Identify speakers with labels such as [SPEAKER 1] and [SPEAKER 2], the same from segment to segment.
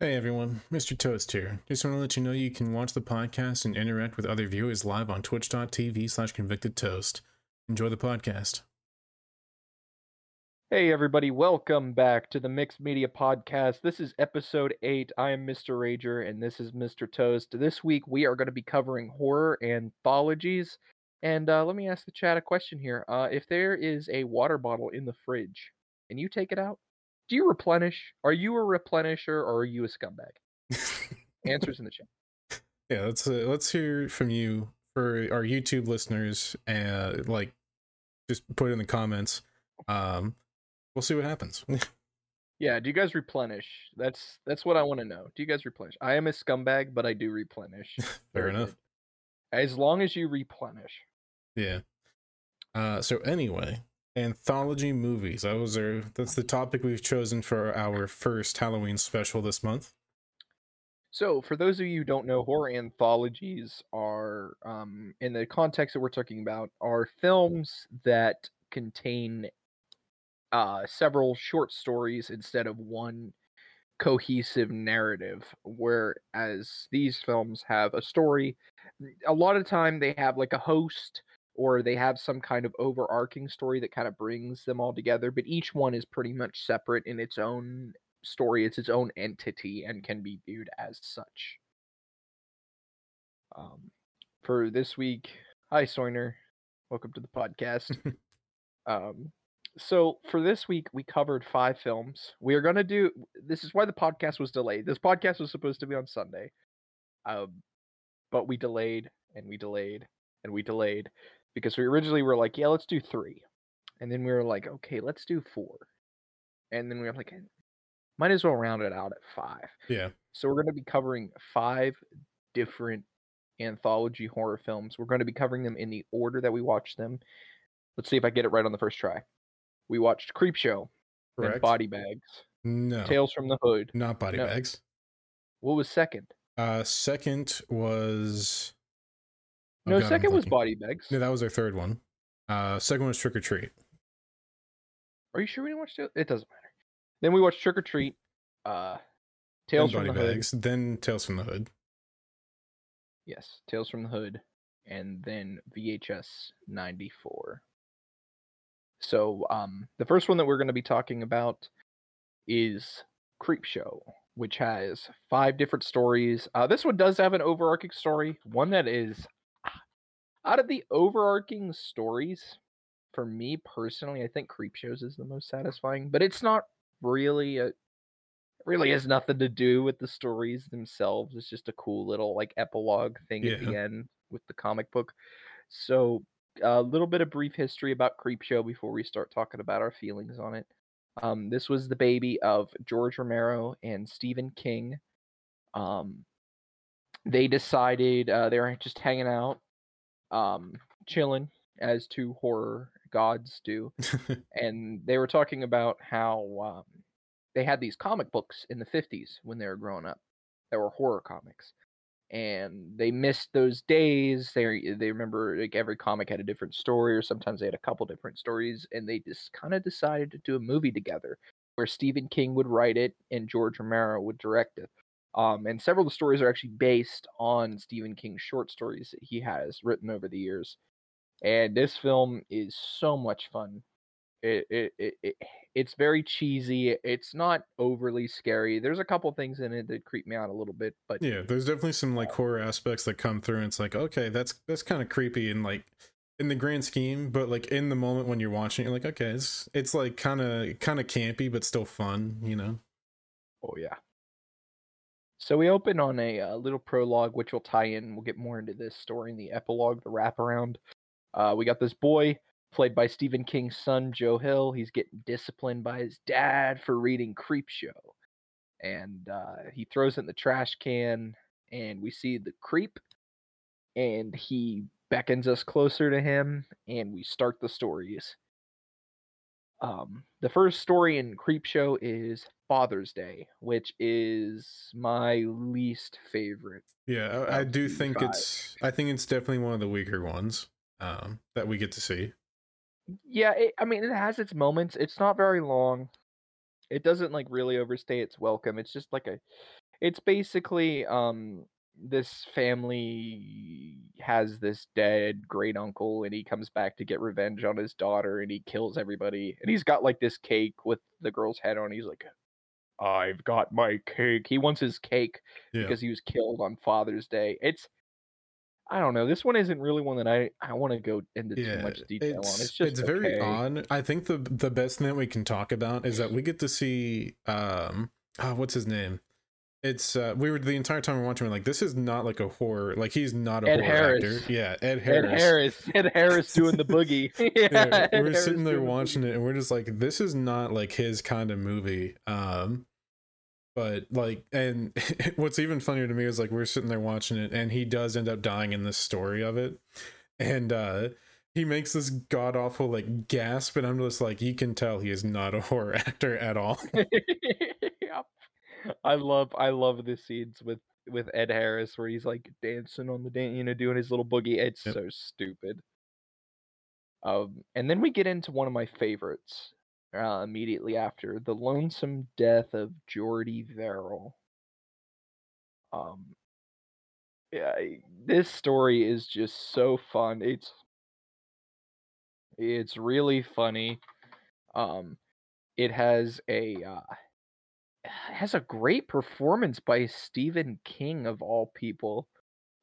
[SPEAKER 1] Hey everyone, Mr. Toast here. Just want to let you know you can watch the podcast and interact with other viewers live on twitch.tv slash convicted toast. Enjoy the podcast.
[SPEAKER 2] Hey everybody, welcome back to the Mixed Media Podcast. This is episode 8. I am Mr. Rager and this is Mr. Toast. This week we are going to be covering horror anthologies. And uh, let me ask the chat a question here. Uh, if there is a water bottle in the fridge and you take it out, do you replenish? Are you a replenisher or are you a scumbag? Answers in the chat.
[SPEAKER 1] Yeah, let's uh, let's hear from you for our YouTube listeners. Uh, like, just put it in the comments. Um, we'll see what happens.
[SPEAKER 2] Yeah, do you guys replenish? That's that's what I want to know. Do you guys replenish? I am a scumbag, but I do replenish.
[SPEAKER 1] Fair enough.
[SPEAKER 2] As long as you replenish.
[SPEAKER 1] Yeah. Uh, so anyway, anthology movies. That was our. That's the topic we've chosen for our first Halloween special this month.
[SPEAKER 2] So, for those of you who don't know, horror anthologies are, um, in the context that we're talking about, are films that contain uh, several short stories instead of one cohesive narrative. Whereas these films have a story. A lot of time they have like a host or they have some kind of overarching story that kind of brings them all together, but each one is pretty much separate in its own story. It's its own entity and can be viewed as such. Um, for this week, hi Soiner, welcome to the podcast. um, so for this week, we covered five films. We are gonna do. This is why the podcast was delayed. This podcast was supposed to be on Sunday, um, but we delayed and we delayed and we delayed because we originally were like, yeah, let's do three, and then we were like, okay, let's do four, and then we were like, might as well round it out at five.
[SPEAKER 1] Yeah.
[SPEAKER 2] So we're going to be covering five different anthology horror films. We're going to be covering them in the order that we watched them. Let's see if I get it right on the first try. We watched Creepshow,
[SPEAKER 1] Correct.
[SPEAKER 2] Body Bags,
[SPEAKER 1] No.
[SPEAKER 2] Tales from the Hood.
[SPEAKER 1] Not body
[SPEAKER 2] No.
[SPEAKER 1] bags.
[SPEAKER 2] What was second?
[SPEAKER 1] Uh, second was. Oh
[SPEAKER 2] no,
[SPEAKER 1] God,
[SPEAKER 2] second was. Body Bags.
[SPEAKER 1] No, that was our third one. Uh, second one was Trick 'r Treat.
[SPEAKER 2] Are you sure we didn't watch it? It doesn't matter. Then we watched Trick 'r Treat, uh, Tales
[SPEAKER 1] then
[SPEAKER 2] from
[SPEAKER 1] Body
[SPEAKER 2] the Hood.
[SPEAKER 1] Bags. Then Tales from the Hood.
[SPEAKER 2] Yes, Tales from the Hood, and then VHS 94. So, um, the first one that we're going to be talking about is Creepshow, which has five different stories. Uh, this one does have an overarching story, one that is out of the overarching stories. For me personally, I think Creepshows is the most satisfying, but it's not really a really has nothing to do with the stories themselves. It's just a cool little like epilogue thing at the end with the comic book. So a little bit of brief history about Creepshow before we start talking about our feelings on it. Um, this was the baby of George Romero and Stephen King. Um, they decided uh, they were just hanging out, um, chilling, as two horror gods do. And they were talking about how um, they had these comic books in the 50s when they were growing up that were horror comics. And they missed those days. They they remember like every comic had a different story or sometimes they had a couple different stories. And they just kind of decided to do a movie together where Stephen King would write it and George Romero would direct it um, and several of the stories are actually based on Stephen King's short stories that he has written over the years and this film is so much fun. It, it, it, it it's very cheesy. It's not overly scary. There's a couple things in it that creep me out a little bit, but
[SPEAKER 1] yeah, there's definitely some like horror aspects that come through. And it's like, okay, that's that's kind of creepy and like in the grand scheme, but like in the moment when you're watching, you're like, okay, it's it's like kind of kind of campy, but still fun, you know?
[SPEAKER 2] oh yeah. So we open on a, uh little prologue, which will tie in. We'll get more into this story in the epilogue, the wraparound. Uh, we got this boy played by Stephen King's son, Joe Hill. He's getting disciplined by his dad for reading Creepshow, and uh, he throws it in the trash can, and we see the creep, and he beckons us closer to him, and we start the stories. Um, the first story in Creepshow is Father's Day, which is my least favorite.
[SPEAKER 1] Yeah, I, I do think
[SPEAKER 2] five.
[SPEAKER 1] it's I think it's definitely one of the weaker ones um that we get to see.
[SPEAKER 2] Yeah, it, I mean, it has its moments. It's not very long. It doesn't like really overstay its welcome. It's just like a, it's basically um this family has this dead great uncle and he comes back to get revenge on his daughter and he kills everybody and he's got like this cake with the girl's head on he's like i've got my cake he wants his cake
[SPEAKER 1] Yeah.
[SPEAKER 2] because he was killed on father's day it's i don't know this one isn't really one that i i want to go into too much detail on
[SPEAKER 1] it's
[SPEAKER 2] it's just
[SPEAKER 1] it's very
[SPEAKER 2] okay.
[SPEAKER 1] odd. I think the the best thing that we can talk about is that we get to see um oh, what's his name? It's uh we were the entire time we we're watching we're like this is not like a horror like he's not a
[SPEAKER 2] Ed
[SPEAKER 1] horror
[SPEAKER 2] Harris.
[SPEAKER 1] actor. Yeah, Ed Harris,
[SPEAKER 2] Ed
[SPEAKER 1] Harris.
[SPEAKER 2] Ed Harris doing the boogie. yeah,
[SPEAKER 1] Yeah, we're sitting there watching it and we're just like this is not like his kind of movie. Um but like and what's even funnier to me is like we're sitting there watching it and he does end up dying in the story of it. And uh he makes this god awful like gasp and I'm just like you can tell he is not a horror actor at all.
[SPEAKER 2] I love I love the scenes with with Ed Harris where he's like dancing on the dance, you know, doing his little boogie. It's
[SPEAKER 1] Yep.
[SPEAKER 2] so stupid. Um, and then we get into one of my favorites uh, immediately after the lonesome death of Jordy Verrill. Um, yeah, this story is just so fun. It's it's really funny. Um, it has a uh, has a great performance by Stephen King of all people.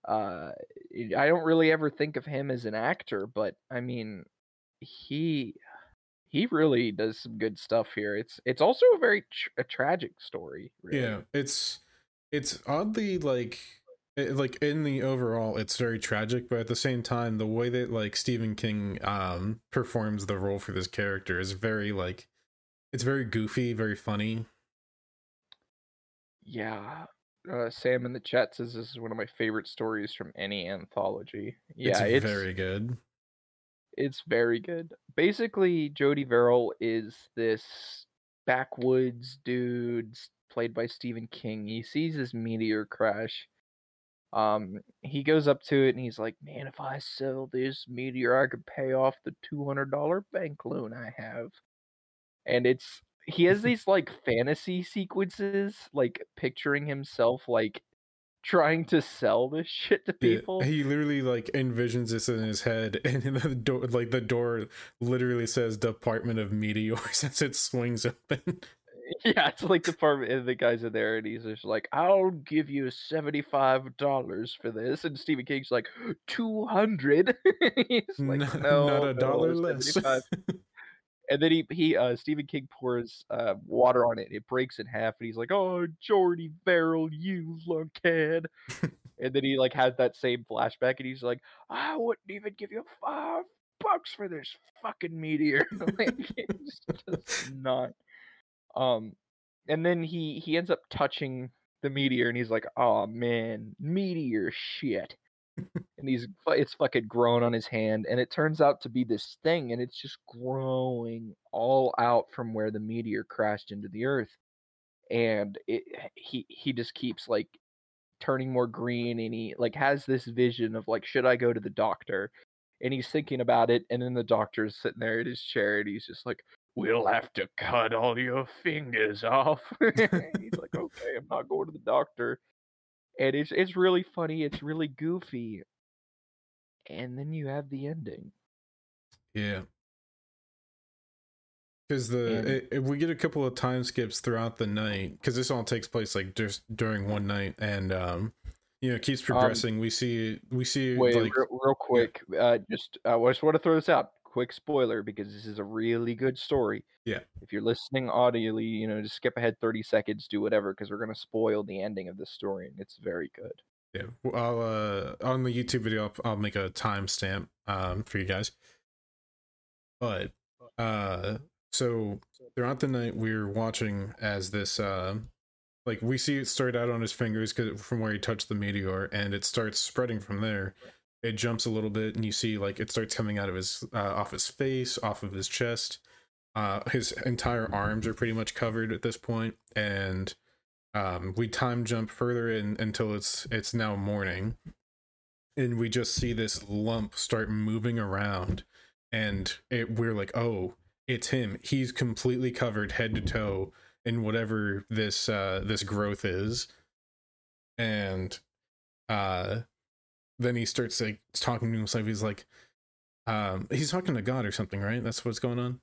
[SPEAKER 2] Uh, I don't really ever think of him as an actor, but I mean, he he really does some good stuff here. It's it's also a very a tragic story. Really.
[SPEAKER 1] Yeah, it's it's oddly like it, like in the overall it's very tragic, but at the same time the way that like Stephen King um performs the role for this character is very like it's very goofy, very funny.
[SPEAKER 2] Yeah. Uh, Sam in the chat says this is one of my favorite stories from any anthology. Yeah,
[SPEAKER 1] it's,
[SPEAKER 2] it's
[SPEAKER 1] very good.
[SPEAKER 2] It's very good. Basically, Jody Verrill is this backwoods dude played by Stephen King. He sees this meteor crash. Um, he goes up to it and he's like, "Man, if I sell this meteor, I could pay off the two hundred dollar bank loan I have." And it's he has these like fantasy sequences, like picturing himself like trying to sell this shit to
[SPEAKER 1] Yeah,
[SPEAKER 2] people.
[SPEAKER 1] he literally like envisions this in his head, and the door, like the door, literally says "Department of Meteors" as it swings open.
[SPEAKER 2] Yeah, it's like the department, and the guys in there, and he's just like, "I'll give you seventy-five dollars for this," and Stephen King's like, 200 He's like,
[SPEAKER 1] not,
[SPEAKER 2] "No,
[SPEAKER 1] not a dollar less.
[SPEAKER 2] 75." And then he he uh Stephen King pours uh water on it, and it breaks in half, and he's like, "Oh, Jordy Verrill, you lunkhead!" and then he like has that same flashback, and he's like, "I wouldn't even give you five bucks for this fucking meteor." like, it's just not. Um, and then he he ends up touching the meteor, and he's like, "Oh man, meteor shit." And he's it's fucking grown on his hand, and it turns out to be this thing, and it's just growing all out from where the meteor crashed into the earth, and it he he just keeps like turning more green, and he like has this vision of like, should I go to the doctor? And he's thinking about it, and then the doctor's sitting there in his chair, and he's just like, we'll have to cut all your fingers off. He's like, okay, I'm not going to the doctor. And it's it's really funny, it's really goofy. And then you have the ending.
[SPEAKER 1] Yeah. Because the it- we get a couple of time skips throughout the night because this all takes place like just during one night and um you know it keeps progressing. we see we see
[SPEAKER 2] Wait,
[SPEAKER 1] like
[SPEAKER 2] real, real quick, uh, just I just want to throw this out. Quick spoiler because this is a really good story.
[SPEAKER 1] Yeah.
[SPEAKER 2] If you're listening audibly, you know, just skip ahead 30 seconds, do whatever, because we're gonna spoil the ending of this story, and it's very good.
[SPEAKER 1] yeah I'll uh on the YouTube video I'll, I'll make a timestamp um for you guys. But uh so throughout the night we're watching as this uh like we see it start out on his fingers 'cause- from where he touched the meteor and it starts spreading from there it jumps a little bit and you see like it starts coming out of his uh, off his face off of his chest. Uh his entire arms are pretty much covered at this point and um we time jump further in until it's it's now morning and we just see this lump start moving around and it we're like oh it's him. He's completely covered head to toe in whatever this uh this growth is. And uh then he starts like talking to himself. He's like um he's talking to god or something right? That's what's going on?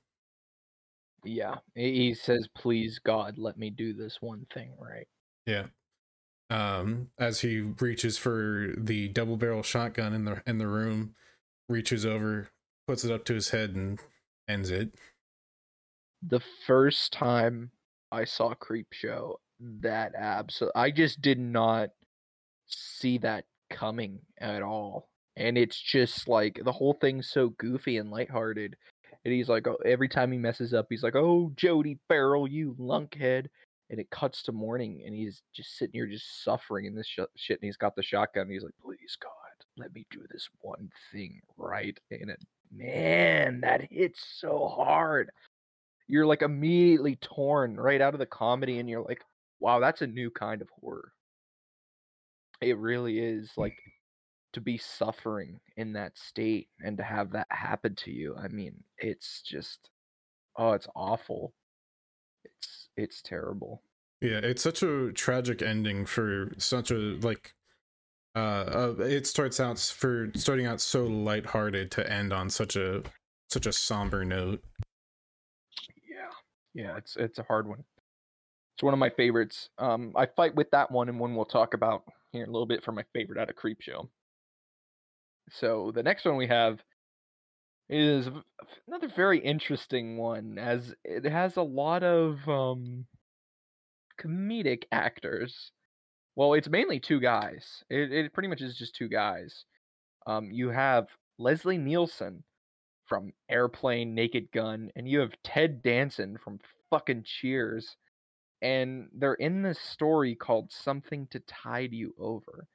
[SPEAKER 2] Yeah, he says, "Please God, let me do this one thing right."
[SPEAKER 1] yeah. Um as he reaches for the double barrel shotgun in the in the room reaches over puts it up to his head and ends it.
[SPEAKER 2] The first time I saw Creepshow, that abs I just did not see that coming at all. And it's just like the whole thing's so goofy and lighthearted. And he's like, oh, every time he messes up, he's like, "Oh, Jody Verrill, you lunkhead!" And it cuts to morning, and he's just sitting here, just suffering in this sh- shit. And he's got the shotgun. And he's like, "Please, God, let me do this one thing right." And it, man, that hits so hard. You're like immediately torn right out of the comedy, and you're like, "Wow, that's a new kind of horror." It really is like to be suffering in that state and to have that happen to you. I mean, it's just oh, it's awful. It's it's terrible.
[SPEAKER 1] yeah it's such a tragic ending for such a like uh, uh it starts out for starting out so lighthearted to end on such a such a somber note
[SPEAKER 2] Yeah. Yeah, it's it's a hard one. It's one of my favorites. Um I fight with that one and one we'll talk about here in a little bit for my favorite out of Creepshow. So the next one we have is another very interesting one as it has a lot of um comedic actors. Well, it's mainly two guys. It it pretty much is just two guys. Um you have Leslie Nielsen from Airplane, Naked Gun, and you have Ted Danson from fucking Cheers. And they're in this story called Something to Tide You Over,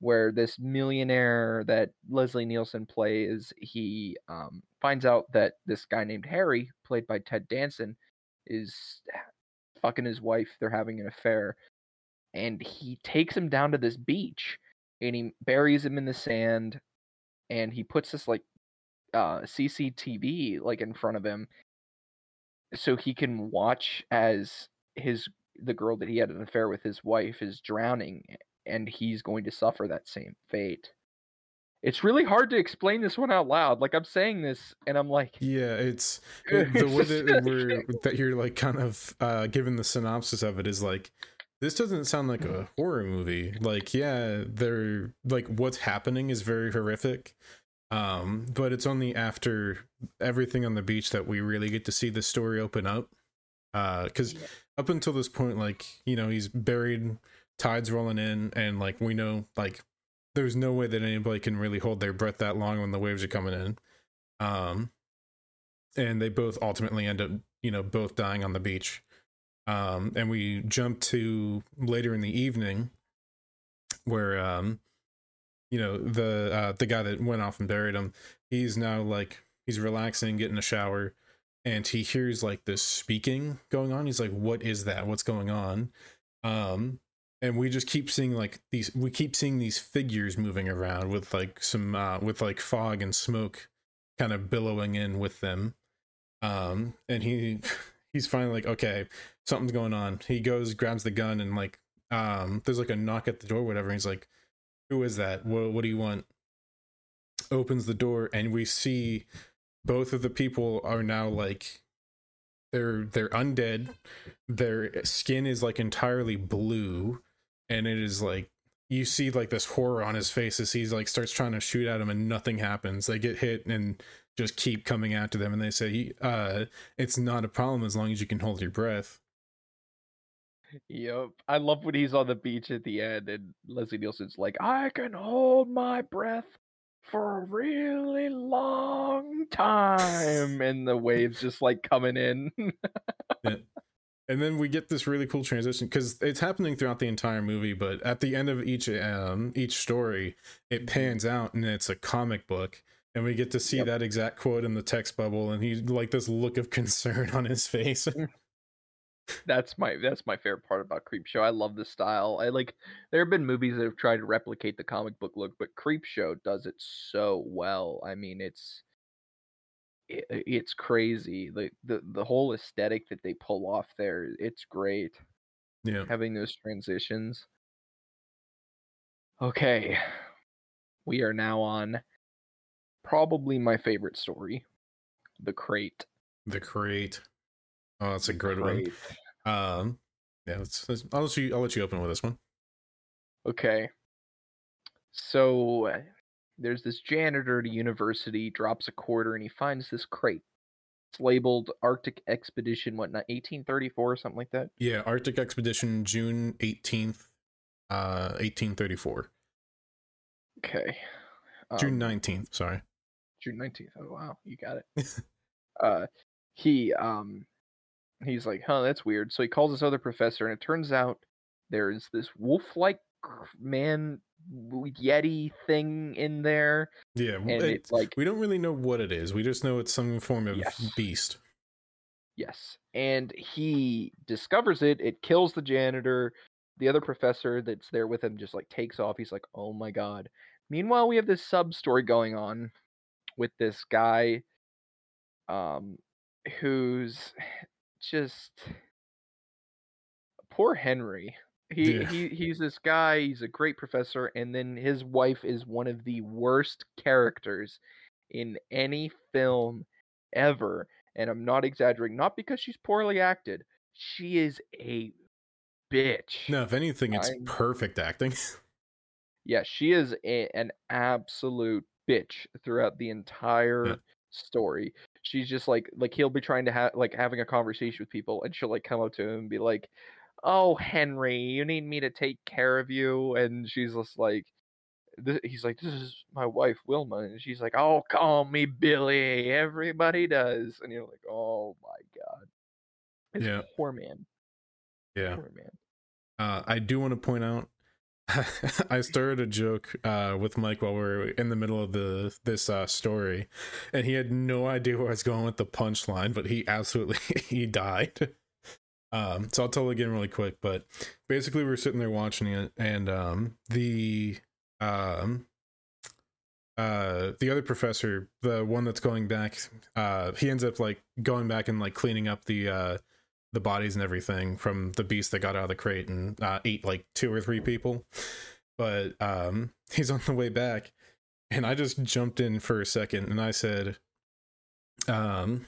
[SPEAKER 2] where this millionaire that Leslie Nielsen plays, he um, finds out that this guy named Harry, played by Ted Danson, is fucking his wife. They're having an affair. And he takes him down to this beach and he buries him in the sand and he puts this like uh CCTV like in front of him so he can watch as his the girl that he had an affair with his wife is drowning and he's going to suffer that same fate. It's really hard to explain this one out loud. Like I'm saying this and I'm like
[SPEAKER 1] yeah it's it- the way that we're that you're like kind of uh given the synopsis of it is like this doesn't sound like a horror movie like yeah they're like what's happening is very horrific um but it's only after everything on the beach that we really get to see the story open up uh because
[SPEAKER 2] Yeah.
[SPEAKER 1] Up until this point like you know he's buried tides rolling in and like we know like there's no way that anybody can really hold their breath that long when the waves are coming in. Um and they both ultimately end up you know both dying on the beach. Um and we jump to later in the evening where um you know the uh the guy that went off and buried him he's now like he's relaxing getting a shower and he hears like this speaking going on. He's like what is that? What's going on? Um and we just keep seeing like these we keep seeing these figures moving around with like some uh with like fog and smoke kind of billowing in with them. Um and he he's finally like okay something's going on. He goes grabs the gun and like um there's like a knock at the door whatever he's like who is that? What, what do you want? Opens the door and we see both of the people are now like they're they're undead. Their skin is like entirely blue and it is like you see like this horror on his face as he's like starts trying to shoot at him and nothing happens. They get hit and just keep coming after them and they say uh it's not a problem as long as you can hold your breath.
[SPEAKER 2] Yep. I love when he's on the beach at the end and Leslie Nielsen's like, I can hold my breath for a really long time. and the waves just like coming in.
[SPEAKER 1] and then we get this really cool transition because it's happening throughout the entire movie but at the end of each um each story it pans out and it's a comic book and we get to see
[SPEAKER 2] Yep.
[SPEAKER 1] that exact quote in the text bubble and he's like this look of concern on his face
[SPEAKER 2] that's my that's my favorite part about Creepshow. I love the style. I like there have been movies that have tried to replicate the comic book look, but Creepshow does it so well. I mean, it's it, it's crazy. Like the the whole aesthetic that they pull off there, it's great.
[SPEAKER 1] yeah
[SPEAKER 2] having those transitions. Okay. We are now on probably my favorite story, The Crate.
[SPEAKER 1] The crate. Oh, that's a good
[SPEAKER 2] Crate.
[SPEAKER 1] one. Um, yeah, let's, let's- I'll let you. I'll let you open with this one.
[SPEAKER 2] Okay. So uh, there's this janitor at a university drops a quarter and he finds this crate. It's labeled Arctic Expedition, what, not 1834 or something like that?
[SPEAKER 1] Yeah, Arctic Expedition, June eighteenth, uh, eighteen thirty-four.
[SPEAKER 2] Okay.
[SPEAKER 1] June
[SPEAKER 2] Um,
[SPEAKER 1] nineteenth. Sorry.
[SPEAKER 2] June 19th. Oh wow, you got it. uh he um he's like, "Huh, that's weird." So he calls this other professor and it turns out there's this wolf-like man yeti thing in there
[SPEAKER 1] Yeah,
[SPEAKER 2] and
[SPEAKER 1] it-
[SPEAKER 2] it's like
[SPEAKER 1] we don't really know what it is. We just know it's some form of
[SPEAKER 2] Yes.
[SPEAKER 1] beast.
[SPEAKER 2] yes. And he discovers it, it kills the janitor. The other professor that's there with him just like takes off. He's like, "Oh my god." Meanwhile, we have this sub story going on with this guy um who's just poor Henry. He,
[SPEAKER 1] Yeah.
[SPEAKER 2] he he's this guy, he's a great professor and then his wife is one of the worst characters in any film ever and I'm not exaggerating not because she's poorly acted. She is a bitch.
[SPEAKER 1] No, if anything, it's
[SPEAKER 2] I'm-
[SPEAKER 1] perfect acting.
[SPEAKER 2] Yeah, she is a, an absolute bitch throughout the entire
[SPEAKER 1] Yeah.
[SPEAKER 2] story. She's just like like he'll be trying to have like having a conversation with people and she'll like come up to him and be like, "Oh, Henry, you need me to take care of you." And she's just like he's like, "This is my wife Wilma." And she's like, "Oh, call me Billy. Everybody does." And you're like, "Oh my god." This
[SPEAKER 1] Yeah.
[SPEAKER 2] poor man.
[SPEAKER 1] yeah.
[SPEAKER 2] Poor man.
[SPEAKER 1] Uh, I do want to point out, I started a joke uh, with Mike while we were in the middle of the this uh, story, and he had no idea where I was going with the punchline, but he absolutely he died. Um, so I'll tell it again really quick. But basically, we are sitting there watching it, and um, the um, uh, the other professor, the one that's going back, uh, he ends up like going back and like cleaning up the uh the bodies and everything from the beast that got out of the crate and uh, ate like two or three people. But um, he's on the way back, and I just jumped in for a second and I said, um,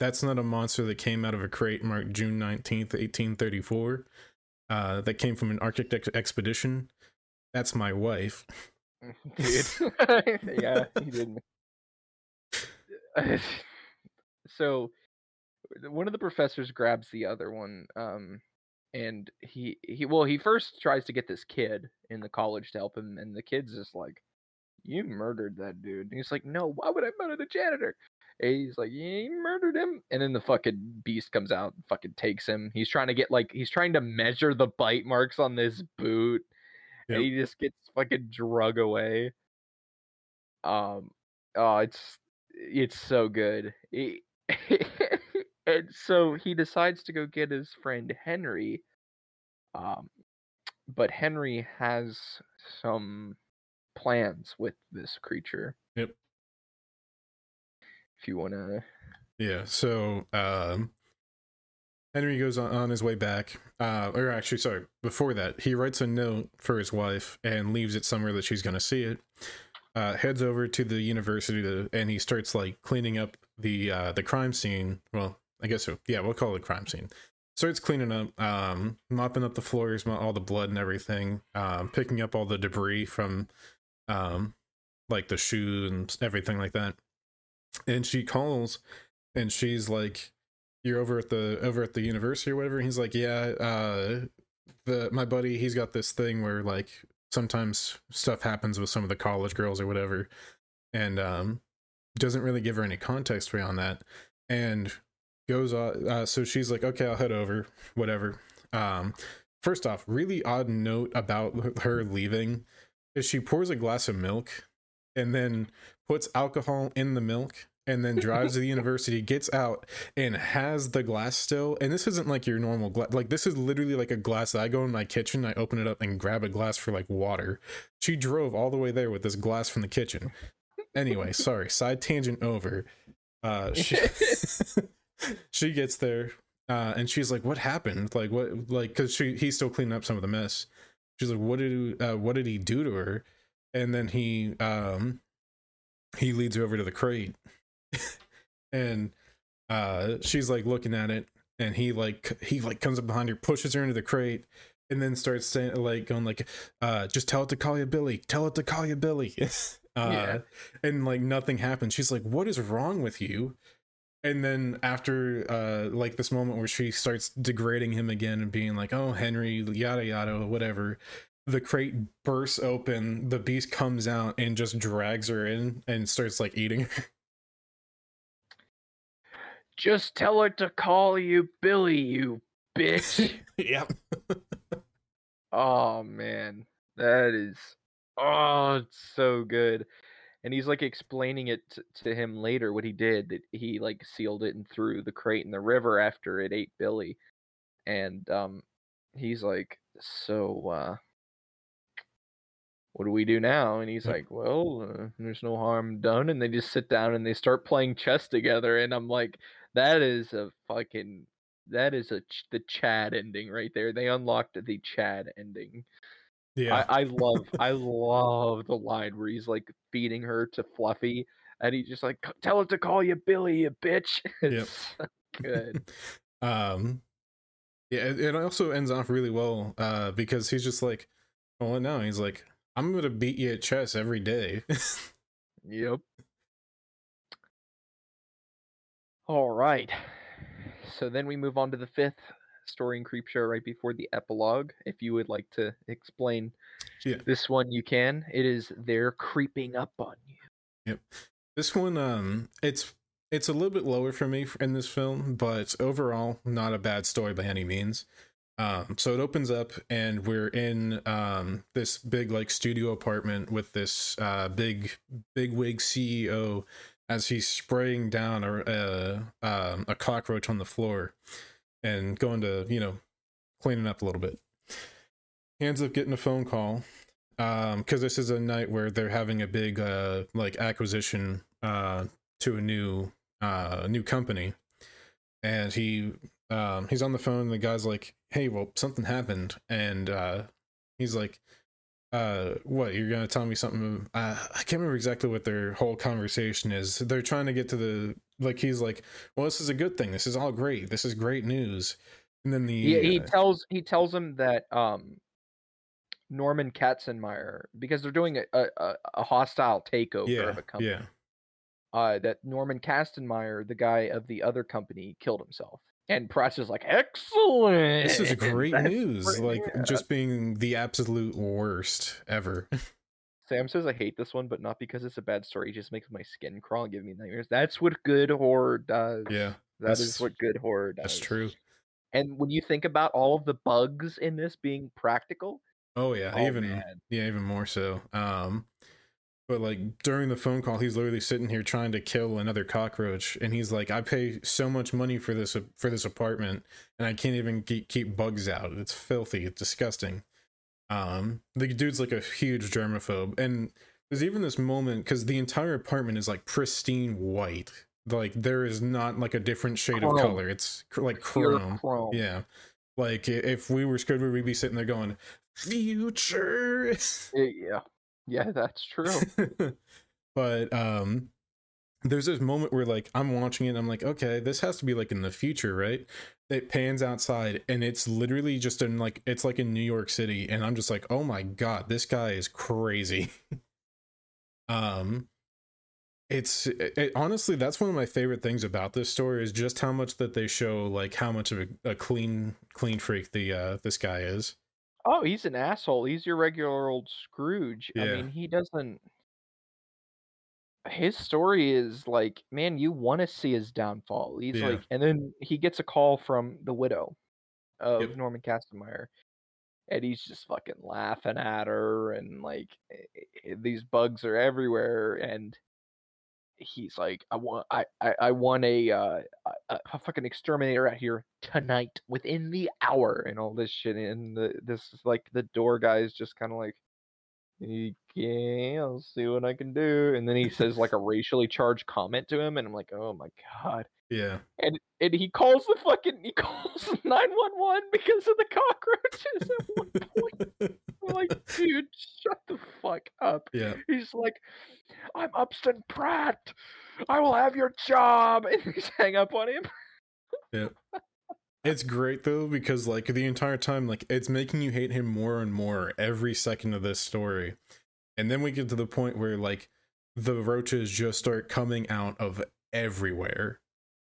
[SPEAKER 1] "That's not a monster that came out of a crate marked June nineteenth, eighteen thirty-four. Uh, that came from an Arctic ex- expedition. That's my wife."
[SPEAKER 2] dude. yeah, he didn't. so, one of the professors grabs the other one, um, and he he well he first tries to get this kid in the college to help him, and the kid's just like, "You murdered that dude." And he's like, "No, why would I murder the janitor?" And he's like, "Yeah, you murdered him." And then the fucking beast comes out, and fucking takes him. He's trying to get like he's trying to measure the bite marks on this boot
[SPEAKER 1] Yep.
[SPEAKER 2] and he just gets fucking drug away. Um, oh, it's it's so good. He- and so he decides to go get his friend Henry. Um, but Henry has some plans with this creature.
[SPEAKER 1] Yep.
[SPEAKER 2] If you wanna,
[SPEAKER 1] Yeah. So um Henry goes on, on his way back. Uh or actually sorry, before that, he writes a note for his wife and leaves it somewhere that she's gonna see it. Uh heads over to the university to, and he starts like cleaning up the uh the crime scene. Well, I guess so. Yeah, we'll call it a crime scene. Starts cleaning up, um, mopping up the floors, all the blood and everything, um, picking up all the debris from um like the shoe and everything like that. And she calls and she's like you're over at the over at the university or whatever and he's like yeah uh the my buddy he's got this thing where like sometimes stuff happens with some of the college girls or whatever and um doesn't really give her any context beyond that and goes on uh, so she's like okay i'll head over whatever. Um first off really odd note about her leaving is she pours a glass of milk and then puts alcohol in the milk and then drives to the university gets out and has the glass still. And this isn't like your normal glass like this is literally like a glass that i go in my kitchen i open it up and grab a glass for like water. She drove all the way there with this glass from the kitchen. Anyway sorry side tangent over. Uh she, she gets there uh and she's like what happened? Like what like because she he's still cleaning up some of the mess. She's like what did uh, what did he do to her? And then he um he leads her over to the crate. And uh she's like looking at it and he like he like comes up behind her pushes her into the crate and then starts saying like going like uh just tell it to call you billy. Tell it to call you billy. Uh
[SPEAKER 2] Yeah.
[SPEAKER 1] and like nothing happens. She's like what is wrong with you and then after uh like this moment where she starts degrading him again and being like oh henry yada yada whatever the crate bursts open the beast comes out and just drags her in and starts like eating her
[SPEAKER 2] Just tell her to call you Billy, you bitch.
[SPEAKER 1] yep
[SPEAKER 2] oh man, that is oh, it's so good. And he's like explaining it t- to him later what he did that he like sealed it and threw the crate in the river after it ate Billy. And um he's like, "So uh what do we do now?" And he's like, "Well, uh, there's no harm done." And they just sit down and they start playing chess together and I'm like, that is a fucking that is a ch- the Chad ending right there. They unlocked the Chad ending.
[SPEAKER 1] Yeah
[SPEAKER 2] I, I love I love the line where he's like feeding her to Fluffy and he's just like tell it to call you Billy, you bitch. It's so good.
[SPEAKER 1] um yeah it, it also ends off really well uh because he's just like well no he's like i'm gonna beat you at chess every day
[SPEAKER 2] Yep. All right. So then we move on to the fifth story in Creepshow right before the epilogue. If you would like to explain
[SPEAKER 1] Yeah.
[SPEAKER 2] this one, you can. It is they're creeping up on you. Yep.
[SPEAKER 1] This one um it's it's a little bit lower for me in this film but overall not a bad story by any means um so it opens up and we're in um this big like studio apartment with this uh big big wig ceo as he's spraying down a uh, um, a cockroach on the floor and going to you know cleaning up a little bit. Ends up getting a phone call um because this is a night where they're having a big uh like acquisition uh to a new uh new company. And he um he's on the phone and the guy's like hey well something happened. And uh he's like uh what you're gonna tell me something? Uh, i can't remember exactly what their whole conversation is. They're trying to get to the like he's like well this is a good thing this is all great this is great news and then the
[SPEAKER 2] He, he
[SPEAKER 1] uh,
[SPEAKER 2] tells he tells him that um Norman Castonmeyer because they're doing a, a, a- a hostile takeover
[SPEAKER 1] yeah
[SPEAKER 2] of a company.
[SPEAKER 1] yeah
[SPEAKER 2] Uh, that Norman Castonmeyer, the guy of the other company, killed himself. And Price is like, excellent.
[SPEAKER 1] this is great news
[SPEAKER 2] great.
[SPEAKER 1] like
[SPEAKER 2] Yeah.
[SPEAKER 1] just being the absolute worst ever
[SPEAKER 2] Sam says I hate this one, but not because it's a bad story. It just makes my skin crawl and give me nightmares. That's what good horror does.
[SPEAKER 1] yeah
[SPEAKER 2] that is what good horror does.
[SPEAKER 1] that's true
[SPEAKER 2] And when you think about all of the bugs in this being practical,
[SPEAKER 1] oh yeah
[SPEAKER 2] oh
[SPEAKER 1] even
[SPEAKER 2] man,
[SPEAKER 1] Yeah, even more so. Um, but like during the phone call, he's literally sitting here trying to kill another cockroach, and he's like, "I pay so much money for this for this apartment, and I can't even keep, keep bugs out. It's filthy. It's disgusting." Um, the dude's like a huge germaphobe, and there's even this moment because the entire apartment is like pristine white. Like there is not like a different shade of color. It's cr- like chrome.
[SPEAKER 2] chrome.
[SPEAKER 1] Yeah. Like if we were Squidward, we'd be sitting there going, "Future."
[SPEAKER 2] Yeah, yeah, that's true.
[SPEAKER 1] but um there's this moment where like I'm watching it and I'm like, okay, this has to be like in the future, right? It pans outside and it's literally just in like it's like in New York City and I'm just like, "Oh my god, this guy is crazy." um it's it, it- honestly that's one of my favorite things about this story is just how much that they show like how much of a, a clean clean freak the uh this guy is.
[SPEAKER 2] oh, he's an asshole. He's your regular old Scrooge. I mean, he doesn't. His story is like, man, you want to see his downfall. He's
[SPEAKER 1] Yeah.
[SPEAKER 2] like, and then he gets a call from the widow of
[SPEAKER 1] Yep.
[SPEAKER 2] Norman Castonmeyer, and he's just fucking laughing at her, and like, eh, eh, these bugs are everywhere, and he's like, I want, I, I, I want a, uh, a, a fucking exterminator out here tonight, within the hour, and all this shit. And the this is like the door guy is just kind of like, Okay, I'll see what I can do. And then he says like a racially charged comment to him, and I'm like, oh my god.
[SPEAKER 1] Yeah.
[SPEAKER 2] And and he calls the fucking he calls 911 because of the cockroaches at one point. Like, dude, shut the fuck up.
[SPEAKER 1] Yeah.
[SPEAKER 2] He's like, I'm Upson Pratt. I will have your job. And he's hang up on him.
[SPEAKER 1] Yeah. It's great though because like the entire time like it's making you hate him more and more every second of this story. And then we get to the point where like the roaches just start coming out of everywhere.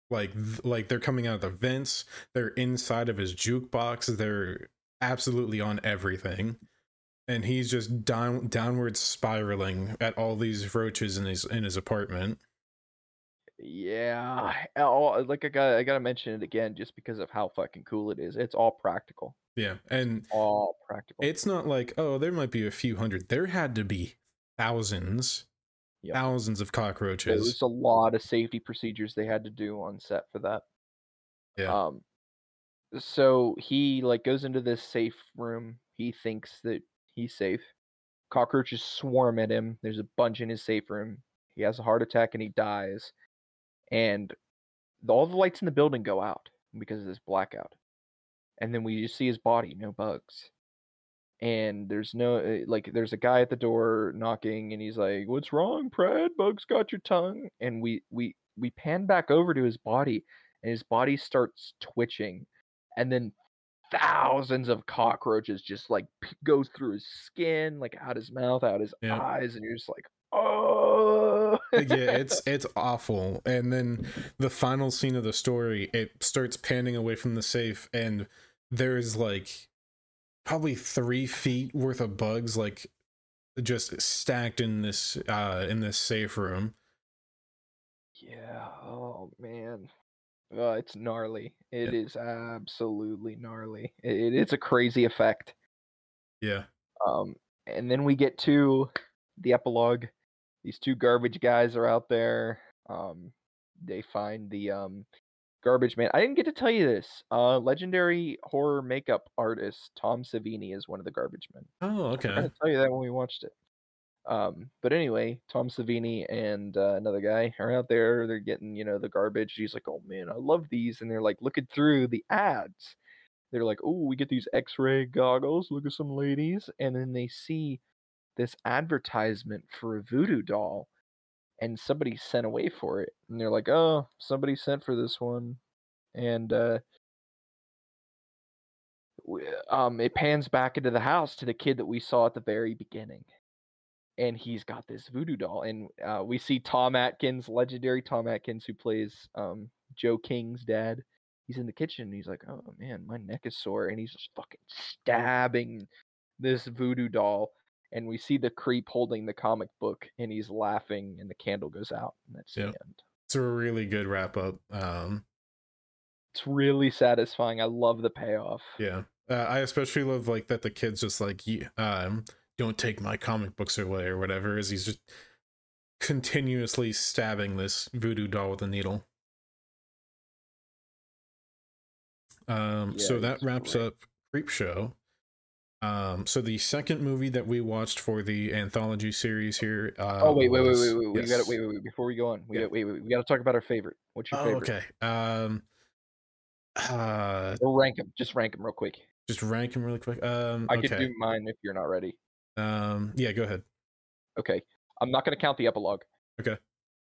[SPEAKER 1] Like th- like they're coming out of the vents, they're inside of his jukebox, they're absolutely on everything. And he's just down downward spiraling at all these roaches in his in his apartment.
[SPEAKER 2] Yeah, all, like I got I gotta mention it again just because of how fucking cool it is. It's all practical.
[SPEAKER 1] Yeah. And
[SPEAKER 2] All practical.
[SPEAKER 1] it's not like oh there might be a few hundred there had to be thousands
[SPEAKER 2] Yep.
[SPEAKER 1] thousands of cockroaches.
[SPEAKER 2] There was a lot of safety procedures they had to do on set for that.
[SPEAKER 1] Yeah.
[SPEAKER 2] Um so he like goes into this safe room. He thinks that he's safe. Cockroaches swarm at him. There's a bunch in his safe room. He has a heart attack and he dies. And the- all the lights in the building go out because of this blackout. And then we just see his body, no bugs. And there's no uh, like there's a guy at the door knocking and he's like, "What's wrong, Pred? Bugs got your tongue." And we we we pan back over to his body and his body starts twitching and then thousands of cockroaches just like p- goes through his skin, like out his mouth, out his
[SPEAKER 1] Yeah.
[SPEAKER 2] eyes, and you're just like,
[SPEAKER 1] yeah it's it's awful and then the final scene of the story it starts panning away from the safe and there's like probably three feet worth of bugs like just stacked in this uh in this safe room
[SPEAKER 2] yeah. Oh man, uh, it's gnarly. It is absolutely gnarly. It, it's a crazy effect.
[SPEAKER 1] yeah
[SPEAKER 2] Um, and then we get to the epilogue. These two garbage guys are out there. Um, they find the um, garbage man. I didn't get to tell you this. Uh, legendary horror makeup artist Tom Savini is one of the garbage men.
[SPEAKER 1] oh
[SPEAKER 2] I
[SPEAKER 1] okay
[SPEAKER 2] to tell you that when we watched it. Um, but anyway, Tom Savini and uh, another guy are out there. They're getting, you know, the garbage. He's like, "Oh man, I love these," and they're like looking through the ads. They're like, "Oh, we get these X-ray goggles. Look at some ladies," and then they see this advertisement for a voodoo doll, and somebody sent away for it, and they're like, "Oh, somebody sent for this one," and uh, um, it pans back into the house to the kid that we saw at the very beginning. And he's got this voodoo doll, and uh, we see Tom Atkins, legendary Tom Atkins, who plays um, Joe King's dad. He's in the kitchen. And he's like, "Oh man, my neck is sore," and he's just fucking stabbing this voodoo doll. And we see the creep holding the comic book, and he's laughing, and the candle goes out, and that's
[SPEAKER 1] Yep.
[SPEAKER 2] the end.
[SPEAKER 1] it's a really good wrap up um
[SPEAKER 2] It's really satisfying. I love the payoff.
[SPEAKER 1] Yeah. Uh, I especially love like that the kid's just like "Ye- um don't take my comic books away or whatever is he's just continuously stabbing this voodoo doll with a needle. Um so that wraps
[SPEAKER 2] great.
[SPEAKER 1] up Creepshow. Um so the second movie that we watched for the anthology series here uh
[SPEAKER 2] Oh wait, wait, wait,
[SPEAKER 1] was-
[SPEAKER 2] wait, wait. We
[SPEAKER 1] yes.
[SPEAKER 2] gotta wait, wait, wait. Before we go on, we
[SPEAKER 1] Yeah.
[SPEAKER 2] got wait, wait. We gotta talk about our favorite. What's your
[SPEAKER 1] Oh,
[SPEAKER 2] favorite?
[SPEAKER 1] okay. Um uh
[SPEAKER 2] Or rank them. Just rank them real quick.
[SPEAKER 1] just rank them really quick. Um
[SPEAKER 2] I
[SPEAKER 1] okay.
[SPEAKER 2] could do mine if you're not ready.
[SPEAKER 1] Um yeah, go ahead.
[SPEAKER 2] Okay. I'm not gonna count the epilogue.
[SPEAKER 1] Okay.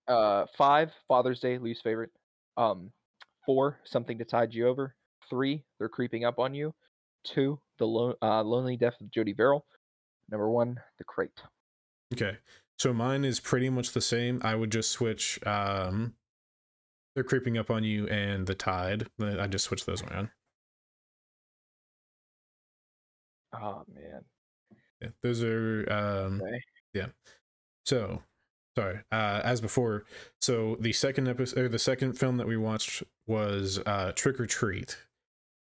[SPEAKER 2] Uh, five, Father's Day, least favorite. Um, four, something to tide you over. Three, they're creeping up on you. Two, the lo- uh, lonely death of Jody Verrill. Number one, the crate.
[SPEAKER 1] Okay. So mine is pretty much the same. I would just switch um they're creeping up on you and the tide. I just switch those around.
[SPEAKER 2] Oh man.
[SPEAKER 1] Yeah. Those are um
[SPEAKER 2] Okay.
[SPEAKER 1] so sorry. Uh as before, so the second episode or the second film that we watched was uh Trick 'r Treat.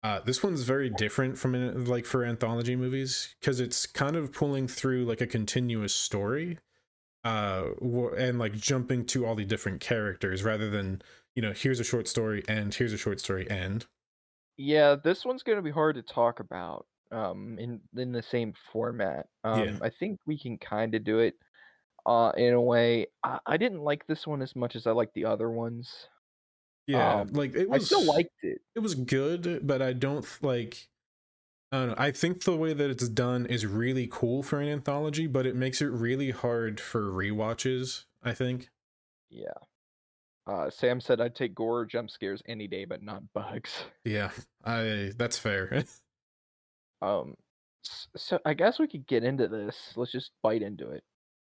[SPEAKER 1] Uh this one's very different from an- like for anthology movies cuz it's kind of pulling through like a continuous story. uh and like jumping to all the different characters rather than you know here's a short story and here's a short story and
[SPEAKER 2] Yeah, this one's gonna be hard to talk about. um in in the same format. Um
[SPEAKER 1] Yeah.
[SPEAKER 2] I think we can kind of do it uh in a way. I, I didn't like this one as much as I liked the other ones.
[SPEAKER 1] Yeah,
[SPEAKER 2] Um
[SPEAKER 1] like it was.
[SPEAKER 2] I still liked it.
[SPEAKER 1] it was good, but I don't like I don't know. I think the way that it's done is really cool for an anthology, but it makes it really hard for rewatches, I think.
[SPEAKER 2] Yeah. Uh Sam said I'd take gore or jump scares any day but not bugs.
[SPEAKER 1] Yeah. I that's fair.
[SPEAKER 2] Um so I guess we could get into this. Let's just bite into it.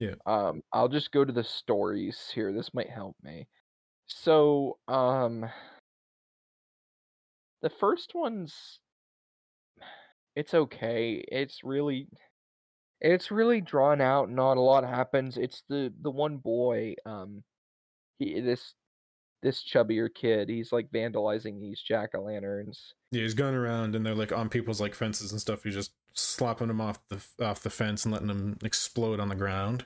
[SPEAKER 1] Yeah.
[SPEAKER 2] Um I'll just go to the stories here. This might help me. So, um the first one's it's okay. It's really it's really drawn out, not a lot happens. It's the the one boy, um he this this chubbier kid, he's like vandalizing these jack-o'-lanterns.
[SPEAKER 1] yeah, he's going around and they're like on people's like fences and stuff. He's just slapping them off the off the fence and letting them explode on the ground.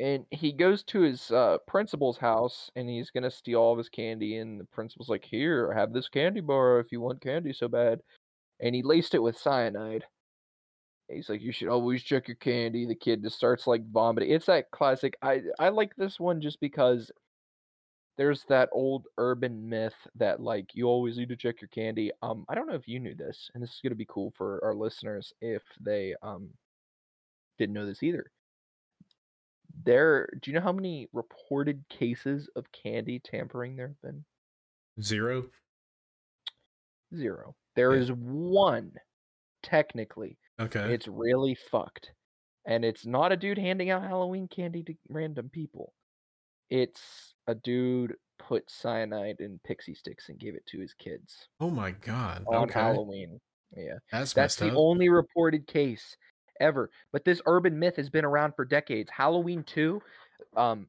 [SPEAKER 2] And he goes to his uh principal's house and he's gonna steal all of his candy and the principal's like, Here, have this candy bar if you want candy so bad. And he laced it with cyanide. He's like, you should always check your candy. The kid just starts like vomiting. It's that classic. I I like this one just because there's that old urban myth that like you always need to check your candy. Um, I don't know if you knew this, and this is gonna be cool for our listeners if they um didn't know this either. There, do you know how many reported cases of candy tampering there have been?
[SPEAKER 1] Zero.
[SPEAKER 2] Zero. There
[SPEAKER 1] Yeah.
[SPEAKER 2] is one, technically.
[SPEAKER 1] Okay.
[SPEAKER 2] It's really fucked. And it's not a dude handing out Halloween candy to random people. It's a dude put cyanide in pixie sticks and gave it to his kids
[SPEAKER 1] oh my god.
[SPEAKER 2] on
[SPEAKER 1] Okay.
[SPEAKER 2] Halloween. Yeah.
[SPEAKER 1] That's
[SPEAKER 2] That's the
[SPEAKER 1] up.
[SPEAKER 2] only reported case ever. But this urban myth has been around for decades. Halloween 2, um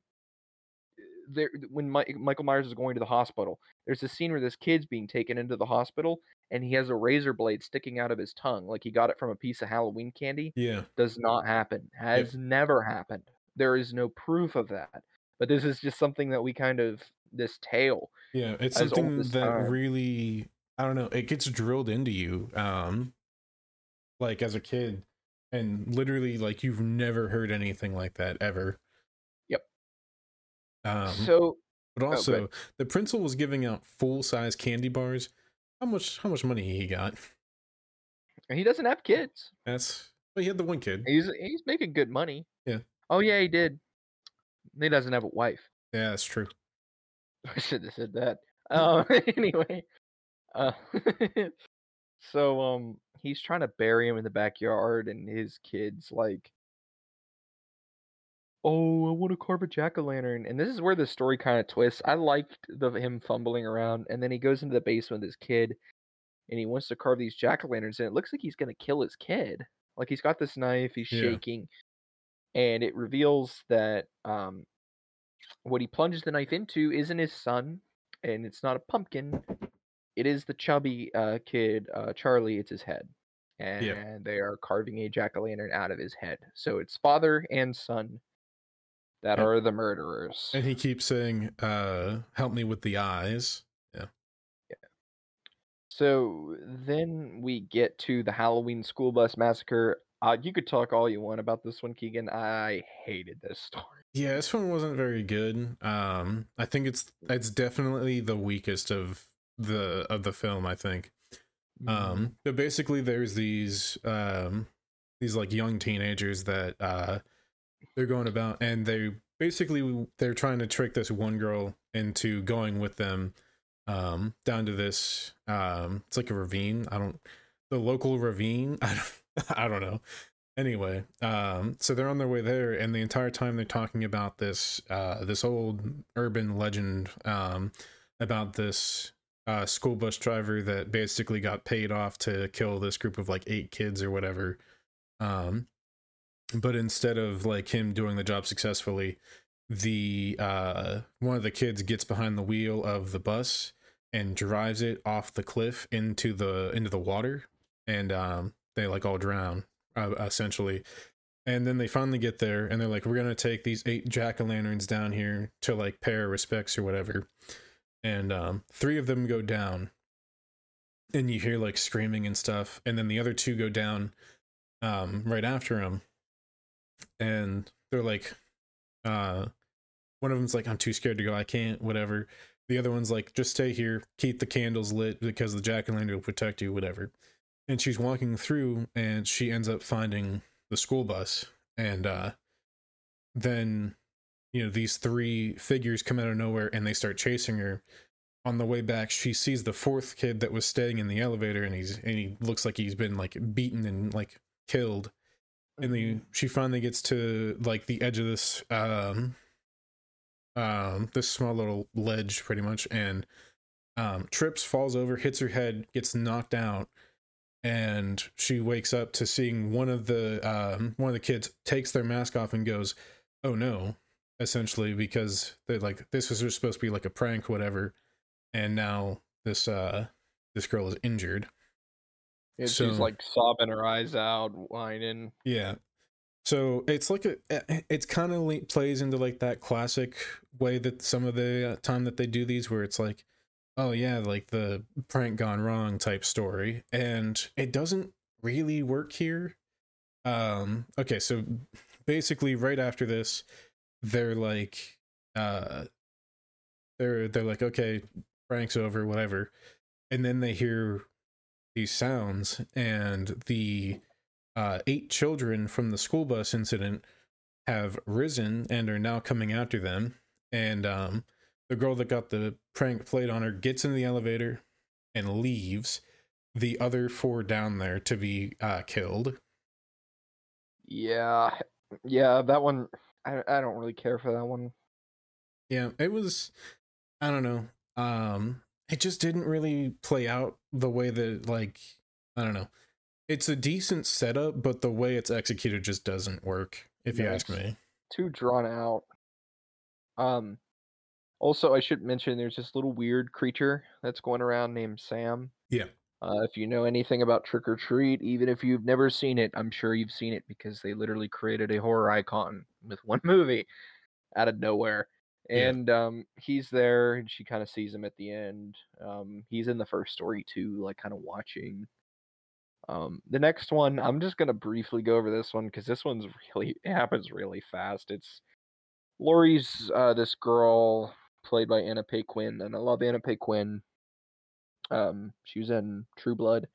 [SPEAKER 2] there when Mi- Michael Myers is going to the hospital, there's a scene where this kid's being taken into the hospital and he has a razor blade sticking out of his tongue like he got it from a piece of Halloween candy
[SPEAKER 1] yeah.
[SPEAKER 2] does not happen. Has never happened. There is no proof of that. But this is just something that we kind of this tale.
[SPEAKER 1] Yeah, it's something that
[SPEAKER 2] time.
[SPEAKER 1] really I don't know, it gets drilled into you um like as a kid and literally like you've never heard anything like that ever.
[SPEAKER 2] Yep.
[SPEAKER 1] Um
[SPEAKER 2] so
[SPEAKER 1] but
[SPEAKER 2] go
[SPEAKER 1] also
[SPEAKER 2] ahead.
[SPEAKER 1] the principal was giving out full-size candy bars. How much how much money he got?
[SPEAKER 2] he doesn't have kids.
[SPEAKER 1] That's well, he had the one kid.
[SPEAKER 2] He's he's making good money.
[SPEAKER 1] Yeah.
[SPEAKER 2] Oh yeah, he did. He doesn't have a wife.
[SPEAKER 1] Yeah, that's true.
[SPEAKER 2] I should have said that. Um anyway. Uh so um he's trying to bury him in the backyard and his kids like Oh, I want to carve a jack o' lantern. And this is where the story kind of twists. I liked the him fumbling around, and then he goes into the basement with his kid, and he wants to carve these jack o' lanterns, and it looks like he's gonna kill his kid. Like he's got this knife, he's
[SPEAKER 1] Yeah.
[SPEAKER 2] shaking, and it reveals that um, what he plunges the knife into isn't his son, and it's not a pumpkin. It is the chubby uh, kid, uh, Charlie. It's his head, and they are carving a jack o' lantern out of his head. So it's father and son that
[SPEAKER 1] And-
[SPEAKER 2] are the murderers.
[SPEAKER 1] And he keeps saying, uh, help me with the eyes. Yeah. yeah.
[SPEAKER 2] So then we get to the Halloween school bus massacre. Uh, you could talk all you want about this one, Keegan. I hated this story.
[SPEAKER 1] Yeah, this one wasn't very good. Um, I think it's it's definitely the weakest of the of the film. I think.
[SPEAKER 2] Mm-hmm.
[SPEAKER 1] Um, but basically, there's these um these like young teenagers that uh they're going about, and they basically they're trying to trick this one girl into going with them um down to this um it's like a ravine. I don't the local ravine. I don't I don't know anyway um so they're on their way there and the entire time they're talking about this uh this old urban legend um about this uh school bus driver that basically got paid off to kill this group of like eight kids or whatever. Um but instead of like him doing the job successfully the uh one of the kids gets behind the wheel of the bus and drives it off the cliff into the into the water and um they like all drown uh, essentially. And then they finally get there and they're like we're gonna take these eight jack-o'-lanterns down here to like pay our respects or whatever and um three of them go down and you hear like screaming and stuff and then the other two go down um right after him and they're like uh one of them's like i'm too scared to go. I can't whatever. The other one's like just stay here. Keep the candles lit because the jack-o'-lantern will protect you whatever. And she's walking through and she ends up finding the school bus and uh then you know these three figures come out of nowhere and they start chasing her. On the way back she sees the fourth kid that was staying in the elevator and he's and he looks like he's been like beaten and like killed. And then she finally gets to like the edge of this um um this small little ledge pretty much and um trips falls over hits her head gets knocked out. And she wakes up to seeing one of the um one of the kids takes their mask off and goes oh no essentially because they like this was supposed to be like a prank whatever and now this uh this girl is injured.
[SPEAKER 2] And
[SPEAKER 1] So-
[SPEAKER 2] she's like sobbing her eyes out, whining.
[SPEAKER 1] yeah. So it's like a it's kind of plays into like that classic way that some of the uh, time that they do these where it's like oh yeah like the prank gone wrong type story and it doesn't really work here. Um okay so basically right after this they're like uh they're they're like okay prank's over whatever. And then they hear these sounds and the uh eight children from the school bus incident have risen and are now coming after them. And um the girl that got the prank played on her gets in the elevator and leaves the other four down there to be uh killed.
[SPEAKER 2] Yeah, yeah, that one. I I don't really care for that one.
[SPEAKER 1] yeah it was i don't know um it just didn't really play out the way that like i don't know it's a decent setup but the way it's executed just doesn't work if you ask me
[SPEAKER 2] Too drawn out. Um. Also, I should mention there's this little weird creature that's going around named Sam.
[SPEAKER 1] Yeah.
[SPEAKER 2] Uh, if you know anything about Trick 'r Treat, even if you've never seen it, I'm sure you've seen it because they literally created a horror icon with one movie out of nowhere.
[SPEAKER 1] Yeah.
[SPEAKER 2] And um, he's there, and she kind of sees him at the end. Um, he's in the first story too, like kind of watching. Um, the next one, I'm just gonna briefly go over this one because this one's really it happens really fast. It's Laurie's uh, this girl played by Anna Paquin, and I love Anna Paquin. Um, she was in True Blood.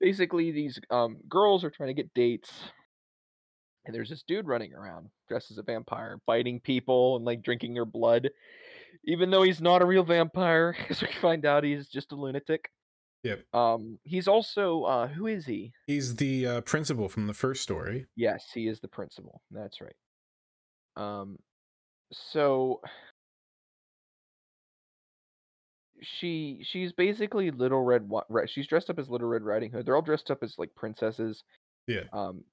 [SPEAKER 2] Basically, these um girls are trying to get dates, and there's this dude running around dressed as a vampire, biting people and like drinking their blood, even though he's not a real vampire, As we find out he's just a lunatic.
[SPEAKER 1] Yep.
[SPEAKER 2] Um, he's also uh, who is he?
[SPEAKER 1] he's the uh principal from the first story
[SPEAKER 2] Yes, he is the principal. That's right. Um, so she she's basically Little Red. She's dressed up as Little Red Riding Hood. They're all dressed up as like princesses.
[SPEAKER 1] Yeah.
[SPEAKER 2] Um,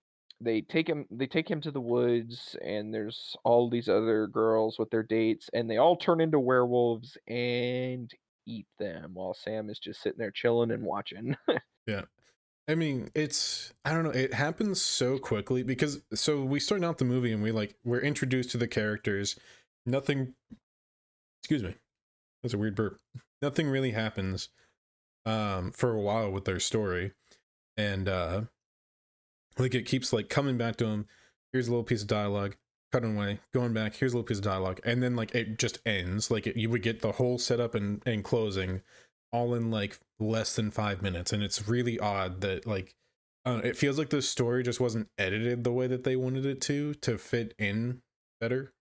[SPEAKER 2] they take him. They take him to the woods, and there's all these other girls with their dates, and they all turn into werewolves and eat them, while Sam is just sitting there chilling and watching. Yeah.
[SPEAKER 1] I mean, it's I don't know, it happens so quickly because so we start out the movie and we like we're introduced to the characters. Nothing excuse me. That's a weird burp. Nothing really happens um for a while with their story. And uh like it keeps like coming back to him. Here's a little piece of dialogue, cutting away, going back, here's a little piece of dialogue, and then like it just ends. Like it, you would get the whole setup and, and closing all in like less than five minutes and it's really odd that like uh, it feels like the story just wasn't edited the way that they wanted it to to fit in better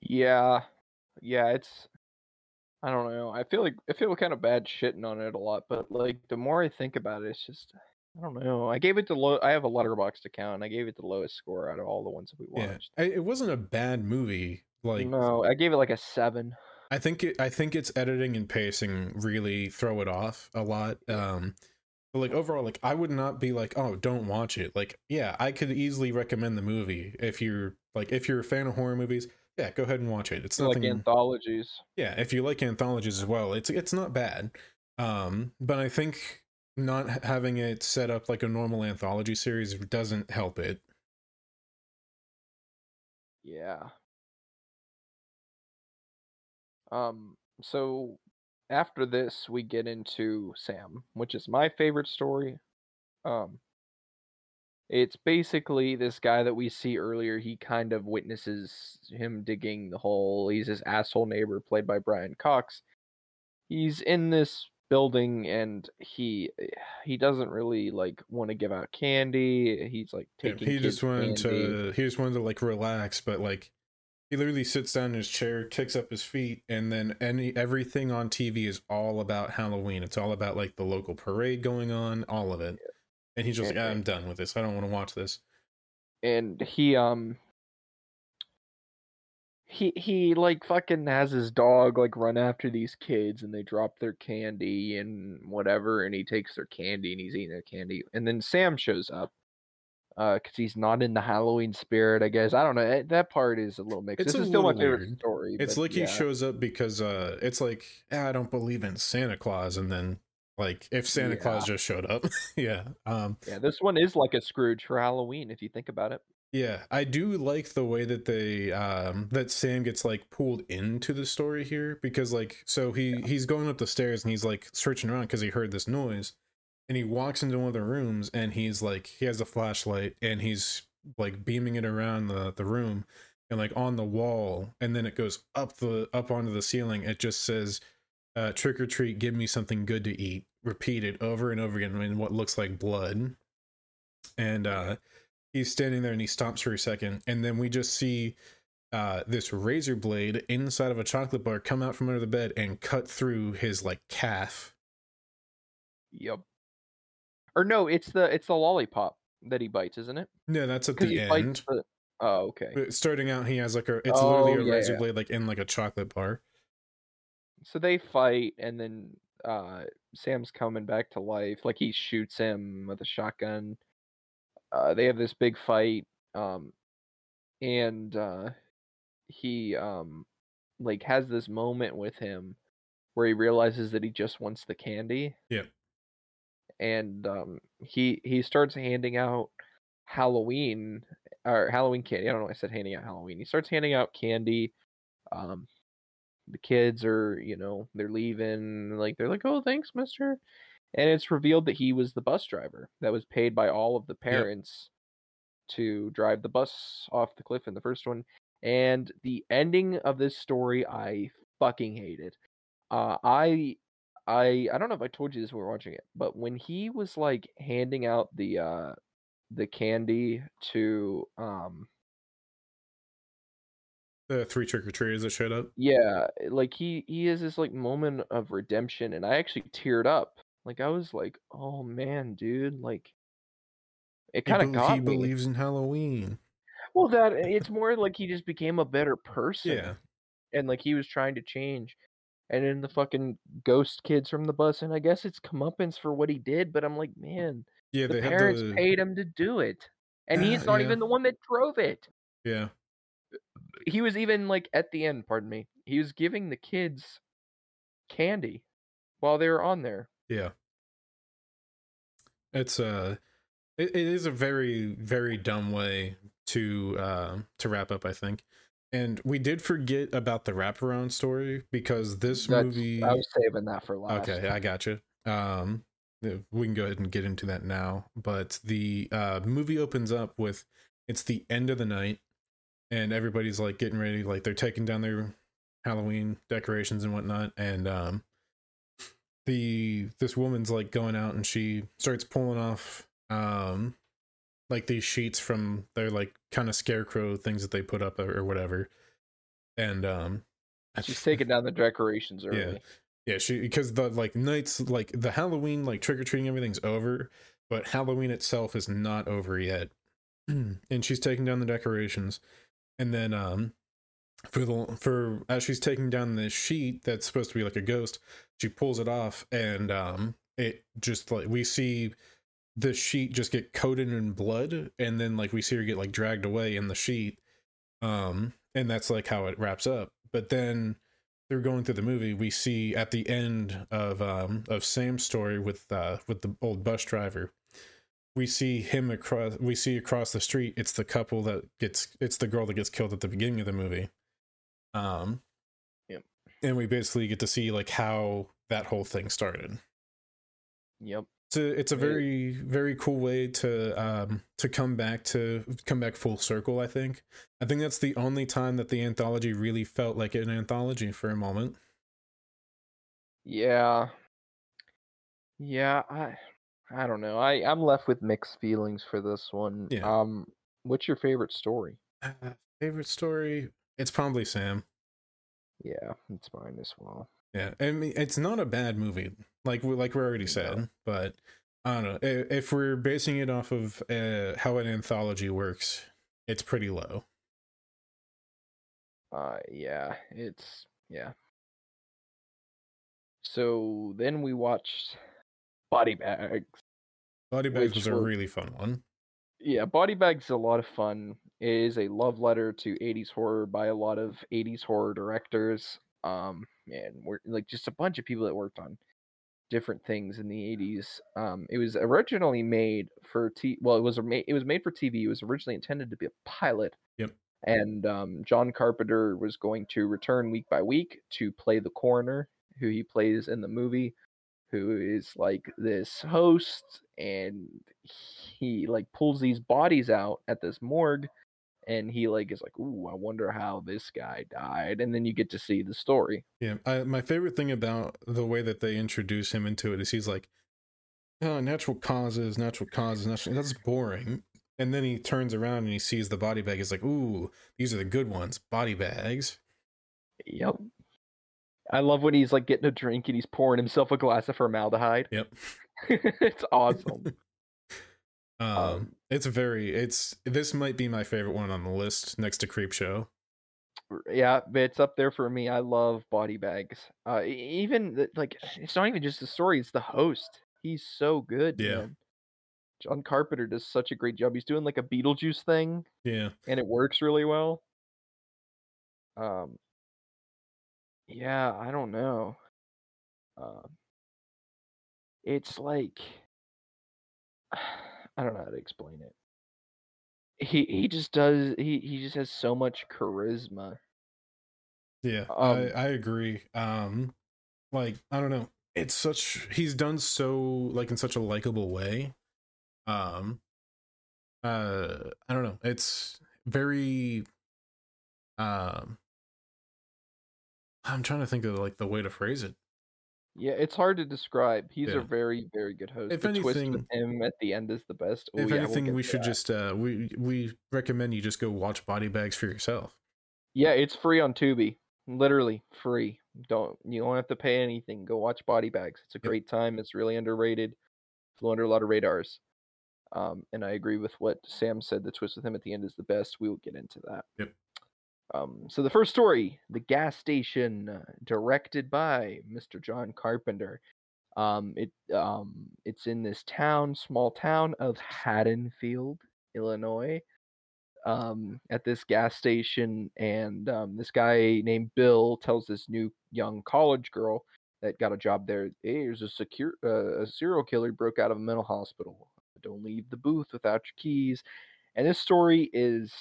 [SPEAKER 2] Yeah, yeah, it's. I don't know. I feel like I feel kind of bad shitting on it a lot, but like the more I think about it, it's just I don't know. I gave it the low. I have a letterboxd account. and I gave it the lowest score out of all the ones that we
[SPEAKER 1] yeah
[SPEAKER 2] watched.
[SPEAKER 1] I, it wasn't a bad movie like
[SPEAKER 2] no, I gave it like a seven.
[SPEAKER 1] i think it i think its editing and pacing really throw it off a lot um but like overall like i would not be like oh don't watch it like yeah i could easily recommend the movie if you're like if you're a fan of horror movies yeah go ahead and watch it it's
[SPEAKER 2] I like anthologies.
[SPEAKER 1] yeah if you like anthologies as well it's it's not bad um but i think not having it set up like a normal anthology series doesn't help it
[SPEAKER 2] Yeah. Um. So after this, we get into Sam, which is my favorite story. Um, it's basically this guy that we see earlier. He kind of witnesses him digging the hole. He's his asshole neighbor, played by Brian Cox. He's in this building and he eh, he doesn't really like want to give out candy. He's like taking.
[SPEAKER 1] he just wanted
[SPEAKER 2] candy.
[SPEAKER 1] to he just wanted to like relax, but like he literally sits down in his chair, kicks up his feet, and then any everything on TV is all about Halloween. It's all about like the local parade going on, all of it. And he's just
[SPEAKER 2] And-
[SPEAKER 1] like, "Ah, I'm done with this. I don't want to watch this.
[SPEAKER 2] and he um he he like fucking has his dog like run after these kids and they drop their candy and whatever and he takes their candy and he's eating their candy and then Sam shows up uh cuz he's not in the Halloween spirit I guess I don't know eh, that part is a little mixed
[SPEAKER 1] It's
[SPEAKER 2] this is still my favorite
[SPEAKER 1] weird.
[SPEAKER 2] story
[SPEAKER 1] It's like
[SPEAKER 2] yeah.
[SPEAKER 1] he shows up because uh it's like, ah, I don't believe in Santa Claus, and then like if Santa Claus just showed up. yeah. Um
[SPEAKER 2] yeah this one is like a Scrooge for Halloween if you think about it
[SPEAKER 1] Yeah, I do like the way that they um that Sam gets like pulled into the story here because like so he he's going up the stairs and he's like searching around because he heard this noise and he walks into one of the rooms and he's like he has a flashlight and he's like beaming it around the the room and like on the wall and then it goes up the up onto the ceiling it just says uh trick or treat give me something good to eat repeated over and over again in what looks like blood. And uh he's standing there and he stops for a second. And then we just see uh this razor blade inside of a chocolate bar come out from under the bed and cut through his like calf.
[SPEAKER 2] Yep or no it's the it's the lollipop that he bites isn't it?
[SPEAKER 1] No that's at the end.
[SPEAKER 2] the oh okay.
[SPEAKER 1] Starting out he has like a it's
[SPEAKER 2] Oh,
[SPEAKER 1] literally a
[SPEAKER 2] yeah,
[SPEAKER 1] razor
[SPEAKER 2] yeah.
[SPEAKER 1] blade like in like a chocolate bar
[SPEAKER 2] so they fight and then uh sam's coming back to life like he shoots him with a shotgun. Uh they have this big fight um and uh he um like has this moment with him where he realizes that he just wants the candy.
[SPEAKER 1] Yep.
[SPEAKER 2] and um he he starts handing out halloween or halloween candy. I don't know why i said handing out halloween. He starts handing out candy um the kids are you know they're leaving like they're like oh thanks mister and it's revealed that he was the bus driver that was paid by all of the parents to drive the bus off the cliff in the first one and the ending of this story i fucking hated. Uh i i i don't know if i told you this when we were watching it but when he was like handing out the uh the candy to um
[SPEAKER 1] the three trick-or-treaters that showed up.
[SPEAKER 2] Yeah eh, like he he has this like moment of redemption and i actually teared up. Like i was like oh man dude like it kind of got
[SPEAKER 1] he
[SPEAKER 2] me.
[SPEAKER 1] believes in halloween.
[SPEAKER 2] Well that eh, it's more like he just became a better person
[SPEAKER 1] yeah.
[SPEAKER 2] and like he was trying to change. And then the fucking ghost kids from the bus and i guess it's comeuppance for what he did but i'm like man
[SPEAKER 1] yeah
[SPEAKER 2] the parents
[SPEAKER 1] the
[SPEAKER 2] paid him to do it and he's not
[SPEAKER 1] yeah.
[SPEAKER 2] even the one that drove it.
[SPEAKER 1] Yeah
[SPEAKER 2] he was even like at the end pardon me he was giving the kids candy while they were on there
[SPEAKER 1] Yeah. It's uh it, it is a very very dumb way to uh to wrap up I think. And we did forget about the wraparound story because this
[SPEAKER 2] That's-
[SPEAKER 1] movie
[SPEAKER 2] i was saving that for last
[SPEAKER 1] Okay, I got you. Um we can go ahead and get into that now, but the uh movie opens up with it's the end of the night and everybody's like getting ready like they're taking down their Halloween decorations and whatnot and um the this woman's like going out and she starts pulling off um like these sheets from their like kind of scarecrow things that they put up or, or whatever and um
[SPEAKER 2] she's taking down the decorations early
[SPEAKER 1] Yeah. yeah she because the like nights like the halloween like trick-or-treating everything's over but halloween itself is not over yet and she's taking down the decorations and then um for the for as she's taking down this sheet that's supposed to be like a ghost she pulls it off and um it just like we see the sheet just get coated in blood and then like we see her get like dragged away in the sheet um and that's like how it wraps up. But then through going through the movie we see at the end of um of sam's story with uh with the old bus driver we see him across we see across the street it's the couple that gets it's the girl that gets killed at the beginning of the movie um
[SPEAKER 2] Yep.
[SPEAKER 1] and we basically get to see like how that whole thing started.
[SPEAKER 2] Yep.
[SPEAKER 1] It's a it's a very very cool way to um to come back to come back full circle. I think I think that's the only time that the anthology really felt like an anthology for a moment.
[SPEAKER 2] Yeah. Yeah, I I don't know. I I'm left with mixed feelings for this one.
[SPEAKER 1] Yeah.
[SPEAKER 2] Um what's your favorite story?
[SPEAKER 1] Uh, favorite story? It's probably Sam.
[SPEAKER 2] Yeah, it's mine as well.
[SPEAKER 1] Yeah, I mean it's not a bad movie, like we like we already said,
[SPEAKER 2] No.
[SPEAKER 1] but I don't know if we're basing it off of uh, how an anthology works. It's pretty low.
[SPEAKER 2] Uh yeah, it's yeah. So then we watched Body Bags.
[SPEAKER 1] Body Bags was a
[SPEAKER 2] were-
[SPEAKER 1] really fun one.
[SPEAKER 2] Yeah, Body Bags is a lot of fun. It is a love letter to 80s horror by a lot of 80s horror directors. Um, and we're like just a bunch of people that worked on different things in the 80s. Um, it was originally made for T. Well, it was made. It was made for TV. It was originally intended to be a pilot.
[SPEAKER 1] Yep.
[SPEAKER 2] And um, John Carpenter was going to return week by week to play the coroner, who he plays in the movie, who is like this host, and he like pulls these bodies out at this morgue and he like is like ooh i wonder how this guy died and then you get to see the story
[SPEAKER 1] Yeah, I, my favorite thing about the way that they introduce him into it is he's like, oh, natural causes, natural causes, natural. That's boring. And then he turns around and he sees the body bag. He's like, ooh, these are the good ones, body bags.
[SPEAKER 2] yep i love when he's like getting a drink and he's pouring himself a glass of formaldehyde
[SPEAKER 1] Yep.
[SPEAKER 2] it's awesome
[SPEAKER 1] Um,
[SPEAKER 2] Um,
[SPEAKER 1] it's very, it's this might be my favorite one on the list next to Creepshow.
[SPEAKER 2] yeah it's up there for me i love body bags uh even the, like it's not even just the story it's the host he's so good
[SPEAKER 1] Yeah.
[SPEAKER 2] man. john carpenter does such a great job he's doing like a beetlejuice thing
[SPEAKER 1] Yeah,
[SPEAKER 2] and it works really well. Um, yeah, I don't know. Um, it's like I don't know how to explain it. He he just does he he just has so much charisma.
[SPEAKER 1] yeah,
[SPEAKER 2] Um,
[SPEAKER 1] I I agree. Um, like I don't know, it's such he's done so like in such a likable way. Um, uh, I don't know, it's very. Um, I'm trying to think of like the way to phrase it.
[SPEAKER 2] Yeah, it's hard to describe. He's
[SPEAKER 1] Yeah.
[SPEAKER 2] a very very good host.
[SPEAKER 1] If
[SPEAKER 2] the
[SPEAKER 1] anything-
[SPEAKER 2] him at the end is the best. Oh,
[SPEAKER 1] if
[SPEAKER 2] yeah, we'll
[SPEAKER 1] anything, we should
[SPEAKER 2] that.
[SPEAKER 1] just uh we we recommend you just go watch Body Bags for yourself.
[SPEAKER 2] Yeah, it's free on Tubi. Literally free. Don't you don't have to pay anything. Go watch Body Bags. It's a great time. It's really underrated. Flew under a lot of radars. Um, and I agree with what Sam said. The twist with him at the end is the best. We will get into that.
[SPEAKER 1] Yep.
[SPEAKER 2] Um, so the first story, the gas station, uh, directed by Mr. John Carpenter. Um, it um, it's in this town, small town of Haddonfield, Illinois um, at this gas station, and um, this guy named Bill tells this new young college girl that got a job there. Hey, there's a secure uh, a serial killer broke out of a mental hospital. Don't leave the booth without your keys. And this story is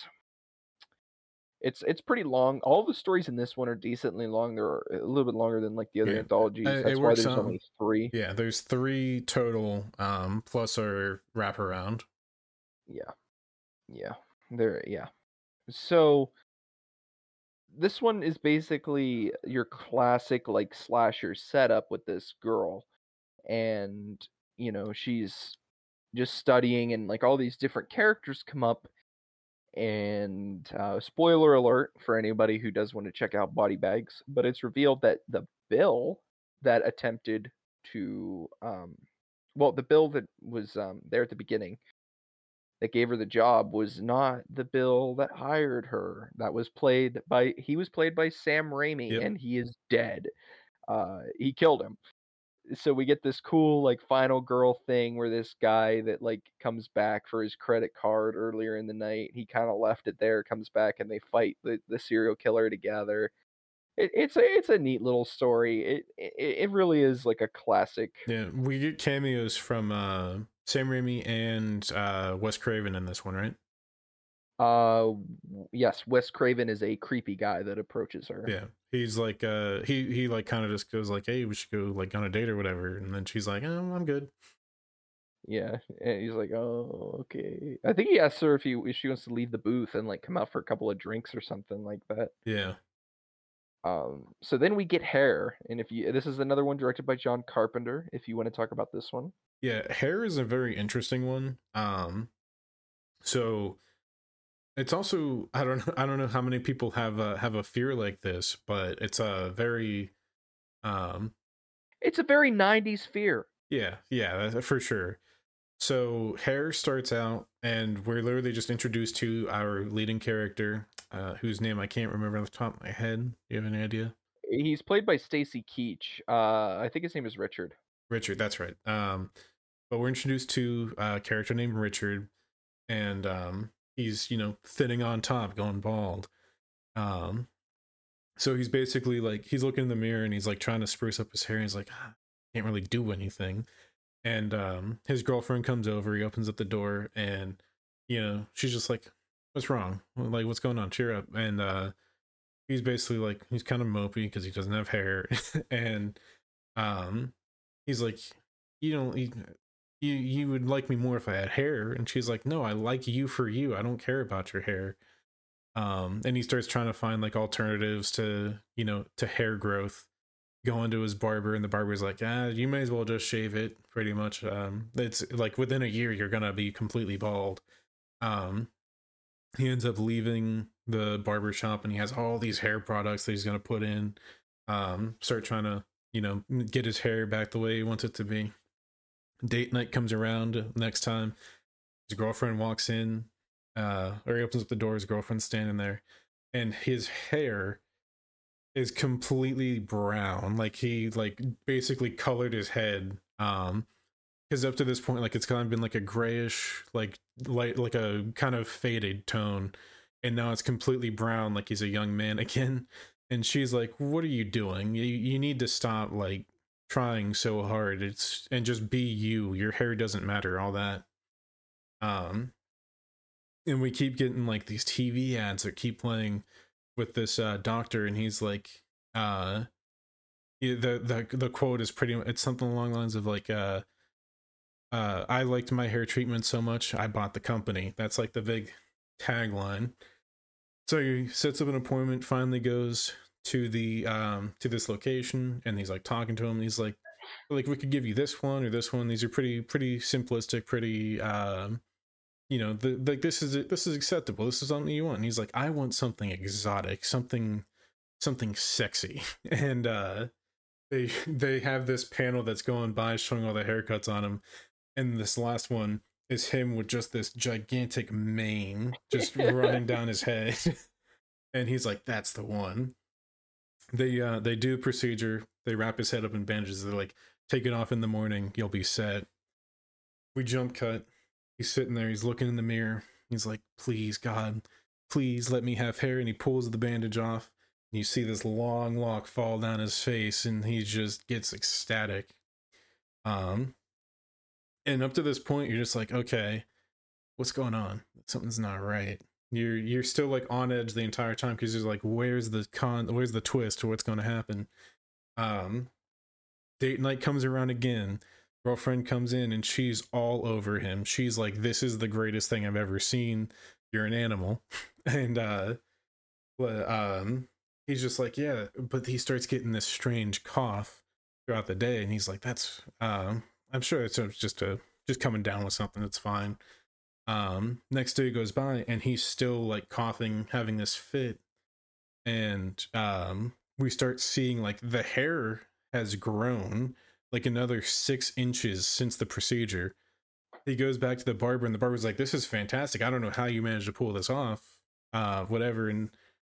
[SPEAKER 2] it's it's pretty long. All the stories in this one are decently long. They're a little bit longer than like the other
[SPEAKER 1] Yeah,
[SPEAKER 2] anthologies.
[SPEAKER 1] it
[SPEAKER 2] That's why there's
[SPEAKER 1] out.
[SPEAKER 2] only three.
[SPEAKER 1] Yeah, there's three total, um, plus our wraparound.
[SPEAKER 2] Yeah. Yeah. There yeah. So this one is basically your classic like slasher setup with this girl and you know she's just studying and like all these different characters come up and uh, spoiler alert for anybody who does want to check out body bags but it's revealed that the bill that attempted to um well the bill that was um there at the beginning that gave her the job was not the Bill that hired her. That was played by he was played by Sam Raimi
[SPEAKER 1] Yep.
[SPEAKER 2] and he is dead. Uh he killed him. So we get this cool like final girl thing where this guy that like comes back for his credit card earlier in the night, he kind of left it there, comes back and they fight the, the serial killer together. It, it's a it's a neat little story. It, it it really is like a classic.
[SPEAKER 1] Yeah, we get cameos from uh Sam Raimi and uh Wes Craven in this one, right?
[SPEAKER 2] Uh, yes, Wes Craven is a creepy guy that approaches her.
[SPEAKER 1] Yeah, he's like, uh, he he like kind of just goes like, "Hey, we should go like on a date or whatever," and then she's like, "Oh, I'm good."
[SPEAKER 2] Yeah, and he's like, "Oh, okay." I think he asks her if he if she wants to leave the booth and like come out for a couple of drinks or something like that.
[SPEAKER 1] Yeah.
[SPEAKER 2] Um, so then we get Hair, and if you this is another one directed by John Carpenter. If you want to talk about this one,
[SPEAKER 1] yeah, Hair is a very interesting one. Um, so it's also I don't know I don't know how many people have a, have a fear like this, but it's a very um,
[SPEAKER 2] it's a very '90s fear.
[SPEAKER 1] Yeah, yeah, for sure. So Hair starts out, and we're literally just introduced to our leading character, uh, whose name I can't remember off the top of my head. Do you have any idea?
[SPEAKER 2] He's played by Stacy Keach. Uh, I think his name is Richard.
[SPEAKER 1] Richard, that's right. Um, but we're introduced to a character named Richard, and um, he's you know thinning on top, going bald. Um, so he's basically like he's looking in the mirror and he's like trying to spruce up his hair. And he's like, ah, can't really do anything. And um his girlfriend comes over he opens up the door and you know she's just like what's wrong? Like what's going on? Cheer up. And uh he's basically like he's kind of mopey because he doesn't have hair. And um he's like you don't you, you you would like me more if i had hair. And she's like no i like you for you. I don't care about your hair. Um and he starts trying to find like alternatives to you know to hair growth. Going to his barber and the barber's like ah you may as well just shave it pretty much. Um it's like within a year you're gonna be completely bald. Um he ends up leaving the barber shop and he has all these hair products that he's gonna put in. Um start trying to you know get his hair back the way he wants it to be date night comes around next time his girlfriend walks in uh or he opens up the door his girlfriend's standing there and his hair is completely brown. Like he like basically colored his head. Um because up to this point, like it's kind of been like a grayish, like light, like a kind of faded tone, and now it's completely brown, like he's a young man again. And she's like, "What are you doing? You you need to stop like trying so hard. It's and just be you. Your hair doesn't matter. All that." Um, and we keep getting like these TV ads that keep playing with this uh, doctor, and he's like, uh, the the the quote is pretty. It's something along the lines of like, uh, uh, I liked my hair treatment so much, I bought the company. That's like the big tagline. So he sets up an appointment. Finally goes to the um to this location, and he's like talking to him. he's like, like we could give you this one or this one. These are pretty pretty simplistic, pretty um you know, the like this is this is acceptable. This is something you want. And he's like, I want something exotic, something something sexy. And uh they they have this panel that's going by showing all the haircuts on him. And this last one is him with just this gigantic mane just running down his head. and he's like, that's the one. They uh they do procedure, they wrap his head up in bandages, they're like, take it off in the morning, you'll be set. We jump cut he's sitting there, he's looking in the mirror. He's like, please, God, please let me have hair. And he pulls the bandage off. And you see this long lock fall down his face, and he just gets ecstatic. Um, and up to this point, you're just like, okay, what's going on? Something's not right. You're you're still like on edge the entire time because you're like, where's the con? Where's the twist? Or what's going to happen? Um, date night comes around again girlfriend comes in and she's all over him. She's like, "This is the greatest thing I've ever seen. You're an animal," and uh, but, um, he's just like, "Yeah," but he starts getting this strange cough throughout the day, and he's like, "That's um, I'm sure it's just a just coming down with something. It's fine." Um, next day goes by, and he's still like coughing, having this fit, and um, we start seeing like the hair has grown like another six inches since the procedure. He goes back to the barber, and the barber's like, "This is fantastic. I don't know how you managed to pull this off, uh, whatever." And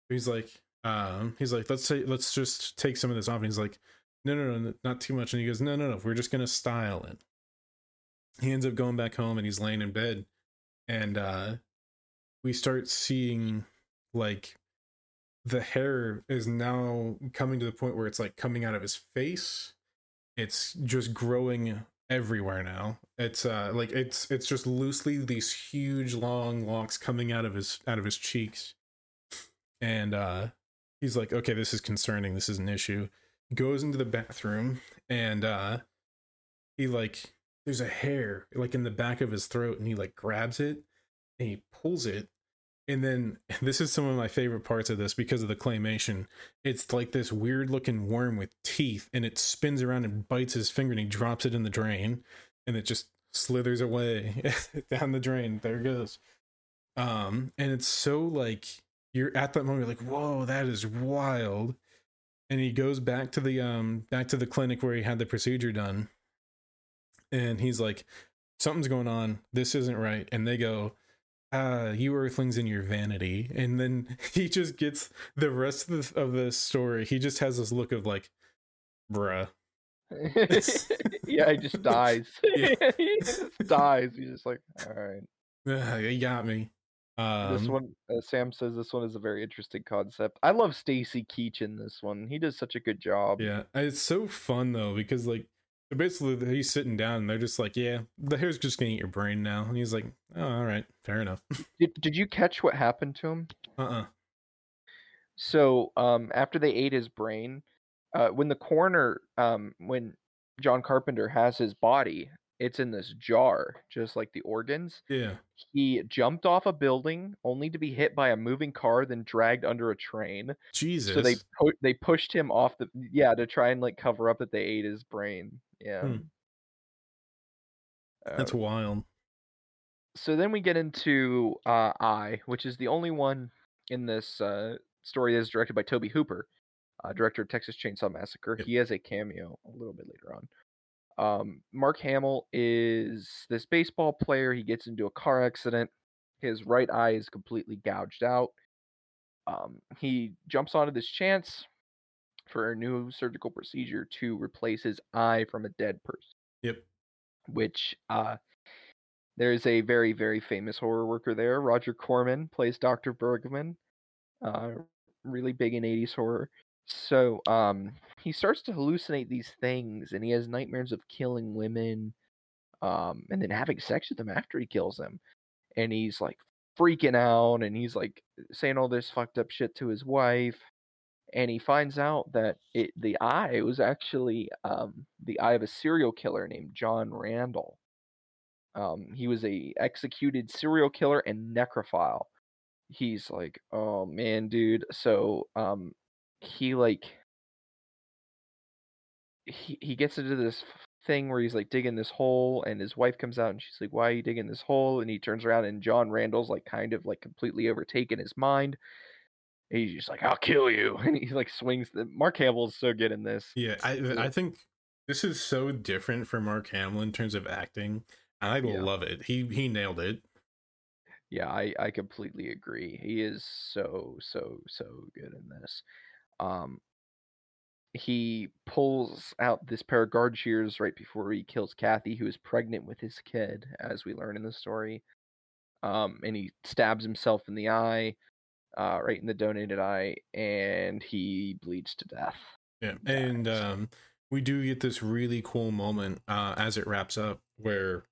[SPEAKER 1] he's like, um, "He's like, let's say, let's just take some of this off." And he's like, "No, no, no, not too much." And he goes, "No, no, no, we're just gonna style it." He ends up going back home, and he's laying in bed, and uh, we start seeing like the hair is now coming to the point where it's like coming out of his face it's just growing everywhere now. It's uh like it's it's just loosely these huge long locks coming out of his out of his cheeks. And uh he's like, okay, this is concerning, this is an issue. Goes into the bathroom and uh he like there's a hair like in the back of his throat and he like grabs it and he pulls it and then this is some of my favorite parts of this because of the claymation. It's like this weird looking worm with teeth and it spins around and bites his finger and he drops it in the drain and it just slithers away down the drain. There goes. Um and it's so like you're at that moment like whoa that is wild. And he goes back to the um back to the clinic where he had the procedure done and he's like something's going on this isn't right and they go uh you earthlings in your vanity and then he just gets the rest of the, of the story he just has this look of like bruh
[SPEAKER 2] yeah, he just dies.
[SPEAKER 1] Yeah.
[SPEAKER 2] he just dies. He's just like, all right.
[SPEAKER 1] "Ah, you got me um
[SPEAKER 2] this one, uh, Sam says this one is a very interesting concept. I love Stacy Keach in this one. He does such a good job.
[SPEAKER 1] yeah it's so fun though because like so basically he's sitting down and they're just like yeah the hair's just gonna eat your brain now and he's like oh all right fair enough
[SPEAKER 2] Did, did you catch what happened to him?
[SPEAKER 1] uh-uh
[SPEAKER 2] So, um, after they ate his brain, uh, when the coroner, um, when John Carpenter has his body, it's in this jar, just like the organs.
[SPEAKER 1] yeah
[SPEAKER 2] He jumped off a building only to be hit by a moving car, then dragged under a train.
[SPEAKER 1] jesus
[SPEAKER 2] So they pu- they pushed him off the yeah to try and like cover up that they ate his brain. Yeah.
[SPEAKER 1] Hmm. that's
[SPEAKER 2] Uh,
[SPEAKER 1] wild
[SPEAKER 2] so then we get into uh, Eye, which is the only one in this uh, story that is directed by Tobe Hooper, uh, director of Texas Chainsaw Massacre.
[SPEAKER 1] Yep.
[SPEAKER 2] He has a cameo a little bit later on. Um, Mark Hamill is this baseball player. He gets into a car accident. His right eye is completely gouged out. Um, he jumps onto this chance for a new surgical procedure to replace his eye from a dead person.
[SPEAKER 1] Yep.
[SPEAKER 2] Which uh there's a very very famous horror worker there roger corman plays dr bergman uh really big in 80s horror. So um he starts to hallucinate these things and he has nightmares of killing women um and then having sex with them after he kills them. And he's like freaking out and he's like saying all this fucked up shit to his wife and he finds out that it the eye was actually um, the eye of a serial killer named John Randall. Um, he was a executed serial killer and necrophile. He's like, oh man, dude. So um, he like he he gets into this thing where he's like digging this hole, and his wife comes out and she's like, "Why are you digging this hole?" And he turns around and John Randall's like kind of like completely overtaken his mind. He's just like, "I'll kill you," and he like swings. The Mark Hamill is so good in this.
[SPEAKER 1] Yeah, I I think this is so different for Mark Hamill in terms of acting. and I
[SPEAKER 2] Yeah.
[SPEAKER 1] love it. He he nailed it.
[SPEAKER 2] Yeah, I I completely agree. He is so so so good in this. Um, he pulls out this pair of guard shears right before he kills Kathy, who is pregnant with his kid, as we learn in the story. Um, and he stabs himself in the eye, uh, right in the donated eye, and he bleeds to death.
[SPEAKER 1] Yeah, and um, we do get this really cool moment uh, as it wraps up where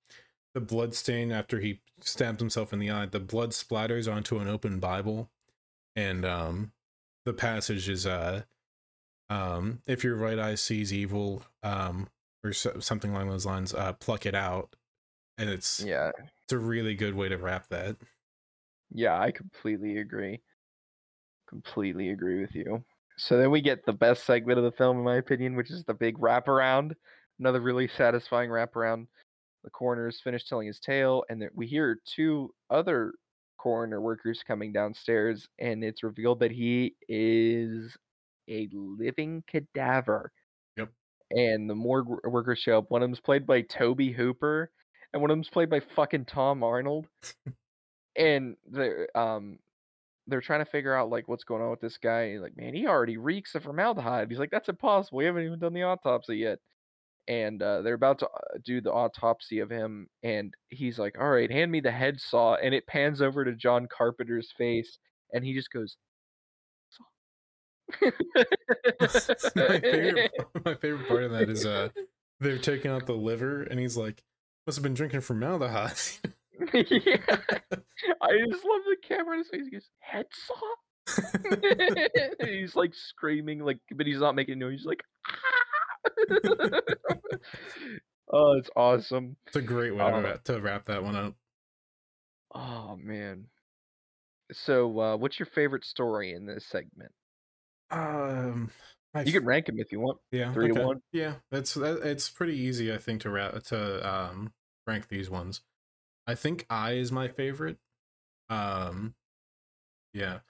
[SPEAKER 1] the blood stain after he stabs himself in the eye, the blood splatters onto an open Bible, and um, the passage is uh, um, if your right eye sees evil, um, or so, something along those lines, uh, pluck it out, and it's
[SPEAKER 2] Yeah,
[SPEAKER 1] it's a really good way to wrap that.
[SPEAKER 2] Yeah, I completely agree. Completely agree with you. So then we get the best segment of the film, in my opinion, which is the big wraparound. Another really satisfying wraparound. The coroner is finished telling his tale, and we hear two other coroner workers coming downstairs, and it's revealed that he is a living cadaver.
[SPEAKER 1] Yep.
[SPEAKER 2] And the morgue workers show up. One of them's played by Tobe Hooper, and one of them's played by fucking Tom Arnold and they're um they're trying to figure out like what's going on with this guy. And like, man, he already reeks of formaldehyde. He's like, that's impossible. We haven't even done the autopsy yet. And uh, they're about to uh, do the autopsy of him, and he's like, "All right, hand me the head saw." And it pans over to John Carpenter's face, and he just goes,
[SPEAKER 1] my favorite my favorite part of that is uh they're taking out the liver, and he's like, "Must have been drinking formaldehyde."
[SPEAKER 2] yeah. I just love the camera in his face. He goes, head saw? he's like screaming, like, but he's not making noise. He's like, ah! oh, it's awesome.
[SPEAKER 1] it's a great way
[SPEAKER 2] Uh,
[SPEAKER 1] to, wrap, that one up.
[SPEAKER 2] Oh man. So, uh, what's your favorite story in this segment?
[SPEAKER 1] Um,
[SPEAKER 2] You can rank them if you want.
[SPEAKER 1] Yeah,
[SPEAKER 2] Three to one?
[SPEAKER 1] Yeah, that's that, it's pretty easy, I think, to ra- to um rank these ones. I think Eye is my favorite. Um, yeah,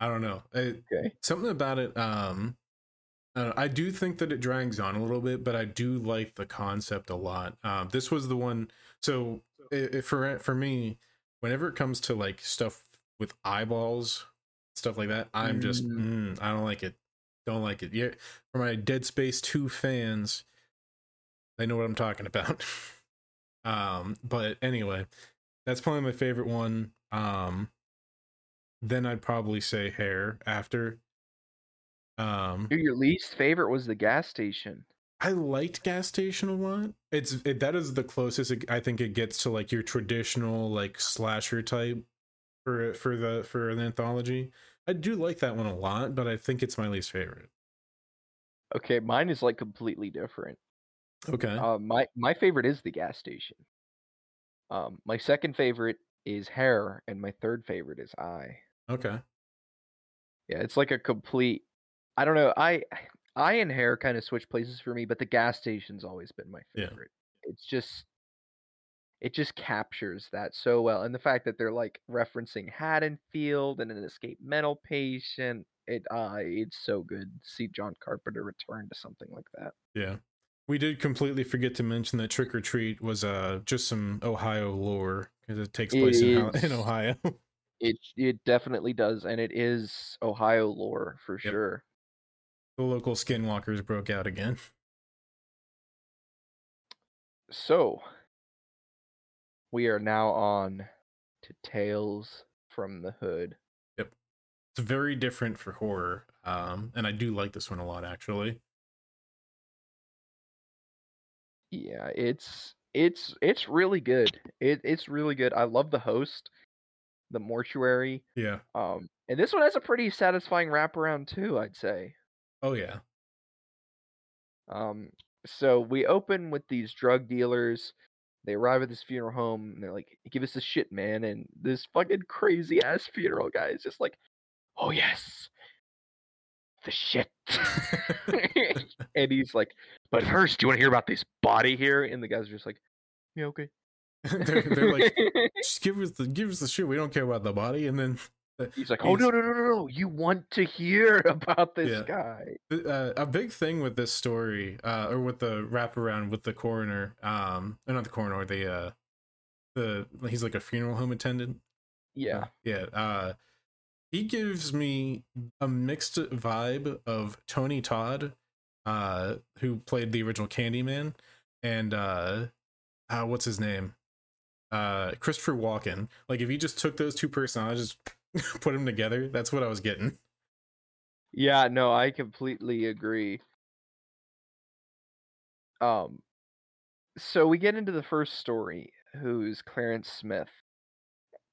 [SPEAKER 1] I don't know. It,
[SPEAKER 2] Okay.
[SPEAKER 1] something about it. Um, I, don't know, I do think that it drags on a little bit, but I do like the concept a lot. Um, this was the one. So i i- for for me, whenever it comes to like stuff with eyeballs, stuff like that, I'm just mm, I don't like it. Don't like it. Yeah, for my Dead Space 2 fans, they know what I'm talking about. um, but anyway, that's probably my favorite one. Um, then I'd probably say hair after. Um,
[SPEAKER 2] Dude, Your least favorite was the gas station.
[SPEAKER 1] I liked gas station a lot. It's it, that is the closest it, I think it gets to like your traditional like slasher type for for the for an anthology. I do like that one a lot, but I think it's my least favorite.
[SPEAKER 2] Okay, mine is like completely different.
[SPEAKER 1] Okay.
[SPEAKER 2] Uh, my my favorite is the gas station. Um, my second favorite is hair, and my third favorite is eye.
[SPEAKER 1] Okay.
[SPEAKER 2] Yeah, it's like a complete. I don't know. I eye and hair kind of switch places for me, but the gas station's always been my favorite. Yeah. It's just, it just captures that so well, and the fact that they're like referencing Haddonfield and an escaped mental patient. It uh, it's so good to see John Carpenter return to something like that.
[SPEAKER 1] Yeah. We did completely forget to mention that Trick 'r Treat was uh just some Ohio lore because it takes
[SPEAKER 2] It
[SPEAKER 1] place in, Hal- in. Ohio.
[SPEAKER 2] It it definitely does, and it is Ohio lore for
[SPEAKER 1] Yep.
[SPEAKER 2] sure.
[SPEAKER 1] the local skinwalkers broke out again.
[SPEAKER 2] So we are now on to Tales from the Hood. Yep.
[SPEAKER 1] It's very different for horror. Um, and I do like this one a lot actually.
[SPEAKER 2] Yeah, it's it's it's really good. It it's really good. I love the host, the mortuary.
[SPEAKER 1] Yeah.
[SPEAKER 2] Um, and this one has a pretty satisfying wraparound too, I'd say.
[SPEAKER 1] Oh yeah.
[SPEAKER 2] Um, so we open with these drug dealers. They arrive at this funeral home and they're like, "Give us the shit, man!" And this fucking crazy ass funeral guy is just like, "Oh yes, the shit." and he's like, "But first, do you want to hear about this body here?" And the guys are just like, "Yeah, okay."
[SPEAKER 1] they're, they're like, just give us the give us the shit. We don't care about the body. And then
[SPEAKER 2] he's like, "Oh no, no, no, no, no! You want to hear about this
[SPEAKER 1] Yeah.
[SPEAKER 2] guy?"
[SPEAKER 1] uh, a big thing with this story, uh, or with the wraparound with the coroner, um, or not the coroner, the uh, the he's like a funeral home attendant.
[SPEAKER 2] Yeah,
[SPEAKER 1] yeah. Uh, he gives me a mixed vibe of Tony Todd, uh, who played the original Candyman, and uh, uh, what's his name? Uh, Christopher Walken. Like if you just took those two personages, put them together, that's what I was getting.
[SPEAKER 2] yeah. No, I completely agree. Um, so we get into the first story, who's Clarence Smith.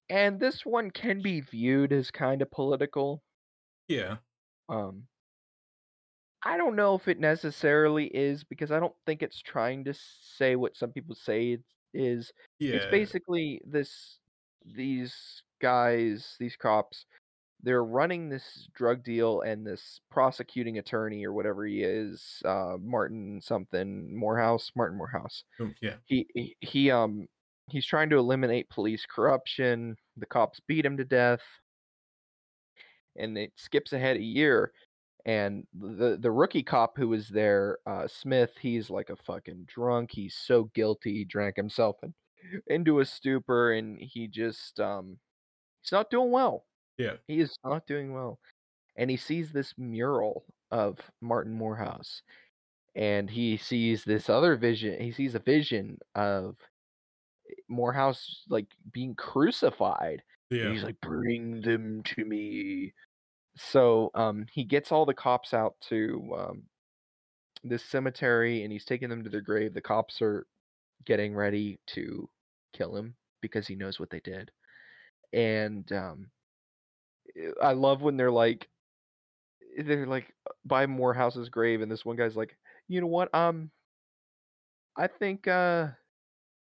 [SPEAKER 2] And this one can be viewed as kind of political.
[SPEAKER 1] Yeah,
[SPEAKER 2] Um I don't know if it necessarily is because I don't think it's trying to say what some people say it is.
[SPEAKER 1] yeah.
[SPEAKER 2] It's basically this these guys, these cops, they're running this drug deal and this prosecuting attorney or whatever he is, uh Martin something Moorehouse, Martin Moorehouse.
[SPEAKER 1] Boom, yeah.
[SPEAKER 2] he he, he um he's trying to eliminate police corruption. The cops beat him to death. And it skips ahead a year and the the rookie cop who was there, uh Smith, he's like a fucking drunk. He's so guilty. He drank himself in, into a stupor and he just um he's not doing well.
[SPEAKER 1] Yeah.
[SPEAKER 2] He is not doing well. And he sees this mural of Martin Moorehouse. And he sees this other vision. He sees a vision of Moorehouse like being crucified. And
[SPEAKER 1] Yeah.
[SPEAKER 2] he's like, bring them to me. So um he gets all the cops out to um this cemetery and he's taking them to their grave. The cops are getting ready to kill him because he knows what they did. And um, I love when they're like, they're like by Moorehouse's grave, and this one guy's like, you know what? Um, I think uh,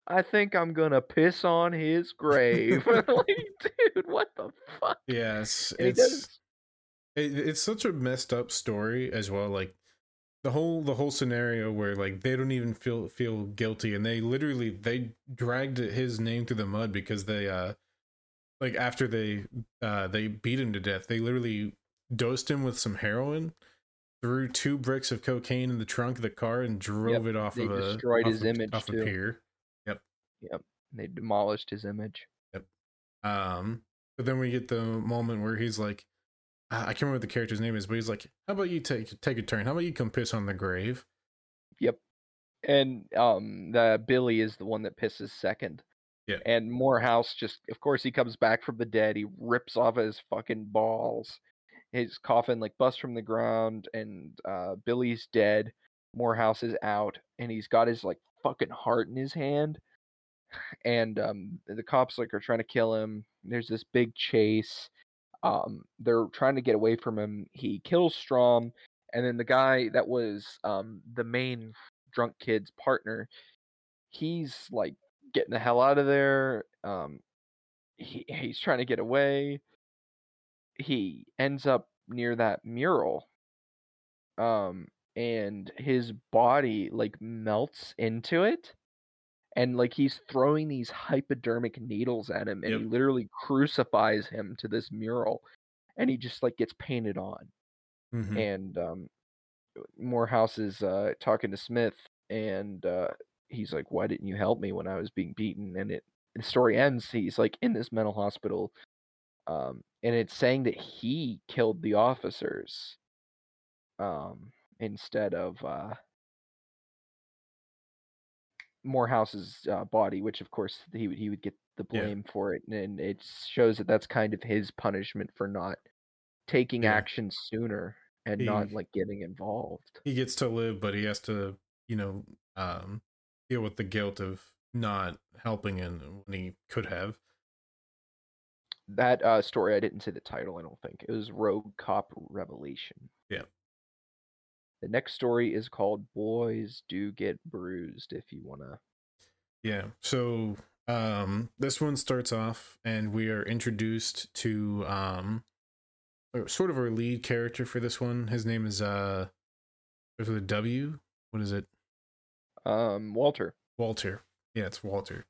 [SPEAKER 2] I think I'm gonna piss on his grave. like, dude, what the fuck?
[SPEAKER 1] Yes,
[SPEAKER 2] And
[SPEAKER 1] it's it, it's such a messed up story as well. Like the whole the whole scenario where like they don't even feel feel guilty, and they literally they dragged his name through the mud because they uh like after they uh they beat him to death, they literally dosed him with some heroin. Threw two bricks of cocaine in the trunk of the car and drove it off
[SPEAKER 2] they
[SPEAKER 1] of a
[SPEAKER 2] destroyed his
[SPEAKER 1] a,
[SPEAKER 2] image,
[SPEAKER 1] off a
[SPEAKER 2] too.
[SPEAKER 1] pier.
[SPEAKER 2] They demolished his image. Yep.
[SPEAKER 1] Um, but then we get the moment where he's like, I can't remember what the character's name is, but he's like, "How about you take take a turn? How about you come piss on the grave?" Yep.
[SPEAKER 2] And um the Billy is the one that pisses second.
[SPEAKER 1] Yeah.
[SPEAKER 2] And Moorehouse just of course he comes back from the dead, he rips off his fucking balls. His coffin like busts from the ground and uh Billy's dead. Moorehouse is out and he's got his like fucking heart in his hand. And um the cops like are trying to kill him. There's this big chase. Um they're trying to get away from him. He kills Strom and then the guy that was um the main drunk kid's partner he's like getting the hell out of there um he, he's trying to get away he ends up near that mural um and his body like melts into it and like he's throwing these hypodermic needles at him and he literally crucifies him to this mural and he just like gets painted on
[SPEAKER 1] Mhm.
[SPEAKER 2] and um Moorehouse is uh talking to Smith and uh he's like why didn't you help me when I was being beaten and it the story ends he's like in this mental hospital um and it's saying that he killed the officers um instead of uh Moorehouse's uh, body which of course he would he would get the
[SPEAKER 1] Yeah.
[SPEAKER 2] blame for it and it shows that that's kind of his punishment for not taking
[SPEAKER 1] Yeah.
[SPEAKER 2] action sooner and not like getting involved
[SPEAKER 1] He gets to live, but he has to, you know, um, deal with the guilt of not helping in when he could have.
[SPEAKER 2] That uh, story, I didn't say the title. I don't think it was Rogue Cop Revelation.
[SPEAKER 1] Yeah.
[SPEAKER 2] The next story is called "Boys Do Get Bruised." If you wanna,
[SPEAKER 1] Yeah. So um this one starts off and we are introduced to um sort of our lead character for this one. His name is uh with a W. What is it?
[SPEAKER 2] um, Walter.
[SPEAKER 1] Walter. Yeah, it's Walter.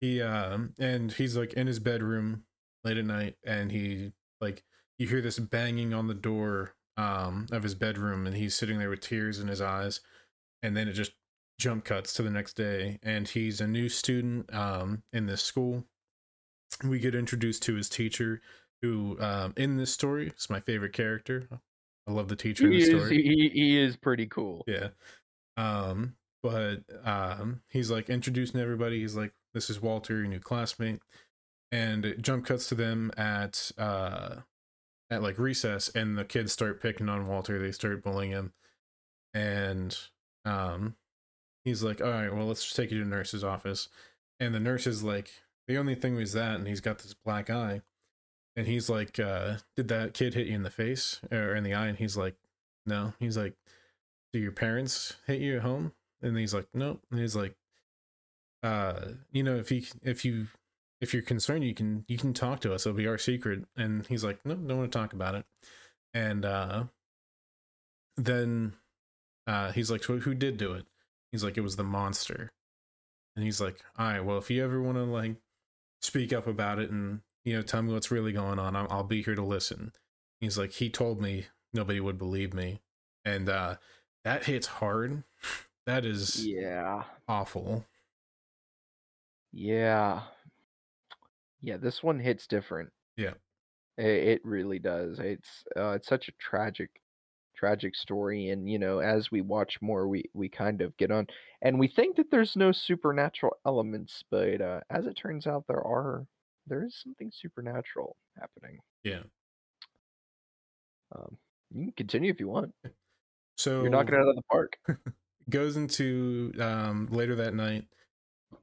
[SPEAKER 1] He um and he's like in his bedroom late at night and he like you hear this banging on the door um of his bedroom and he's sitting there with tears in his eyes and then it just jump cuts to the next day and he's a new student um in this school. We get introduced to his teacher who um in this story is my favorite character. I love the teacher in
[SPEAKER 2] He
[SPEAKER 1] the
[SPEAKER 2] is,
[SPEAKER 1] story.
[SPEAKER 2] he, he is pretty cool.
[SPEAKER 1] Yeah. Um, but um he's like introducing everybody. He's like, This is Walter, your new classmate. And it jump cuts to them at uh at like recess and the kids start picking on Walter. They start bullying him. And um he's like, All right, well let's just take you to the nurse's office. And the nurse is like, the only thing was that, and he's got this black eye. And he's like, uh, did that kid hit you in the face or in the eye? And he's like, no. He's like, do your parents hit you at home? And he's like, nope. And he's like, uh, you know, if you if you if you're concerned, you can you can talk to us. It'll be our secret. And he's like, no, don't want to talk about it. And uh, then uh, he's like, who did do it? He's like, it was the monster. And he's like, all right, well, if you ever want to like speak up about it and you know tell me what's really going on, I'll, I'll be here to listen. He's like, he told me nobody would believe me, and uh, that hits hard. That is
[SPEAKER 2] Yeah,
[SPEAKER 1] awful.
[SPEAKER 2] yeah, yeah. This one hits different.
[SPEAKER 1] Yeah.
[SPEAKER 2] it, it really does. It's uh, it's such a tragic, tragic story, and you know, as we watch more, we we kind of get on, and we think that there's no supernatural elements, but uh, as it turns out, there are. There is something supernatural happening.
[SPEAKER 1] Yeah.
[SPEAKER 2] Um, you can continue if you want.
[SPEAKER 1] So
[SPEAKER 2] You're knocking it out of the park.
[SPEAKER 1] goes into um, later that night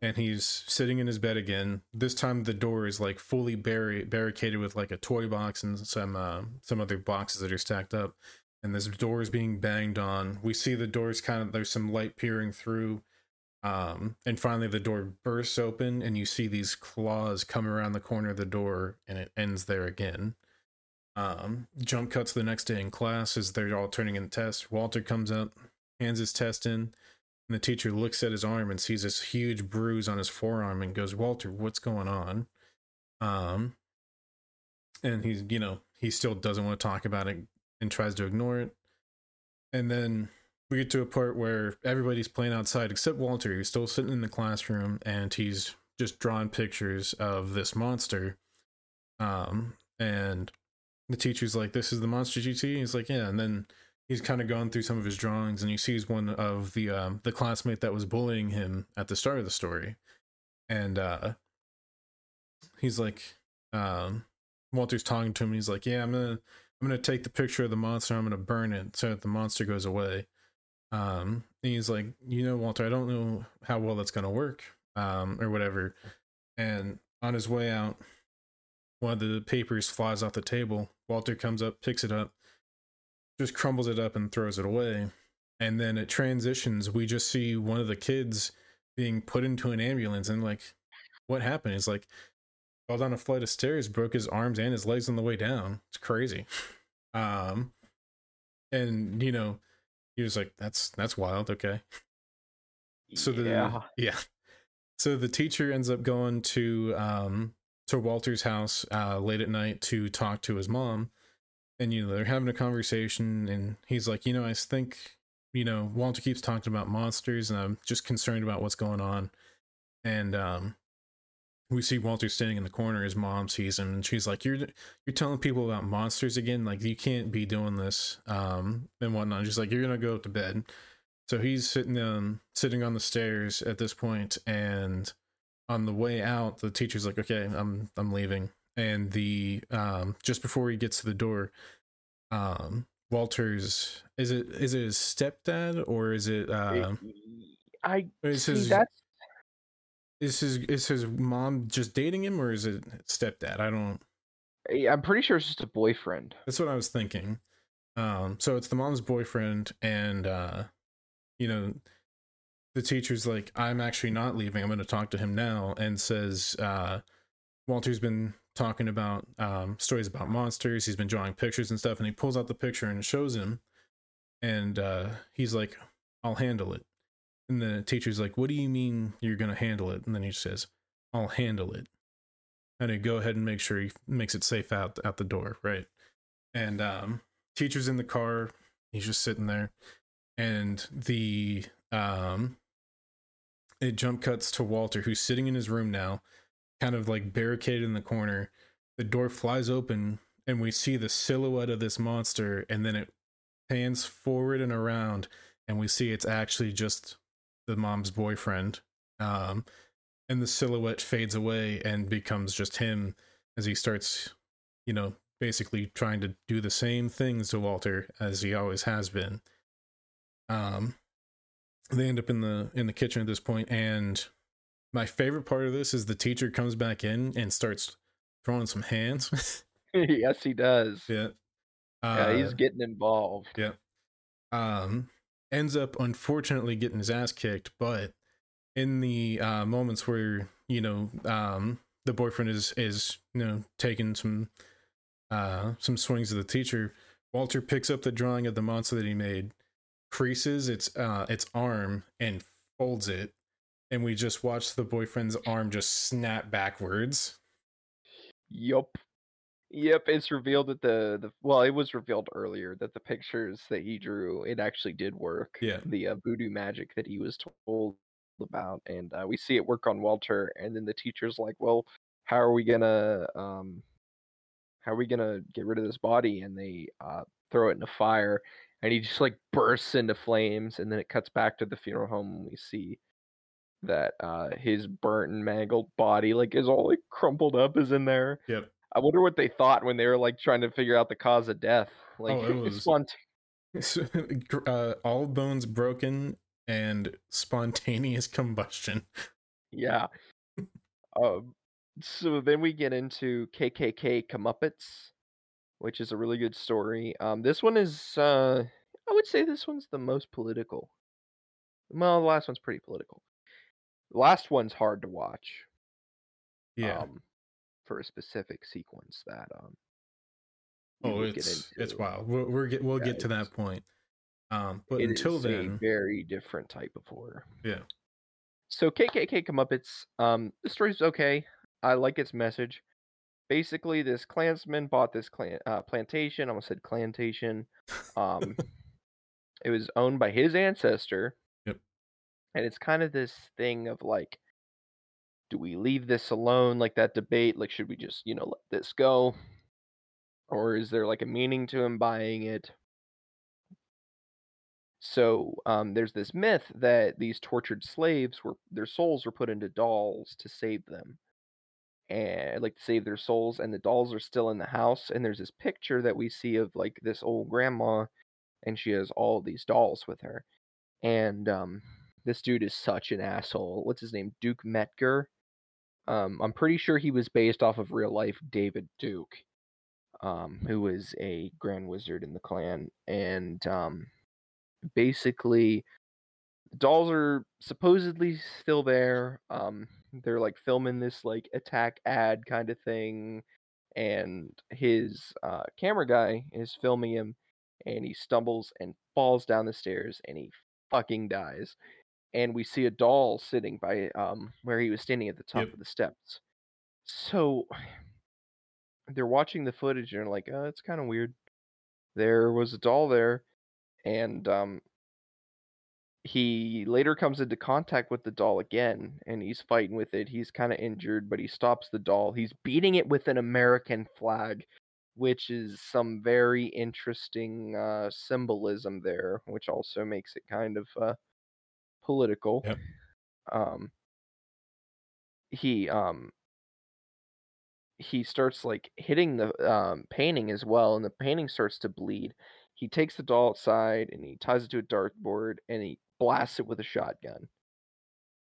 [SPEAKER 1] and he's sitting in his bed again. This time the door is like fully barri- barricaded with like a toy box and some uh, some other boxes that are stacked up. And this door is being banged on. We see the doors kind of there's some light peering through. Um, and finally the door bursts open and you see these claws come around the corner of the door and it ends there again. Um, jump cuts the next day in class as they're all turning in tests. Walter comes up, hands his test in, and the teacher looks at his arm and sees this huge bruise on his forearm and goes, Walter, what's going on? Um, and he's, you know, he still doesn't want to talk about it and tries to ignore it. And then we get to a part where everybody's playing outside except Walter, who's still sitting in the classroom and he's just drawing pictures of this monster. Um, and the teacher's like, "This is the monster GT. He's like, "Yeah," and then he's kind of going through some of his drawings, and he sees one of the um, the classmate that was bullying him at the start of the story, and uh, he's like, um, Walter's talking to him. He's like, "Yeah, I'm gonna I'm gonna take the picture of the monster. I'm gonna burn it so that the monster goes away." Um, and he's like, "You know, Walter, I don't know how well that's gonna work, um, or whatever." And on his way out, one of the papers flies off the table. Walter comes up, picks it up, just crumbles it up and throws it away. And then it transitions. We just see one of the kids being put into an ambulance and like, what happened? He's like, fell down a flight of stairs, broke his arms and his legs on the way down. It's crazy. Um, and you know, he was like, that's that's wild. Okay. So the
[SPEAKER 2] yeah.
[SPEAKER 1] yeah. So the teacher ends up going to um to Walter's house uh, late at night to talk to his mom, and you know they're having a conversation, and he's like, you know, I think you know Walter keeps talking about monsters, and I'm just concerned about what's going on, and um, we see Walter standing in the corner. His mom sees him, and she's like, "You're you're telling people about monsters again? Like you can't be doing this, um, and whatnot." She's like, "You're gonna go to bed." So he's sitting um sitting on the stairs at this point, and on the way out, the teacher's like, "Okay, I'm I'm leaving." And the um just before he gets to the door, um Walter's is it is it his stepdad or is it uh
[SPEAKER 2] I
[SPEAKER 1] is
[SPEAKER 2] see
[SPEAKER 1] his
[SPEAKER 2] that's
[SPEAKER 1] is his is his mom just dating him or is it stepdad? I don't
[SPEAKER 2] I'm pretty sure it's just a boyfriend.
[SPEAKER 1] That's what I was thinking. Um, so it's the mom's boyfriend, and uh, you know, the teacher's like, "I'm actually not leaving. I'm going to talk to him now," and says, uh, "Walter's been talking about um, stories about monsters. He's been drawing pictures and stuff, and he pulls out the picture and shows him, and uh, he's like, "I'll handle it." And the teacher's like, "What do you mean you're going to handle it?" And then he says, "I'll handle it." and he go ahead and make sure he makes it safe out out the door, right? And um, teacher's in the car. He's just sitting there, and the um, it jump cuts to Walter, who's sitting in his room now, kind of like barricaded in the corner. The door flies open, and we see the silhouette of this monster, and then it pans forward and around, and we see it's actually just the mom's boyfriend. Um, and the silhouette fades away and becomes just him as he starts, you know, basically trying to do the same things to Walter as he always has been. Um, they end up in the in the kitchen at this point, and my favorite part of this is the teacher comes back in and starts throwing some hands.
[SPEAKER 2] yes, he does.
[SPEAKER 1] yeah,
[SPEAKER 2] Yeah, he's
[SPEAKER 1] Uh,
[SPEAKER 2] getting involved.
[SPEAKER 1] yeah. Um, ends up unfortunately getting his ass kicked, but in the uh, moments where you know um, the boyfriend is is you know taking some uh, some swings at the teacher, Walter picks up the drawing of the monster that he made, creases its uh, its arm, and folds it, and we just watch the boyfriend's arm just snap backwards.
[SPEAKER 2] Yup. Yep, it's revealed that the, the well, it was revealed earlier that the pictures that he drew it actually did work.
[SPEAKER 1] Yeah.
[SPEAKER 2] The uh, voodoo magic that he was told about, and uh, we see it work on Walter, and then the teacher's like, "Well, how are we gonna um, how are we gonna get rid of this body?" And they uh, throw it in a fire, and he just like bursts into flames, and then it cuts back to the funeral home, and we see that uh, his burnt and mangled body like is all like crumpled up is in there.
[SPEAKER 1] Yep.
[SPEAKER 2] I wonder what they thought when they were like trying to figure out the cause of death. Like
[SPEAKER 1] Oh, it was- uh, all bones broken and spontaneous combustion.
[SPEAKER 2] Yeah. um, so then we get into KKK Comeuppance, which is a really good story. Um, this one is, uh, I would say this one's the most political. Well, the last one's pretty political. The last one's hard to watch.
[SPEAKER 1] Yeah.
[SPEAKER 2] Um, for a specific sequence that um.
[SPEAKER 1] oh, it's it's wild. We'll we're get, we'll
[SPEAKER 2] Yeah,
[SPEAKER 1] get to that point. Um, but until then,
[SPEAKER 2] very different type of horror.
[SPEAKER 1] yeah,
[SPEAKER 2] So KKK Comeuppance, um, the story's okay. I like its message. Basically, this clansman bought this clan uh, plantation. I almost said plantation. Um, it was owned by his ancestor. And it's kind of this thing of like, do we leave this alone? Like that debate. Like, should we just you know let this go, or is there like a meaning to him buying it? So um, there's this myth that these tortured slaves were their souls were put into dolls to save them, and like to save their souls. And the dolls are still in the house. And there's this picture that we see of like this old grandma, and she has all these dolls with her. And um, this dude is such an asshole. What's his name? Duke Metger. Um, I'm pretty sure he was based off of real life David Duke, um, who was a Grand Wizard in the clan, and um, basically dolls are supposedly still there um they're like filming this like attack ad kind of thing and his uh camera guy is filming him and he stumbles and falls down the stairs and he fucking dies and we see a doll sitting by um where he was standing at the top
[SPEAKER 1] Yep.
[SPEAKER 2] of the steps so they're watching the footage and they're like oh it's kind of weird there was a doll there and um he later comes into contact with the doll again and he's fighting with it. He's kind of injured, but he stops the doll. He's beating it with an American flag, which is some very interesting uh, symbolism there, which also makes it kind of uh, political.
[SPEAKER 1] Yep.
[SPEAKER 2] Um, he um he starts like hitting the um, painting as well, and the painting starts to bleed. He takes the doll outside and he ties it to a dartboard and he blasts it with a shotgun.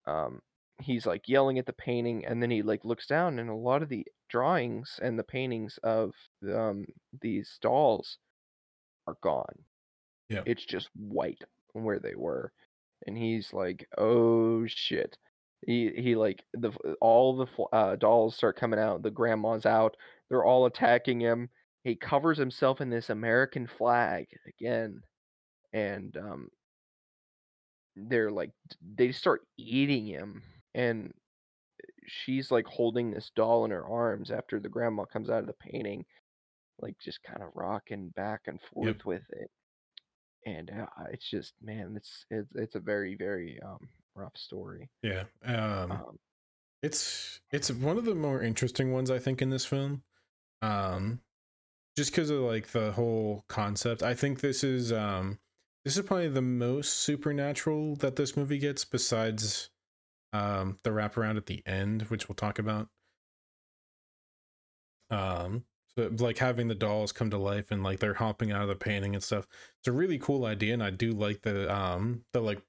[SPEAKER 2] Um, he's like yelling at the painting, and then he like looks down, and a lot of the drawings and the paintings of um, these dolls are gone.
[SPEAKER 1] Yeah.
[SPEAKER 2] It's just white from where they were, and he's like, "Oh shit." He he like the all the uh, dolls start coming out. The grandma's out. They're all attacking him. He covers himself in this American flag again, and um, they're like they start eating him, and she's like holding this doll in her arms after the grandma comes out of the painting, like just kind of rocking back and forth with it. And uh, it's just man, it's it's it's a very very um rough story.
[SPEAKER 1] yeah. Um,
[SPEAKER 2] Um,
[SPEAKER 1] it's it's one of the more interesting ones I think in this film. Um, just because of like the whole concept. I think this is um this is probably the most supernatural that this movie gets besides um the wraparound at the end, which we'll talk about. Um like having the dolls come to life and like they're hopping out of the painting and stuff. It's a really cool idea and I do like the um the like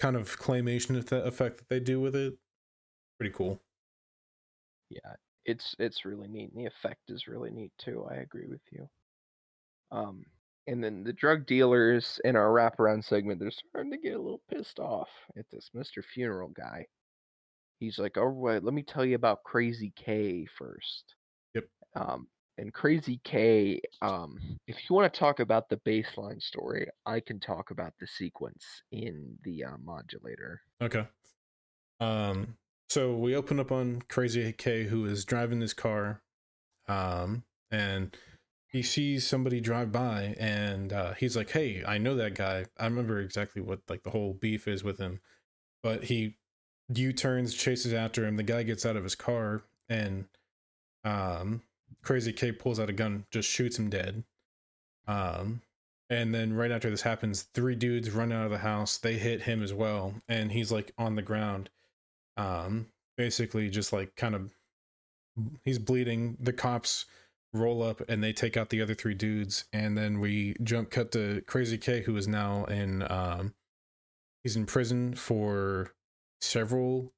[SPEAKER 1] kind of claymation effect that they do with it. Pretty cool.
[SPEAKER 2] yeah, it's it's really neat, and the effect is really neat too. I agree with you. Um, and then the drug dealers in our wraparound segment, they're starting to get a little pissed off at this Mister Funeral guy. He's like, "All right, let me tell you about Crazy K first.
[SPEAKER 1] Yep.
[SPEAKER 2] Um, and Crazy K, um, if you want to talk about the baseline story, I can talk about the sequence in the uh, modulator.
[SPEAKER 1] Okay. Um so we open up on Crazy K who is driving this car. Um and he sees somebody drive by and uh he's like, "Hey, I know that guy. I remember exactly what like the whole beef is with him." But he U-turns, chases after him. The guy gets out of his car and um Crazy K pulls out a gun, just shoots him dead. Um and then right after this happens, three dudes run out of the house. They hit him as well, and he's like on the ground. Um, basically just like kind of he's bleeding. The cops roll up and they take out the other three dudes and then we jump cut to crazy k who is now in um he's in prison for several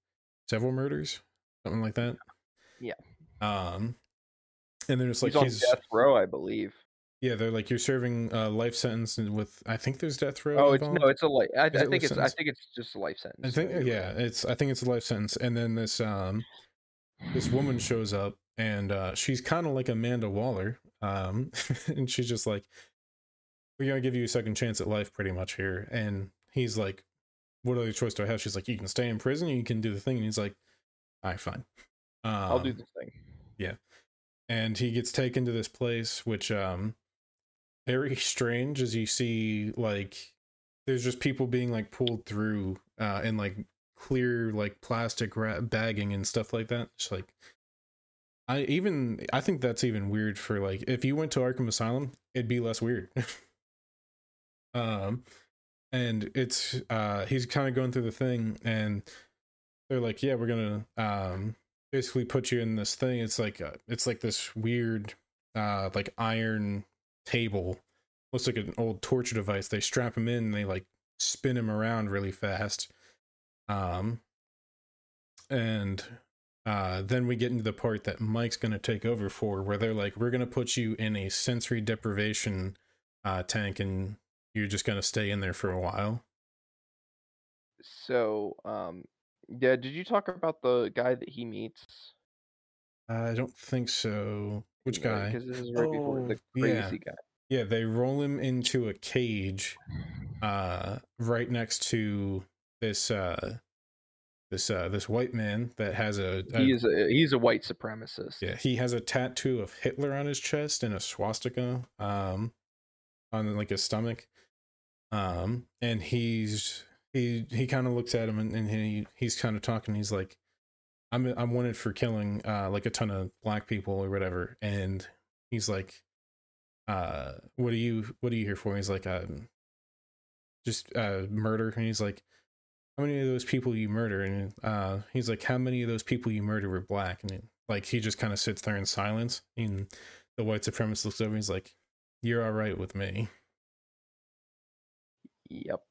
[SPEAKER 1] several murders something like that
[SPEAKER 2] Yeah.
[SPEAKER 1] um and then it's like
[SPEAKER 2] he's on
[SPEAKER 1] he's,
[SPEAKER 2] death row, I believe.
[SPEAKER 1] yeah they're like you're serving a life sentence with i think there's death row
[SPEAKER 2] Oh, it's no, it's a life. I, I think
[SPEAKER 1] life
[SPEAKER 2] it's. I think it's just a life sentence.
[SPEAKER 1] I think yeah, it's I think it's a life sentence. And then this um this woman shows up and uh she's kind of like Amanda Waller. Um and she's just like we're going to give you a second chance at life pretty much here. And he's like what other choice do I have? She's like you can stay in prison, you can do the thing and he's like all right, fine. Um,
[SPEAKER 2] I'll do the thing.
[SPEAKER 1] And he gets taken to this place which um very strange as you see like there's just people being like pulled through uh in like clear like plastic bagging and stuff like that. It's like i even i think that's even weird for like if you went to arkham asylum it'd be less weird. Um and it's uh he's kind of going through the thing and they're like yeah we're gonna um basically put you in this thing. It's like uh it's like this weird uh like iron table. Looks like an old torture device. They strap him in and they like spin him around really fast. Um and uh then we get into the part that mike's gonna take over for where they're like we're gonna put you in a sensory deprivation uh tank and you're just gonna stay in there for a while.
[SPEAKER 2] So, um, yeah. Did you talk about the guy that he meets?
[SPEAKER 1] i don't think so which guy
[SPEAKER 2] Because this is right before the
[SPEAKER 1] Oh, yeah.
[SPEAKER 2] crazy guy.
[SPEAKER 1] Yeah, they roll him into a cage uh right next to this uh this uh this white man that has a, a
[SPEAKER 2] He is a he's a white supremacist.
[SPEAKER 1] yeah, he has a tattoo of Hitler on his chest and a swastika um on like his stomach. Um and he's he he kind of looks at him and, and he he's kind of talking he's like I'm I'm wanted for killing uh like a ton of black people or whatever. And he's like uh what are you what are you here for? He's like um just uh murder. And he's like how many of those people you murder? And uh he's like how many of those people you murder were black? And it, like he just kind of sits there in silence and the white supremacist looks over and he's like you're all right with me.
[SPEAKER 2] Yep.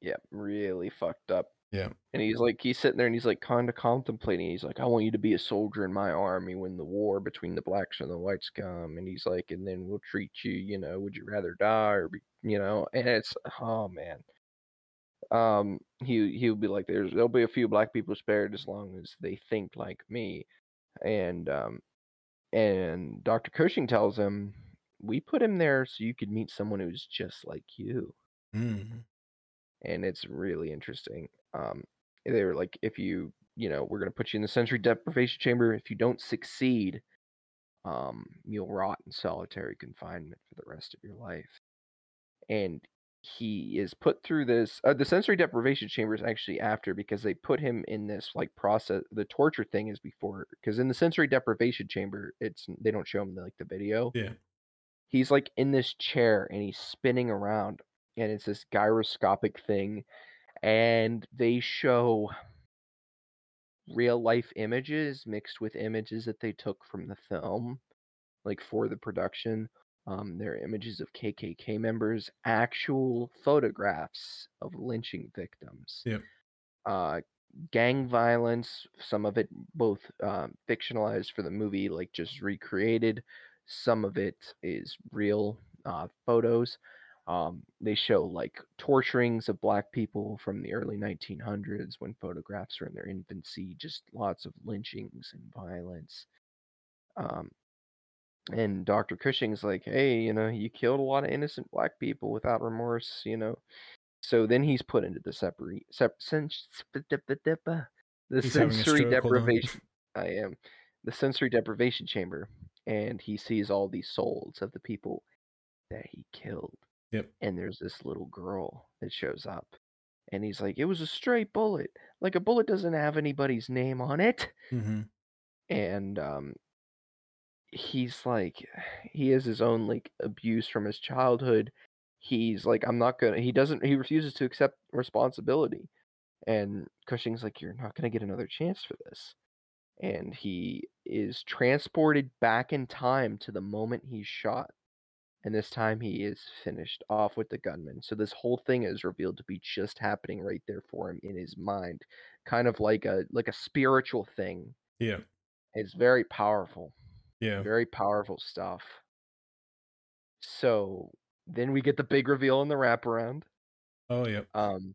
[SPEAKER 2] Yep. Really fucked up.
[SPEAKER 1] yeah
[SPEAKER 2] And he's like, he's sitting there and he's like kind of contemplating. He's like, I want you to be a soldier in my army when the war between the blacks and the whites come. And he's like, and then we'll treat you, you know, would you rather die or be, you know, and it's, oh man. Um, he, he'll be like, there's, there'll be a few black people spared as long as they think like me. And, um, and Dr. Cushing tells him, we put him there so you could meet someone who's just like you
[SPEAKER 1] mm.
[SPEAKER 2] And it's really interesting. Um, they were like, if you, you know, we're gonna put you in the sensory deprivation chamber. If you don't succeed, um, you'll rot in solitary confinement for the rest of your life. And he is put through this. Uh, the sensory deprivation chamber is actually after because they put him in this like process. The torture thing is before because in the sensory deprivation chamber, it's they don't show him the, like the video
[SPEAKER 1] yeah
[SPEAKER 2] he's like in this chair and he's spinning around and it's this gyroscopic thing and they show real life images mixed with images that they took from the film like for the production um they're images of kkk members actual photographs of lynching victims
[SPEAKER 1] Yep.
[SPEAKER 2] uh gang violence some of it both um, fictionalized for the movie like just recreated some of it is real uh, photos um, they show like torturings of black people from the early 1900s when photographs are in their infancy just lots of lynchings and violence um, and dr cushing's like hey you know you killed a lot of innocent black people without remorse you know so then he's put into the separate sep- sens- the
[SPEAKER 1] He's
[SPEAKER 2] sensory
[SPEAKER 1] stroke, hold on.
[SPEAKER 2] deprivation i am the sensory deprivation chamber and he sees all these souls of the people that he killed
[SPEAKER 1] Yep.
[SPEAKER 2] and there's this little girl that shows up and he's like it was a straight bullet. Like a bullet doesn't have anybody's name on it.
[SPEAKER 1] Hmm
[SPEAKER 2] and um he's like he has his own like abuse from his childhood. He's like i'm not gonna he doesn't he refuses to accept responsibility and cushing's like you're not gonna get another chance for this. And he is transported back in time to the moment he's shot. And this time he is finished off with the gunman. So this whole thing is revealed to be just happening right there for him in his mind, kind of like a like a spiritual thing.
[SPEAKER 1] Yeah.
[SPEAKER 2] It's very powerful.
[SPEAKER 1] Yeah.
[SPEAKER 2] Very powerful stuff. So then we get the big reveal in the wraparound.
[SPEAKER 1] Oh yeah.
[SPEAKER 2] Um,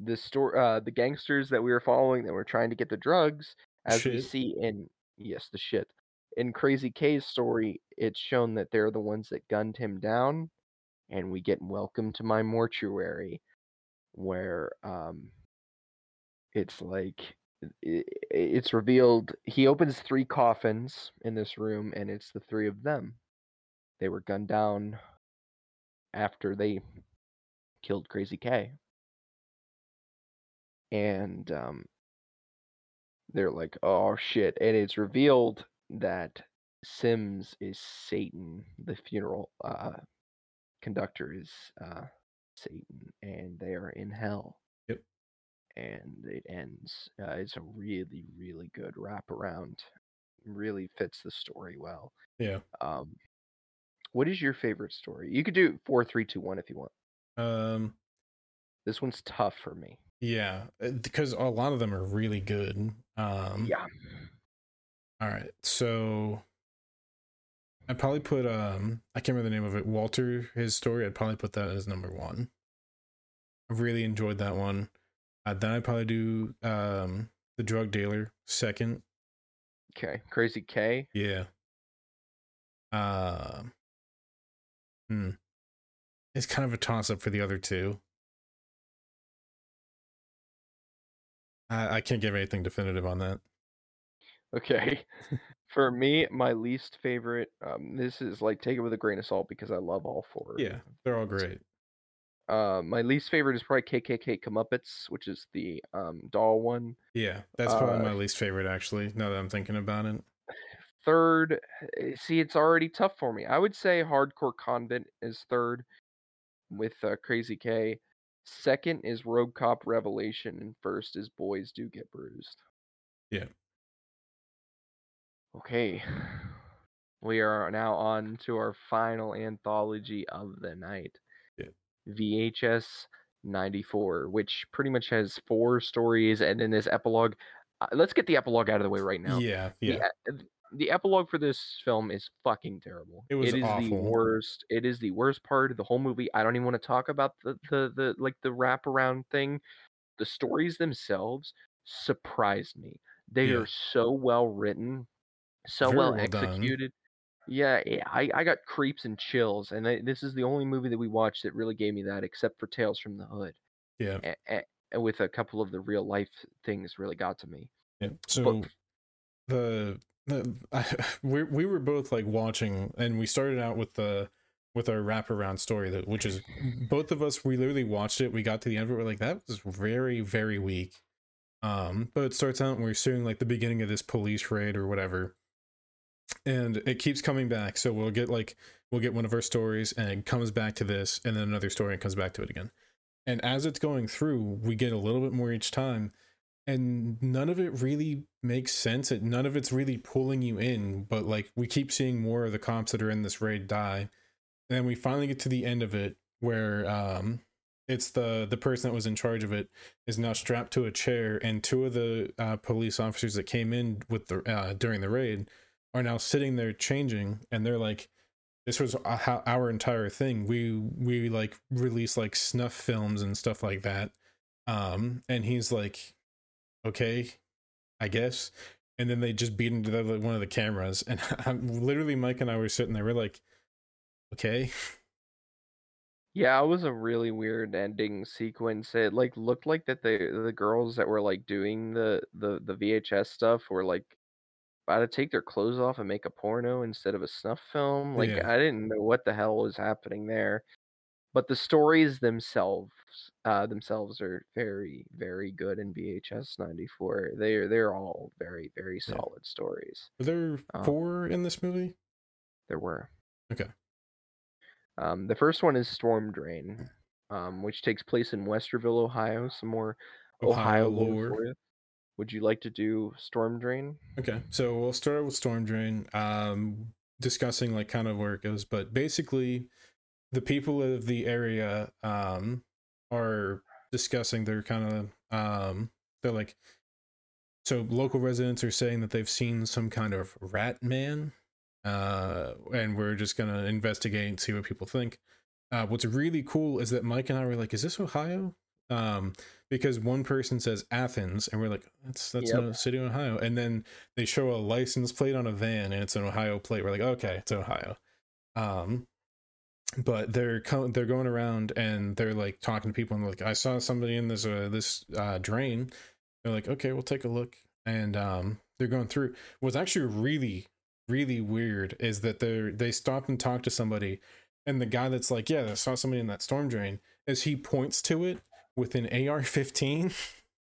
[SPEAKER 2] the store, uh, the gangsters that we were following that were trying to get the drugs, as we see in yes, the shit in Crazy K's story, it's shown that they're the ones that gunned him down, and we get welcome to my mortuary, where um, it's like i- it's revealed he opens three coffins in this room, and it's the three of them. They were gunned down after they killed Crazy K. And um, they're like, oh shit. And it's revealed that Simms is Satan. The funeral uh, conductor is uh, Satan, and they are in hell.
[SPEAKER 1] Yep.
[SPEAKER 2] And it ends. Uh, it's a really, really good wraparound. Really fits the story well.
[SPEAKER 1] Yeah.
[SPEAKER 2] Um, what is your favorite story? You could do four, three, two, one if you want.
[SPEAKER 1] Um.
[SPEAKER 2] This one's tough for me.
[SPEAKER 1] Yeah, uh, because a lot of them are really good. Um,
[SPEAKER 2] yeah.
[SPEAKER 1] All right, so I'd probably put um I can't remember the name of it. Walter, his story. I'd probably put that as number one. I really enjoyed that one. Uh, then I'd probably do um the drug dealer second.
[SPEAKER 2] Okay. Crazy K.
[SPEAKER 1] Yeah. Um. hmm. It's kind of a toss up for the other two. I, I can't give anything definitive on that.
[SPEAKER 2] Okay. For me, my least favorite. Um, this is like take it with a grain of salt because I love all four.
[SPEAKER 1] Yeah, they're all great.
[SPEAKER 2] Uh, my least favorite is probably KKK Comeuppance, which is the um doll one.
[SPEAKER 1] Yeah, that's probably
[SPEAKER 2] Uh,
[SPEAKER 1] my least favorite actually. Now that I'm thinking about it.
[SPEAKER 2] Third, eh, see, it's already tough for me. I would say Hardcore Convert is third, with uh, Crazy K. Second is Rogue Cop Revelation, and first is Boys Do Get Bruised.
[SPEAKER 1] Yeah.
[SPEAKER 2] Okay. We are now on to our final anthology of the night.
[SPEAKER 1] Yeah.
[SPEAKER 2] VHS 94, which pretty much has four stories and in this epilogue. Uh, let's get the epilogue out of the way right now.
[SPEAKER 1] Yeah,
[SPEAKER 2] The,
[SPEAKER 1] yeah,
[SPEAKER 2] e- the epilogue for this film is fucking terrible.
[SPEAKER 1] It was
[SPEAKER 2] It is the worst. It is the worst part of the whole movie. I don't even want to talk about the the, the like the wraparound thing. The stories themselves surprised me. They
[SPEAKER 1] Yeah.
[SPEAKER 2] are so well written, so
[SPEAKER 1] Very
[SPEAKER 2] well,
[SPEAKER 1] well done.
[SPEAKER 2] executed. Yeah, yeah, I, I got creeps and chills, and I, this is the only movie that we watched that really gave me that, except for Tales from the Hood,
[SPEAKER 1] yeah,
[SPEAKER 2] and, and with a couple of the real life things really got to me.
[SPEAKER 1] yeah. So
[SPEAKER 2] But
[SPEAKER 1] the the I, we we were both like watching, and we started out with the with our wraparound story that which is both of us we literally watched it. We got to the end of it, we're like that was very very weak. Um, but it starts out and we're seeing like the beginning of this police raid or whatever, and it keeps coming back. So we'll get like we'll get one of our stories and it comes back to this, and then another story and comes back to it again. And as it's going through, we get a little bit more each time and none of it really makes sense. It none of it's really pulling you in, but like we keep seeing more of the comps that are in this raid die. And then we finally get to the end of it where um it's the the person that was in charge of it is now strapped to a chair and two of the uh, police officers that came in with the uh, during the raid are now sitting there changing and they're like this was how our entire thing we we like release like snuff films and stuff like that um and he's like okay, I guess. And then they just beat into the, one of the cameras, and I'm, literally Mike and I were sitting there. We're like, okay,
[SPEAKER 2] Yeah, it was a really weird ending sequence. It like looked like that the the girls that were like doing the the the VHS stuff were like about to take their clothes off and make a porno instead of a snuff film. Like
[SPEAKER 1] Yeah.
[SPEAKER 2] I didn't know what the hell was happening there. But the stories themselves uh themselves are very very good in VHS 94. They're they're all very very
[SPEAKER 1] Yeah.
[SPEAKER 2] solid stories.
[SPEAKER 1] were there
[SPEAKER 2] Um,
[SPEAKER 1] four in this movie?
[SPEAKER 2] There were.
[SPEAKER 1] Okay.
[SPEAKER 2] Um, the first one is Storm Drain, um, which takes place in Westerville, Ohio. Some more Ohio,
[SPEAKER 1] Ohio
[SPEAKER 2] lore
[SPEAKER 1] lore.
[SPEAKER 2] for you. Would you like to do Storm Drain?
[SPEAKER 1] Okay, so we'll start with Storm Drain, um, discussing like kind of where it goes, but basically, the people of the area um are discussing. They're kind of um, they're like, so local residents are saying that they've seen some kind of rat man, uh, and we're just gonna investigate and see what people think. Uh, what's really cool is that Mike and I were like, "Is this Ohio?" Um, because one person says Athens, and we're like, "That's that's
[SPEAKER 2] Yep.
[SPEAKER 1] a city in Ohio," and then they show a license plate on a van, and it's an Ohio plate. We're like, "Okay, it's Ohio." Um, but they're co- they're going around and they're like talking to people, and like, "I saw somebody in this uh, this uh, drain." They're like, "Okay, we'll take a look," and um, they're going through. What's actually really really weird is that they they stop and talk to somebody and the guy that's like yeah i saw somebody in that storm drain as he points to it with an ar-15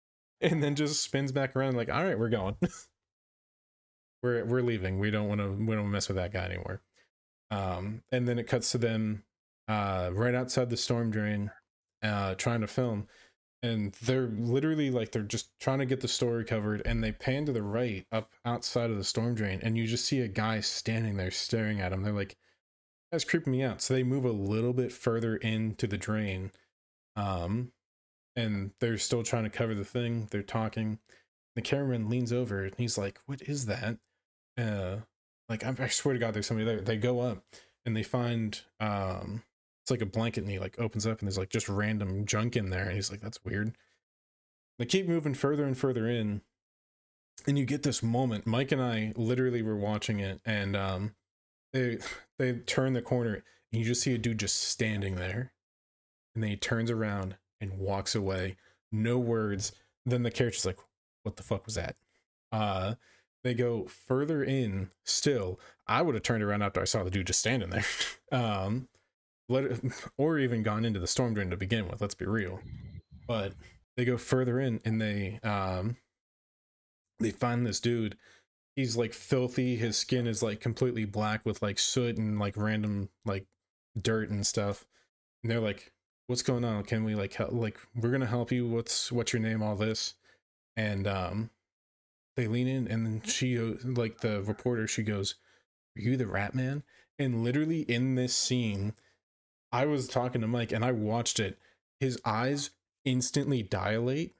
[SPEAKER 1] and then just spins back around like all right we're going. We're we're leaving. We don't want to we don't mess with that guy anymore. Um and then it cuts to them uh right outside the storm drain uh trying to film. And they're literally like they're just trying to get the story covered and they pan to the right up outside of the storm drain and you just see a guy standing there staring at them they're like that's creeping me out. So they move a little bit further into the drain um and they're still trying to cover the thing they're talking. The cameraman leans over and he's like what is that? Uh like I, I swear to god there's somebody there. They go up and they find um it's like a blanket and he like opens up and there's like just random junk in there and he's like that's weird. They keep moving further and further in and you get this moment. Mike and i literally were watching it and um they they turn the corner and you just see a dude just standing there and then he turns around and walks away. No words. Then the character's like what the fuck was that? Uh they go further in still. I would have turned around after i saw the dude just standing there. Um let or even gone into the storm drain to begin with let's be real. But they go further in and they um they find this dude. He's like filthy. His skin is like completely black with like soot and like random like dirt and stuff. And they're like what's going on? Can we like help like we're gonna help you what's what's your name all this? And um they lean in and then she like the reporter she goes are you the rat man? And literally in this scene i was talking to mike and i watched it. His eyes instantly dilate.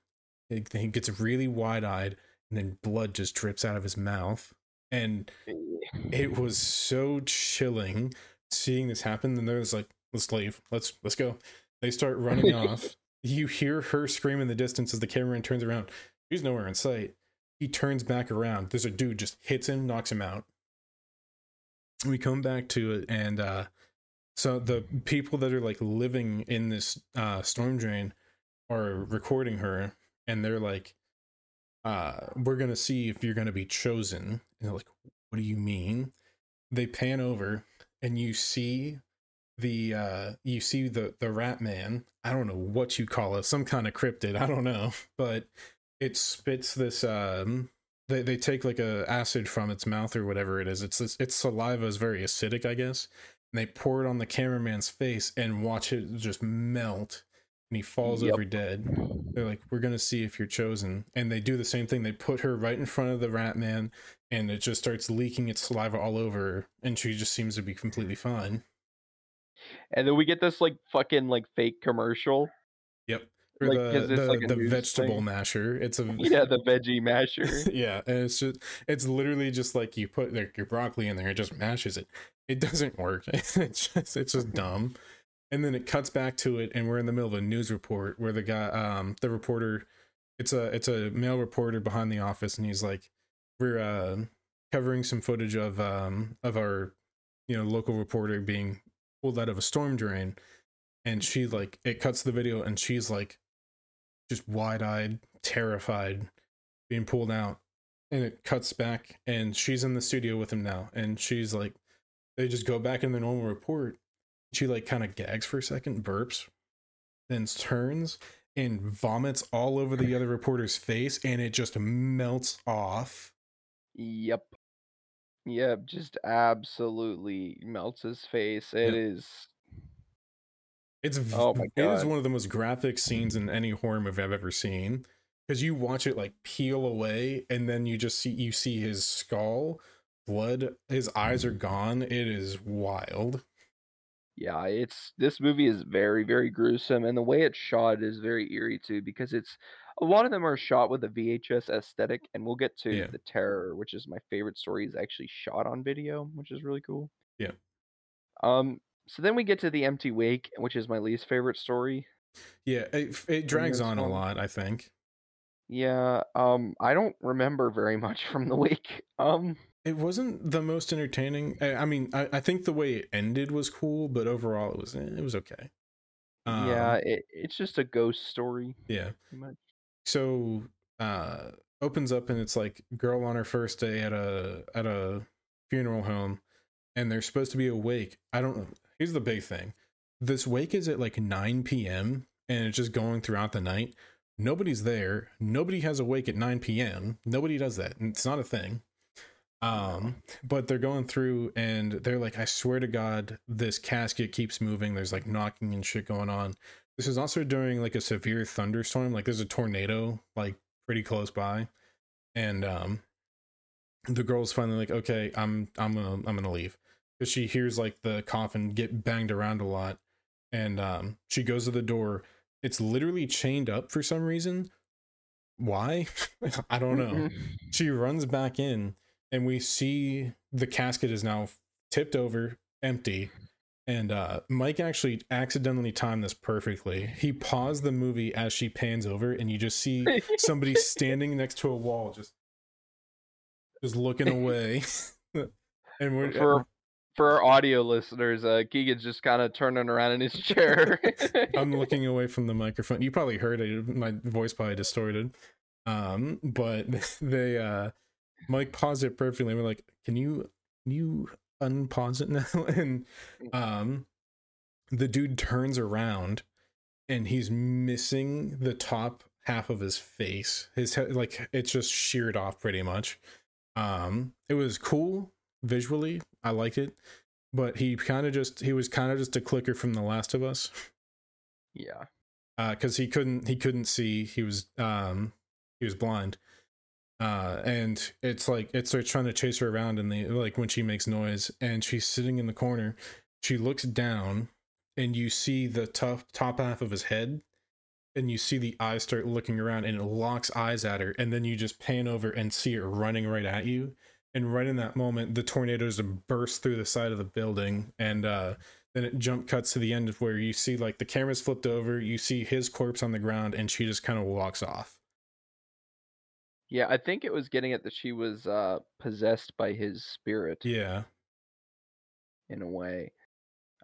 [SPEAKER 1] He he gets really wide-eyed and then blood just drips out of his mouth. And it was so chilling seeing this happen and there's like let's leave. Let's let's go they start running off. You hear her scream in the distance as the cameraman turns around. She's nowhere in sight. He turns back around. There's a dude just hits him knocks him out. We come back to it and uh so the people that are like living in this uh storm drain are recording her and they're like uh we're gonna see if you're gonna be chosen. And they're like what do you mean? They pan over and you see the uh you see the the rat man. I don't know what you call it some kind of cryptid i don't know but it spits this um they, they take like a acid from its mouth or whatever it is. It's it's, its saliva is very acidic i guess. And they pour it on the cameraman's face and watch it just melt. And he falls
[SPEAKER 2] Yep.
[SPEAKER 1] over dead. They're like we're gonna see if you're chosen. And they do the same thing. They put her right in front of the rat man and it just starts leaking its saliva all over and she just seems to be completely fine
[SPEAKER 2] And then we get this like fucking like fake commercial.
[SPEAKER 1] yep or
[SPEAKER 2] Like,
[SPEAKER 1] the the,
[SPEAKER 2] like
[SPEAKER 1] the vegetable
[SPEAKER 2] thing.
[SPEAKER 1] masher it's a
[SPEAKER 2] Yeah, the veggie masher.
[SPEAKER 1] yeah and it's just it's literally just like you put like your broccoli in there it just mashes it it doesn't work it's just it's just dumb and then it cuts back to it and we're in the middle of a news report where the guy um the reporter it's a it's a male reporter behind the office and he's like we're uh covering some footage of um of our you know local reporter being pulled out of a storm drain and she like it cuts the video and she's like just wide-eyed terrified being pulled out and it cuts back and she's in the studio with him now and she's like they just go back in the normal report she like kind of gags for a second burps then turns and vomits all over the other reporter's face and it just melts off
[SPEAKER 2] Yep. Yep, just absolutely melts his face. It
[SPEAKER 1] Yep.
[SPEAKER 2] is
[SPEAKER 1] it's v-
[SPEAKER 2] Oh my
[SPEAKER 1] it is
[SPEAKER 2] God.
[SPEAKER 1] one of the most graphic scenes in any horror movie i've ever seen because you watch it like peel away and then you just see you see his skull blood his eyes are gone it is wild
[SPEAKER 2] Yeah, it's this movie is very, very gruesome, and the way it's shot is very eerie too, because it's a lot of them are shot with a VHS aesthetic, and we'll get to
[SPEAKER 1] Yeah.
[SPEAKER 2] the Terror, which is my favorite story, is actually shot on video, which is really cool.
[SPEAKER 1] Yeah.
[SPEAKER 2] Um. So then we get to the Empty Wake, which is my least favorite story.
[SPEAKER 1] yeah it, it drags on a lot i think
[SPEAKER 2] Yeah. Um. I don't remember very much from the Wake. Um.
[SPEAKER 1] it wasn't the most entertaining i, I mean I, I think the way it ended was cool but overall it was eh, it was okay Um,
[SPEAKER 2] yeah. It, it's just a ghost story.
[SPEAKER 1] yeah
[SPEAKER 2] pretty much.
[SPEAKER 1] So uh opens up and it's like girl on her first day at a at a funeral home and they're supposed to be awake i don't here's the big thing. This wake is at like 9 p.m and it's just going throughout the night. Nobody's there. Nobody has a wake at 9 p.m nobody does that. And it's not a thing. Um but they're going through and they're like i swear to god this casket keeps moving. There's like knocking and shit going on this is also during like a severe thunderstorm like there's a tornado like pretty close by. And um the girl's finally like okay i'm i'm gonna i'm gonna leave. Because she hears like the coffin get banged around a lot. And um she goes to the door. It's literally chained up for some reason. Why? I don't know. She runs back in and we see the casket is now tipped over empty and uh mike actually accidentally timed this perfectly he paused the movie as she pans over and you just see somebody standing next to a wall just just looking away and we're
[SPEAKER 2] for for our audio listeners, uh, Keegan's just kind of turning around in his chair.
[SPEAKER 1] I'm looking away from the microphone. You probably heard it. My voice probably distorted. Um, but they uh Mike paused it perfectly. We're like, can you can you unpause it now? And um the dude turns around and he's missing the top half of his face. His head like it's just sheared off pretty much. Um it was cool visually. I liked it. But he kind of just he was kind of just a clicker from The Last of Us.
[SPEAKER 2] yeah, Uh
[SPEAKER 1] because he couldn't he couldn't see he was um he was blind uh and it's like it starts trying to chase her around and they like when she makes noise and she's sitting in the corner she looks down and you see the top top half of his head and you see the eyes start looking around and it locks eyes at her and then you just pan over and see her running right at you. And right in that moment the tornadoes burst through the side of the building and uh then it jump cuts to the end of where you see like the camera's flipped over you see his corpse on the ground and she just kind of walks off
[SPEAKER 2] yeah. I think it was getting at that she was uh, possessed by his spirit
[SPEAKER 1] yeah
[SPEAKER 2] in a way.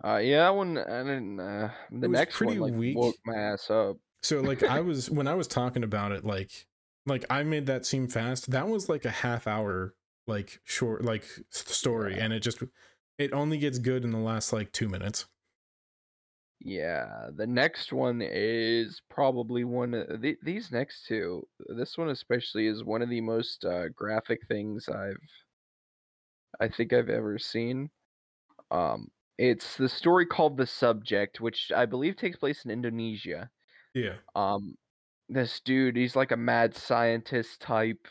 [SPEAKER 2] Uh, yeah, that one. I didn't. Uh, the next
[SPEAKER 1] pretty
[SPEAKER 2] one like
[SPEAKER 1] weak.
[SPEAKER 2] woke my ass up.
[SPEAKER 1] so like i was when i was talking about it like like i made that seem fast that was like a half hour like short like story
[SPEAKER 2] Yeah.
[SPEAKER 1] and it just it only gets good in the last like two minutes
[SPEAKER 2] Yeah, the next one is probably one of the, these next two. This one especially is one of the most uh, graphic things I've I think I've ever seen. Um, it's the story called The Subject, which I believe takes place in Indonesia.
[SPEAKER 1] yeah
[SPEAKER 2] Um, this dude, he's like a mad scientist type.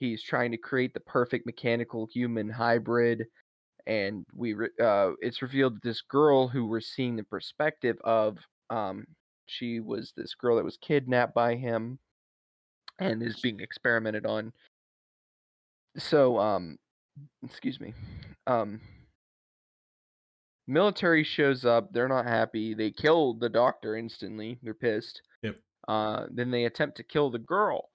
[SPEAKER 2] He's trying to create the perfect mechanical human hybrid, and we re- uh, it's revealed that this girl who we're seeing the perspective of, um, she was this girl that was kidnapped by him, and is being experimented on. So, um, excuse me, um, military shows up. They're not happy. They kill the doctor instantly. They're pissed.
[SPEAKER 1] Yep.
[SPEAKER 2] Uh, then they attempt to kill the girl,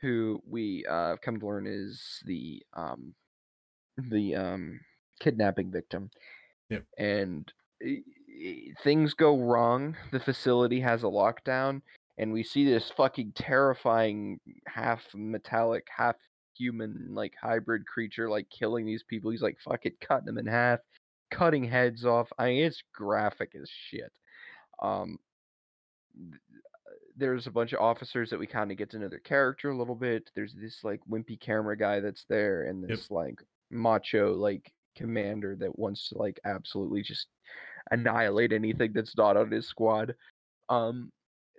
[SPEAKER 2] who we uh, come to learn is the um, the um, kidnapping victim.
[SPEAKER 1] Yep.
[SPEAKER 2] And things go wrong. The facility has a lockdown, and we see this fucking terrifying half metallic, half human, like hybrid creature, like killing these people. He's like fucking cutting them in half, cutting heads off. I mean, it's graphic as shit. Um, there's a bunch of officers that we kind of get to know their character a little bit. There's this like wimpy camera guy that's there, and
[SPEAKER 1] Yep.
[SPEAKER 2] this like macho like commander that wants to like absolutely just annihilate anything that's not on his squad. Um,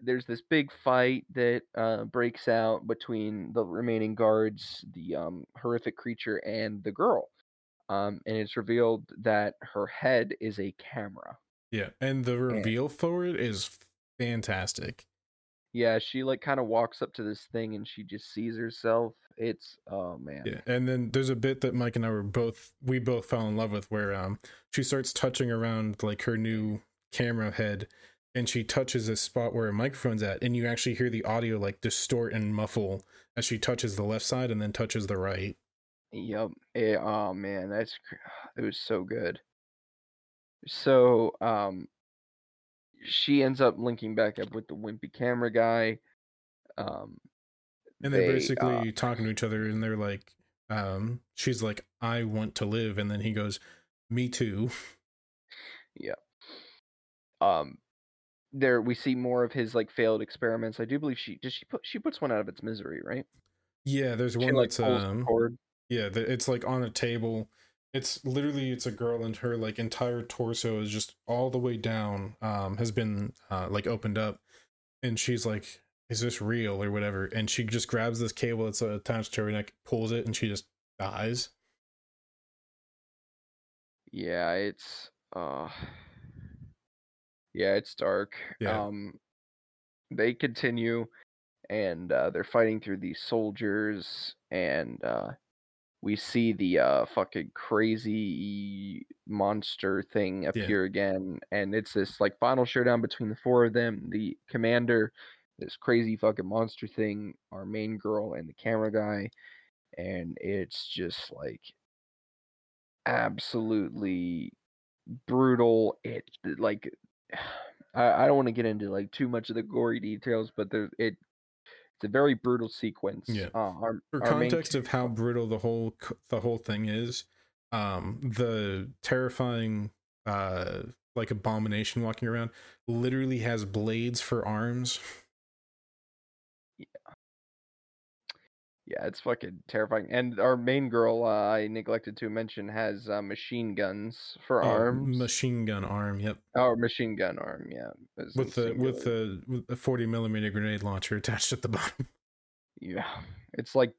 [SPEAKER 2] there's this big fight that uh, breaks out between the remaining guards, the um, horrific creature, and the girl. Um, and it's revealed that her head is a camera.
[SPEAKER 1] Yeah, and the
[SPEAKER 2] And
[SPEAKER 1] reveal for it is fantastic.
[SPEAKER 2] Yeah, she like kind of walks up to this thing and she just sees herself. It's oh man.
[SPEAKER 1] Yeah, and then there's a bit that Mike and I were both we both fell in love with where um she starts touching around like her new camera head and she touches a spot where a microphone's at and you actually hear the audio like distort and muffle as she touches the left side and then touches the right.
[SPEAKER 2] Yep. Eh, oh man, that's it was so good. So um she ends up linking back up with the wimpy camera guy. Um
[SPEAKER 1] And they're
[SPEAKER 2] they
[SPEAKER 1] basically
[SPEAKER 2] uh
[SPEAKER 1] talking to each other and they're like um she's like I want to live and then he goes me too.
[SPEAKER 2] yeah. Um there we see more of his like failed experiments. I do believe she does she put she puts one out of its misery, right?
[SPEAKER 1] Yeah, there's
[SPEAKER 2] She
[SPEAKER 1] one
[SPEAKER 2] like
[SPEAKER 1] that's um. Yeah, it's like on a table. It's literally it's a girl and her like entire torso is just all the way down. Um, has been uh like opened up, and she's like, "Is this real or whatever?" And she just grabs this cable that's attached to her neck, pulls it, and she just dies.
[SPEAKER 2] Yeah, it's uh yeah, it's dark.
[SPEAKER 1] Yeah,
[SPEAKER 2] Um they continue and uh, they're fighting through these soldiers and uh, we see the uh, fucking crazy monster thing
[SPEAKER 1] yeah,
[SPEAKER 2] appear again and it's this like final showdown between the four of them the commander this crazy fucking monster thing our main girl and the camera guy and it's just like absolutely brutal it like I, I don't want to get into like too much of the gory details but there it it's a very brutal sequence.
[SPEAKER 1] yeah.
[SPEAKER 2] Uh, our
[SPEAKER 1] For
[SPEAKER 2] our main
[SPEAKER 1] context of how brutal the whole the whole thing is, um, the terrifying uh like abomination walking around literally has blades for arms.
[SPEAKER 2] Yeah, it's fucking terrifying. And our main girl, uh, I neglected to mention, has uh, machine guns for
[SPEAKER 1] Oh,
[SPEAKER 2] arms.
[SPEAKER 1] machine gun arm. Yep.
[SPEAKER 2] Our machine gun arm, yeah.
[SPEAKER 1] with the with the with the 40 millimeter grenade launcher attached at the bottom
[SPEAKER 2] yeah, it's like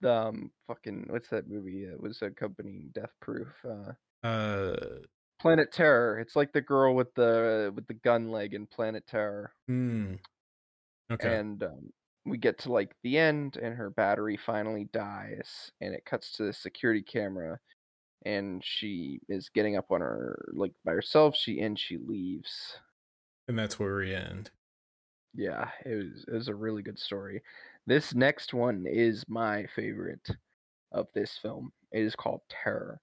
[SPEAKER 2] the um, fucking what's that movie? It was accompanying Death Proof. Uh,
[SPEAKER 1] uh
[SPEAKER 2] Planet Terror. It's like the girl with the with the gun leg in Planet Terror.
[SPEAKER 1] hmm, okay
[SPEAKER 2] and um, we get to like the end and her battery finally dies and it cuts to the security camera and she is getting up on her like by herself she and she leaves.
[SPEAKER 1] And that's where we end.
[SPEAKER 2] Yeah it was it was a really good story. This next one is my favorite of this film. It is called terror.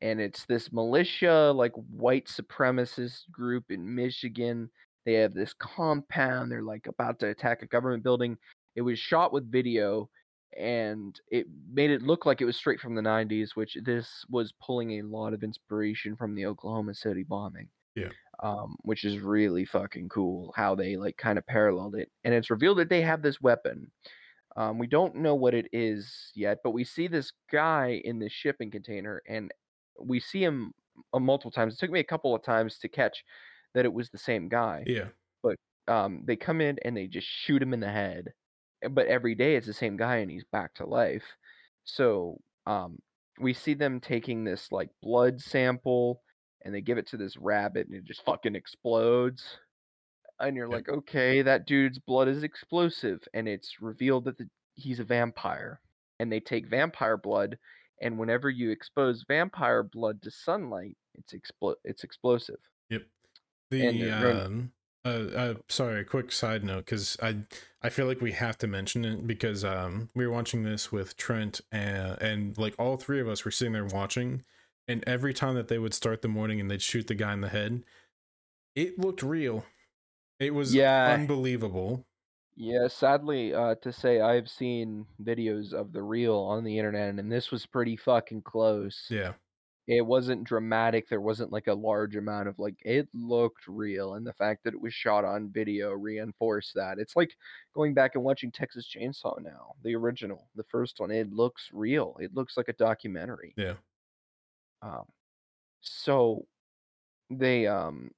[SPEAKER 2] And it's this militia like white supremacist group in Michigan. They have this compound. They're like about to attack a government building. It was shot with video and it made it look like it was straight from the 90s, which this was pulling a lot of inspiration from the Oklahoma City bombing.
[SPEAKER 1] Yeah.
[SPEAKER 2] Um, which is really fucking cool how they like kind of paralleled it. And it's revealed that they have this weapon. Um, we don't know what it is yet, but we see this guy in this shipping container, and we see him uh, multiple times. It took me a couple of times to catch that it was the same guy.
[SPEAKER 1] yeah
[SPEAKER 2] But um, they come in and they just shoot him in the head. But every day it's the same guy, and he's back to life. So um, we see them taking this like blood sample, and they give it to this rabbit, and it just fucking explodes and you're
[SPEAKER 1] Yep.
[SPEAKER 2] like, okay, that dude's blood is explosive, and it's revealed that the, he's a vampire, and they take vampire blood, and whenever you expose vampire blood to sunlight, it's explo- it's explosive.
[SPEAKER 1] yep the um uh, uh sorry a quick side note because i i feel like we have to mention it because um we were watching this with trent and and like all three of us were sitting there watching and every time that they would start the morning and they'd shoot the guy in the head it looked real it was
[SPEAKER 2] Yeah.
[SPEAKER 1] unbelievable
[SPEAKER 2] Yeah, sadly, uh, to say I've seen videos of the real on the internet, and this was pretty fucking close.
[SPEAKER 1] yeah
[SPEAKER 2] It wasn't dramatic. There wasn't like a large amount of like it looked real, and the fact that it was shot on video reinforced that. It's like going back and watching Texas Chainsaw now, the original, the first one. It looks real. It looks like a documentary.
[SPEAKER 1] yeah
[SPEAKER 2] Um, so they um,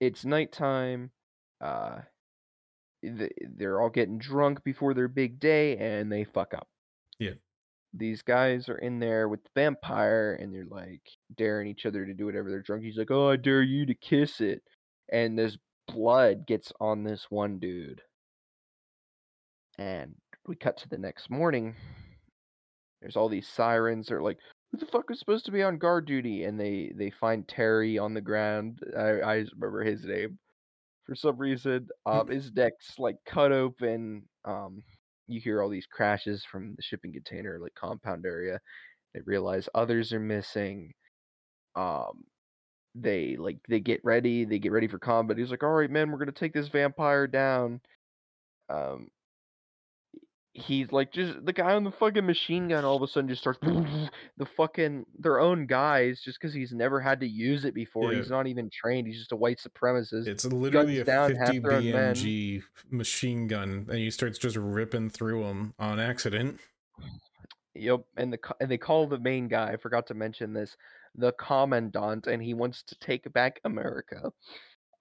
[SPEAKER 2] it's nighttime. Uh, they're all getting drunk before their big day and they fuck up.
[SPEAKER 1] Yeah.
[SPEAKER 2] These guys are in there with the vampire and they're like daring each other to do whatever they're drunk. He's like, "Oh, I dare you to kiss it," and this blood gets on this one dude. And we cut to the next morning. There's all these sirens. They're like, "Who the fuck is supposed to be on guard duty?" And they they find Terry on the ground. I I remember his name for some reason. Um, his neck's like cut open. Um, you hear all these crashes from the shipping container like compound area. They realize others are missing. Um, they like they get ready. They get ready for combat. He's like, "All right, man, we're gonna take this vampire down." Um, he's like just the guy on the fucking machine gun all of a sudden just starts the fucking their own guys just because he's never had to use it before.
[SPEAKER 1] Yeah.
[SPEAKER 2] He's not even trained. He's just a white supremacist.
[SPEAKER 1] It's literally a 50
[SPEAKER 2] their.
[SPEAKER 1] BMG machine gun, and he starts just ripping through them on accident.
[SPEAKER 2] Yep, and the and they call the main guy. I forgot to mention this, the commandant, and he wants to take back America.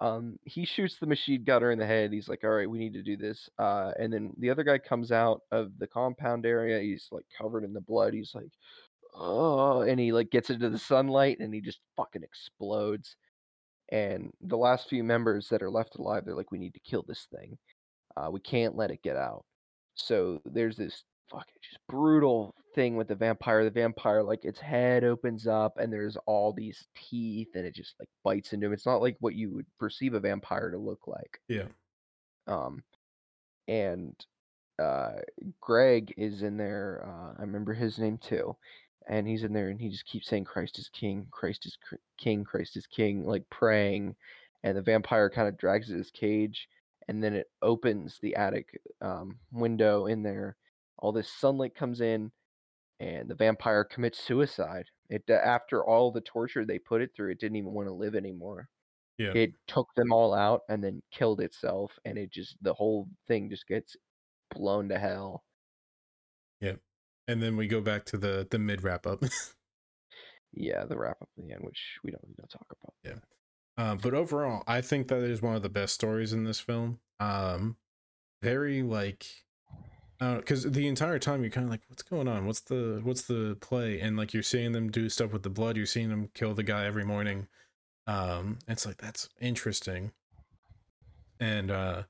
[SPEAKER 2] Um, he shoots the machine gunner in the head. He's like, "All right, we need to do this." Uh, and then the other guy comes out of the compound area. He's like covered in the blood. He's like, "Oh!" And he like gets into the sunlight, and he just fucking explodes. And the last few members that are left alive, they're like, "We need to kill this thing. Uh, we can't let it get out." So there's this fucking just brutal thing with the vampire. The vampire, like its head opens up and there's all these teeth and it just like bites into him. It's not like what you would perceive a vampire to look like.
[SPEAKER 1] Yeah.
[SPEAKER 2] Um, and uh, Greg is in there. Uh, I remember his name too. And he's in there and he just keeps saying, Christ is king, Christ is cr- king, Christ is king, like praying. And the vampire kind of drags his cage and then it opens the attic um, window in there. All this sunlight comes in, and the vampire commits suicide. It after all the torture they put it through, it didn't even want to live anymore.
[SPEAKER 1] Yeah.
[SPEAKER 2] It took them all out and then killed itself, and it just the whole thing just gets blown to hell.
[SPEAKER 1] Yeah, and then we go back to the the mid wrap up.
[SPEAKER 2] Yeah, the wrap up at the end, which we don't need to talk about.
[SPEAKER 1] Yeah, uh, but overall, I think that is one of the best stories in this film. Um, very like, because the entire time you're kind of like, what's going on? What's the what's the play? And like you're seeing them do stuff with the blood. You're seeing them kill the guy every morning. Um, it's like that's interesting. And uh,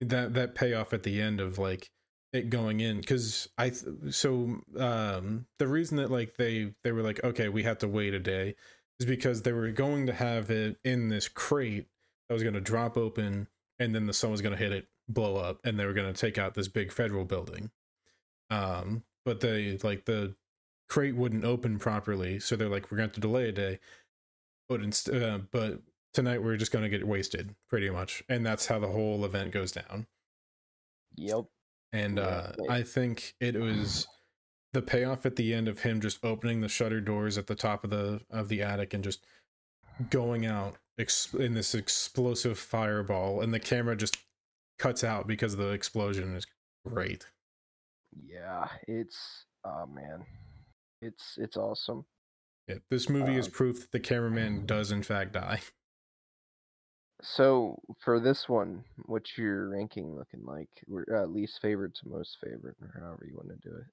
[SPEAKER 1] that that payoff at the end of like it going in because I th- so um the reason that like they they were like okay we have to wait a day is because they were going to have it in this crate that was going to drop open and then the sun was going to hit it blow up and they were going to take out this big federal building. Um but they like the crate wouldn't open properly so they're like we're going to delay a day. But inst- uh, but tonight we're just going to get wasted pretty much. And that's how the whole event goes down.
[SPEAKER 2] Yep.
[SPEAKER 1] and uh i think it was the payoff at the end of him just opening the shutter doors at the top of the of the attic and just going out ex- in this explosive fireball and the camera just cuts out because the explosion is great
[SPEAKER 2] Yeah, it's oh man, it's it's awesome.
[SPEAKER 1] yeah, this movie is
[SPEAKER 2] Um,
[SPEAKER 1] proof that the cameraman does in fact die
[SPEAKER 2] So for this one, what's your ranking looking like? We're uh, least favorite to most favorite, or however you want to do it.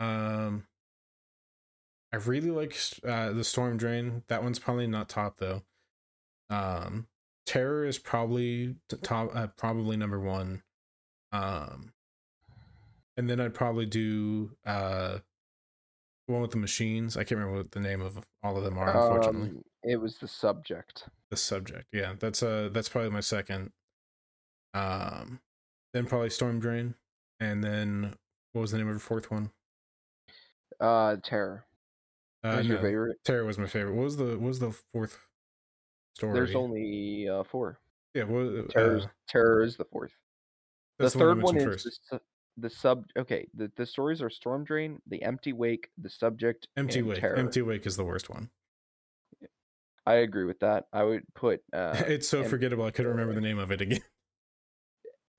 [SPEAKER 1] um i really like uh the storm drain that one's probably not top though um terror is probably top uh, probably number one um and then i'd probably do uh the one with the machines i can't remember what the name of all of them are unfortunately
[SPEAKER 2] Um, it was the subject.
[SPEAKER 1] the subject yeah that's uh that's probably my second um then probably storm drain and then what was the name of the fourth one
[SPEAKER 2] Uh, terror.
[SPEAKER 1] uh,
[SPEAKER 2] What's your favorite?
[SPEAKER 1] terror was my favorite what was the what was the fourth story
[SPEAKER 2] There's only uh, four.
[SPEAKER 1] yeah what,
[SPEAKER 2] Terror.
[SPEAKER 1] uh,
[SPEAKER 2] terror is the fourth. The
[SPEAKER 1] third one,
[SPEAKER 2] third
[SPEAKER 1] you
[SPEAKER 2] one is the, the sub. Okay, the the stories are storm drain, the empty wake, the subject,
[SPEAKER 1] empty wake
[SPEAKER 2] terror.
[SPEAKER 1] empty wake is the worst one
[SPEAKER 2] I agree with that. I would put. Uh,
[SPEAKER 1] it's so forgettable i couldn't remember the name of it again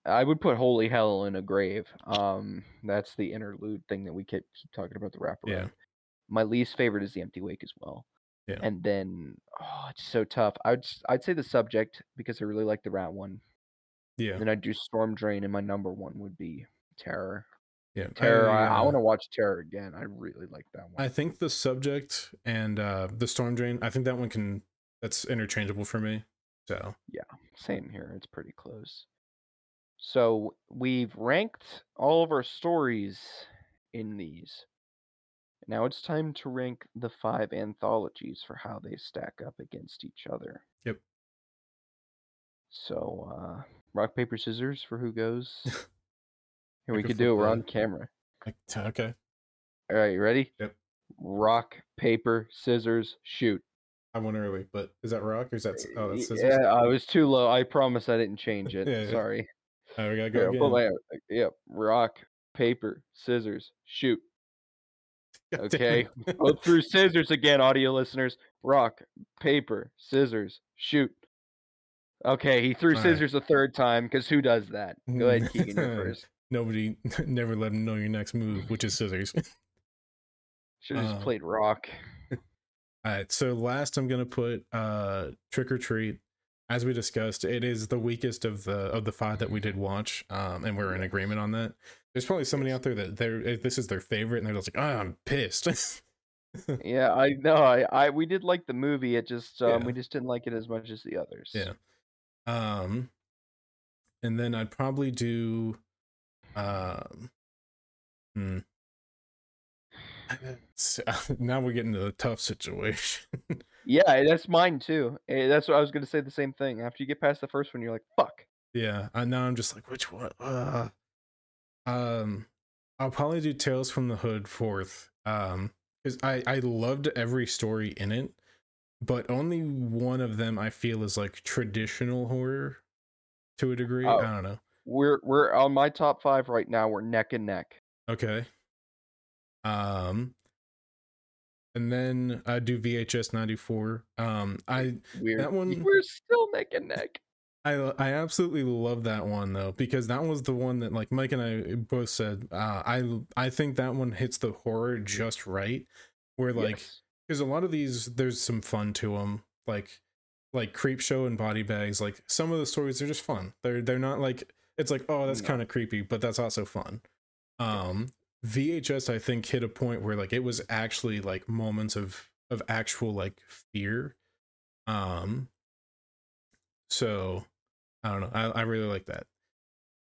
[SPEAKER 2] I would put Holy Hell in a grave. Um, that's the interlude thing that we keep keep talking about the wraparound.
[SPEAKER 1] Yeah.
[SPEAKER 2] My least favorite is the Empty Wake as well.
[SPEAKER 1] Yeah.
[SPEAKER 2] And then, oh, it's so tough. I'd s- I'd say the subject because I really like the rat one.
[SPEAKER 1] Yeah.
[SPEAKER 2] Then I'd do Storm Drain, and my number one would be Terror.
[SPEAKER 1] Yeah.
[SPEAKER 2] Terror. I, I
[SPEAKER 1] uh,
[SPEAKER 2] want to watch Terror again. I really like that one.
[SPEAKER 1] I think the subject and uh the storm drain, I think that one can that's interchangeable for me. So Yeah.
[SPEAKER 2] Same here. It's pretty close. So we've ranked all of our stories in these. Now it's time to rank the five anthologies for how they stack up against each other.
[SPEAKER 1] Yep.
[SPEAKER 2] So, uh, rock, paper, scissors for who goes. Here we could do it. We're on camera.
[SPEAKER 1] okay.
[SPEAKER 2] All right, you ready?
[SPEAKER 1] Yep.
[SPEAKER 2] Rock, paper, scissors, shoot.
[SPEAKER 1] I went early, but is that rock or is that oh that's scissors?
[SPEAKER 2] Yeah, I was too low. I promise I didn't change it.
[SPEAKER 1] Yeah, yeah.
[SPEAKER 2] Sorry.
[SPEAKER 1] Oh, we gotta go
[SPEAKER 2] put
[SPEAKER 1] again.
[SPEAKER 2] yep. Rock, paper, scissors, shoot. Okay. Go through scissors again, audio listeners. Rock, paper, scissors, shoot. Okay, he threw
[SPEAKER 1] All right.
[SPEAKER 2] scissors a third time because who does that? Go ahead, Keegan, you're first.
[SPEAKER 1] Nobody never let him know your next move, which is scissors.
[SPEAKER 2] Should have just
[SPEAKER 1] Uh,
[SPEAKER 2] played rock.
[SPEAKER 1] All right, so last I'm gonna put uh Trick 'r Treat. As we discussed, it is the weakest of the of the five that we did watch, um, and we're in agreement on that. There's probably somebody out there that they're this is their favorite, and they're just like, "Oh, I'm pissed."
[SPEAKER 2] Yeah, I know. I, I we did like the movie. It just um,
[SPEAKER 1] Yeah.
[SPEAKER 2] we just didn't like it as much as the others.
[SPEAKER 1] Yeah. um, and then I'd probably do, um, hmm. So, now we're getting to the tough situation.
[SPEAKER 2] Yeah, that's mine too. Eh, That's what I was gonna say. The same thing. After you get past the first one, you're like, "Fuck."
[SPEAKER 1] Yeah, I now I'm just like, which one? Uh, um, I'll probably do Tales from the Hood fourth. Um, because I I loved every story in it, but only one of them I feel is like traditional horror, to a degree.
[SPEAKER 2] Oh.
[SPEAKER 1] I don't know.
[SPEAKER 2] We're we're on my top five right now. We're neck and neck.
[SPEAKER 1] Okay. Um, and then I do VHS ninety four. Um, I
[SPEAKER 2] We're
[SPEAKER 1] That one-
[SPEAKER 2] we're still neck and neck.
[SPEAKER 1] I I absolutely love that one though because that was the one that like Mike and I both said uh, I I think that one hits the horror just right where like
[SPEAKER 2] Yes.
[SPEAKER 1] because a lot of these there's some fun to them like like Creepshow and body bags like some of the stories are just fun they're they're not like it's like oh that's
[SPEAKER 2] No.
[SPEAKER 1] kind of creepy but that's also fun um VHS I think hit a point where like it was actually like moments of of actual like fear um so I don't know. I, I really like that.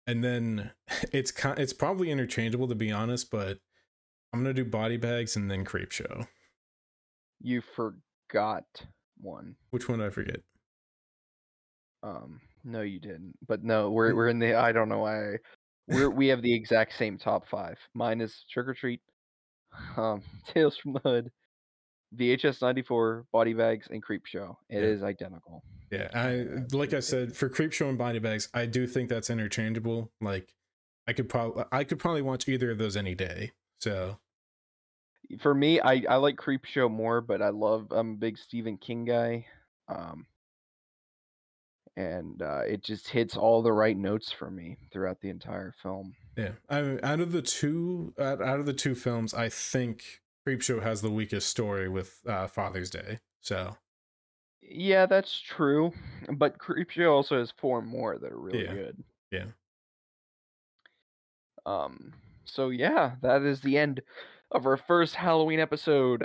[SPEAKER 1] And then it's kind it's probably interchangeable to be honest, but I'm gonna do body bags and then Creepshow.
[SPEAKER 2] You forgot one.
[SPEAKER 1] Which one did I forget?
[SPEAKER 2] Um, no, you didn't. But no, we're we're in the. I don't know why. We're we have the exact same top five. Mine is Trick 'r Treat, um, Tales from the Hood, VHS ninety four, Body Bags, and Creepshow. It is
[SPEAKER 1] Yeah.
[SPEAKER 2] identical.
[SPEAKER 1] Yeah, I like I said for Creepshow and body bags, I do think that's interchangeable. Like I could probably I could probably watch either of those any day. So
[SPEAKER 2] For me, I I like Creepshow more, but I love. I'm a big Stephen King guy. Um. And uh, it just hits all the right notes for me throughout the entire film.
[SPEAKER 1] yeah, I mean, out of the two out, out of the two films, I think Creepshow has the weakest story with uh, Father's Day. So
[SPEAKER 2] Yeah, that's true. But Creepshow also has four more that are really
[SPEAKER 1] Yeah,
[SPEAKER 2] good.
[SPEAKER 1] yeah.
[SPEAKER 2] Um. So yeah, that is the end of our first Halloween episode.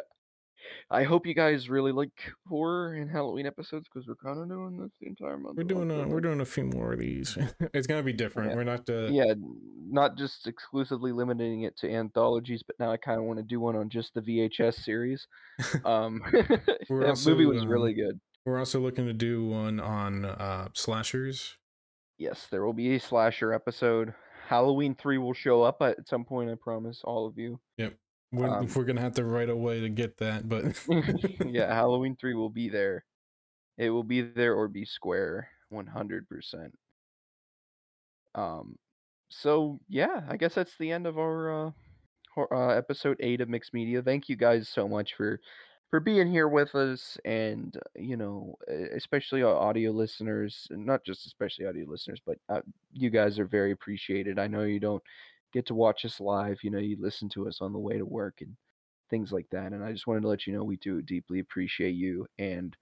[SPEAKER 2] I hope you guys really like horror and Halloween episodes because we're kind of doing this the entire month.
[SPEAKER 1] we're doing a, we're doing a few more of these. it's gonna be different.
[SPEAKER 2] Yeah.
[SPEAKER 1] We're not uh,
[SPEAKER 2] Yeah, not just exclusively limiting it to anthologies, but now I kind of want to do one on just the VHS series. Um,
[SPEAKER 1] We're
[SPEAKER 2] that movie
[SPEAKER 1] also,
[SPEAKER 2] was really
[SPEAKER 1] um,
[SPEAKER 2] good.
[SPEAKER 1] We're also looking to do one on uh slashers.
[SPEAKER 2] Yes, there will be a slasher episode. Halloween 3 will show up at some point, I promise all of you.
[SPEAKER 1] We're,
[SPEAKER 2] Um,
[SPEAKER 1] we're gonna have to write a way to get that, but
[SPEAKER 2] yeah, Halloween 3 will be there. It will be there or be square 100%. Um so yeah, I guess that's the end of our uh, uh episode 8 of Mixed Media. Thank you guys so much for for being here with us and you know, especially our audio listeners, and not just especially audio listeners, but uh, you guys are very appreciated. I know you don't get to watch us live, you know, you listen to us on the way to work and things like that. And I just wanted to let you know we do deeply appreciate you. And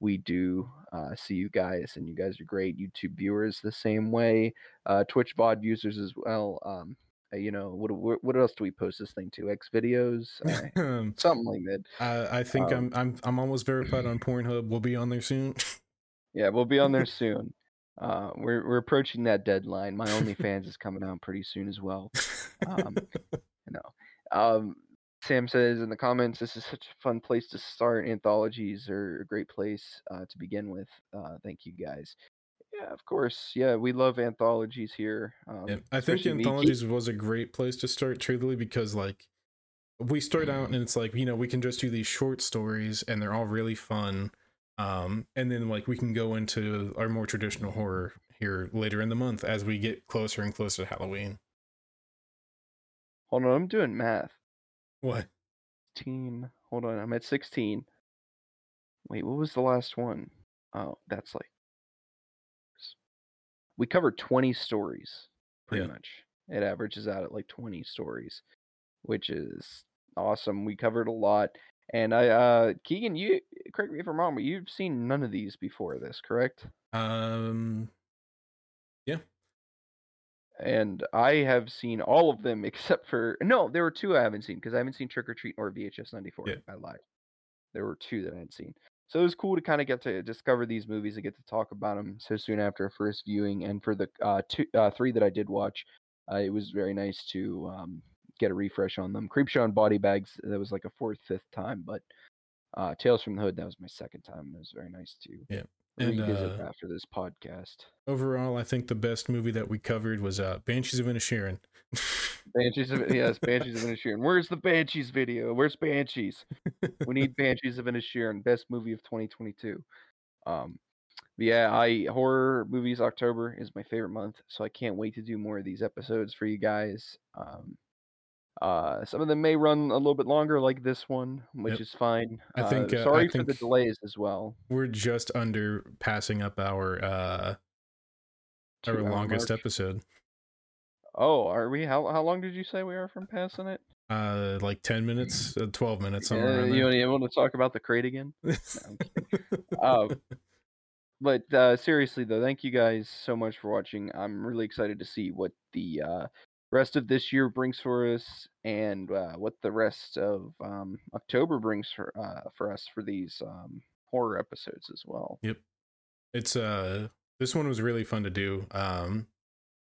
[SPEAKER 2] we do uh, see you guys, and you guys are great. YouTube viewers the same way, uh, Twitch VOD users as well. Um, uh, you know, what, what what else do we post this thing to? X videos, uh, something like that.
[SPEAKER 1] I, I think um, I'm I'm I'm almost verified on Pornhub. We'll be on there soon.
[SPEAKER 2] yeah, we'll be on there soon. Uh, we're we're approaching that deadline. My OnlyFans is coming out pretty soon as well. Um, you know, um, Sam says in the comments, "This is such a fun place to start. Anthologies are a great place uh, to begin with. Uh, thank you guys." Yeah, of course. Yeah, we love anthologies here. Um,
[SPEAKER 1] yeah, I think anthologies was a great place to start, truly, because like we start out and it's like you know we can just do these short stories and they're all really fun um and then like we can go into our more traditional horror here later in the month as we get closer and closer to halloween.
[SPEAKER 2] Hold on i'm doing math.
[SPEAKER 1] What?
[SPEAKER 2] 16 hold on i'm at 16 wait what was the last one? Oh, that's like we covered 20 stories pretty yeah. much. It averages out at like 20 stories which is awesome. We covered a lot. And I, uh, Keegan, you correct me if I'm wrong, but you've seen none of these before this, correct?
[SPEAKER 1] Um, yeah.
[SPEAKER 2] And I have seen all of them except for no, there were two I haven't seen because I haven't seen Trick 'r Treat or VHS '94. Yeah. I lied. There were two that I hadn't seen. So it was cool to kind of get to discover these movies and get to talk about them so soon after a first viewing. And for the uh, two, uh, three that I did watch, uh, it was very nice to um, get a refresh on them. Creepshow and Body Bags, that was like a fourth, fifth time, but uh, Tales from the Hood, that was my second time. It was very nice to
[SPEAKER 1] yeah.
[SPEAKER 2] And, revisit uh, after this podcast.
[SPEAKER 1] Overall, I think the best movie that we covered was uh, Banshees of Inisherin.
[SPEAKER 2] Banshees of yes, Banshees of Inisherin. Where's the Banshees video? Where's Banshees? we need Banshees of Inisherin, best movie of 2022. Um, yeah, I horror movies. October is my favorite month, so I can't wait to do more of these episodes for you guys. Um, uh, some of them may run a little bit longer, like this one, which yep. is fine. I think. Uh, sorry I think for the delays as well.
[SPEAKER 1] We're just under passing up our uh, our longest episode.
[SPEAKER 2] Oh, are we? How how long did you say we are from passing it?
[SPEAKER 1] Uh, like ten minutes, uh, twelve minutes, somewhere.
[SPEAKER 2] Uh, you, you want to talk about the crate again? no, but uh, seriously though, thank you guys so much for watching. I'm really excited to see what the uh, rest of this year brings for us and uh, what the rest of um, October brings for uh, for us for these um, horror episodes as well.
[SPEAKER 1] Yep, it's uh this one was really fun to do, um,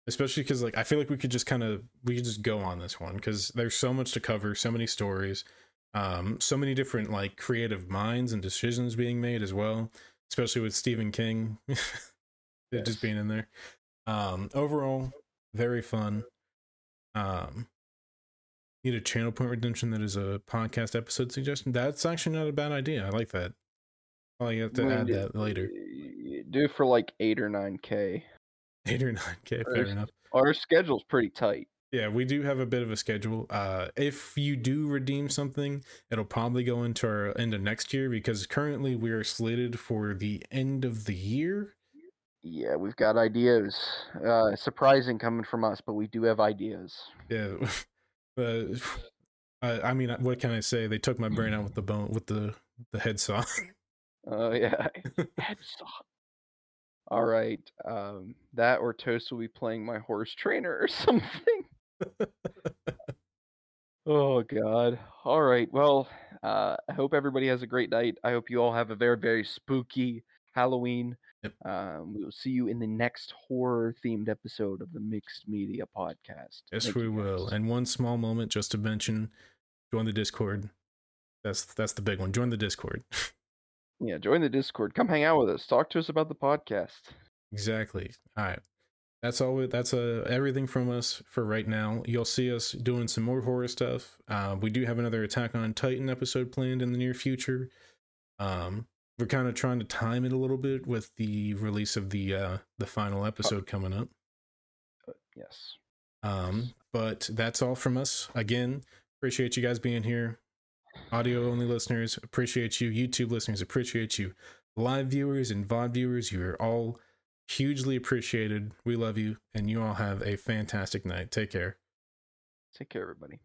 [SPEAKER 1] especially because like I feel like we could just kind of we could just go on this one because there's so much to cover, so many stories, um, so many different like creative minds and decisions being made as well, especially with Stephen King, yes. just being in there. Um, overall, very fun. Um, need a channel point redemption that is a podcast episode suggestion. That's actually not a bad idea. I like that. You have to add that later.
[SPEAKER 2] Do for like eight or nine k.
[SPEAKER 1] Eight or nine k. Fair enough.
[SPEAKER 2] Our schedule's pretty tight.
[SPEAKER 1] Yeah, we do have a bit of a schedule. Uh, if you do redeem something, it'll probably go into our end of next year because currently we are slated for the end of the year.
[SPEAKER 2] Yeah, we've got ideas. Uh, surprising coming from us, but we do have ideas.
[SPEAKER 1] Yeah, uh, I, I mean, what can I say? They took my brain out with the bone, with the the head saw.
[SPEAKER 2] Oh yeah, head saw. All right, um, that or Toast will be playing my horse trainer or something. oh God! All right, well, uh, I hope everybody has a great night. I hope you all have a very very spooky Halloween. Yep. Um, we will see you in the next horror themed episode of the Mixed Media Podcast.
[SPEAKER 1] Yes, Thank we will. And one small moment just to mention join the Discord. That's that's the big one. Join the Discord.
[SPEAKER 2] yeah, join the Discord. Come hang out with us. Talk to us about the podcast.
[SPEAKER 1] Exactly. All right. That's all. That's uh, everything from us for right now. You'll see us doing some more horror stuff. Uh, we do have another Attack on Titan episode planned in the near future. Um, we're kind of trying to time it a little bit with the release of the uh the final episode coming up.
[SPEAKER 2] Uh, yes.
[SPEAKER 1] Um, but that's all from us. Again, appreciate you guys being here. Audio only listeners, appreciate you. YouTube listeners, appreciate you. Live viewers and VOD viewers, you're all hugely appreciated. We love you, and you all have a fantastic night. Take care.
[SPEAKER 2] Take care, everybody.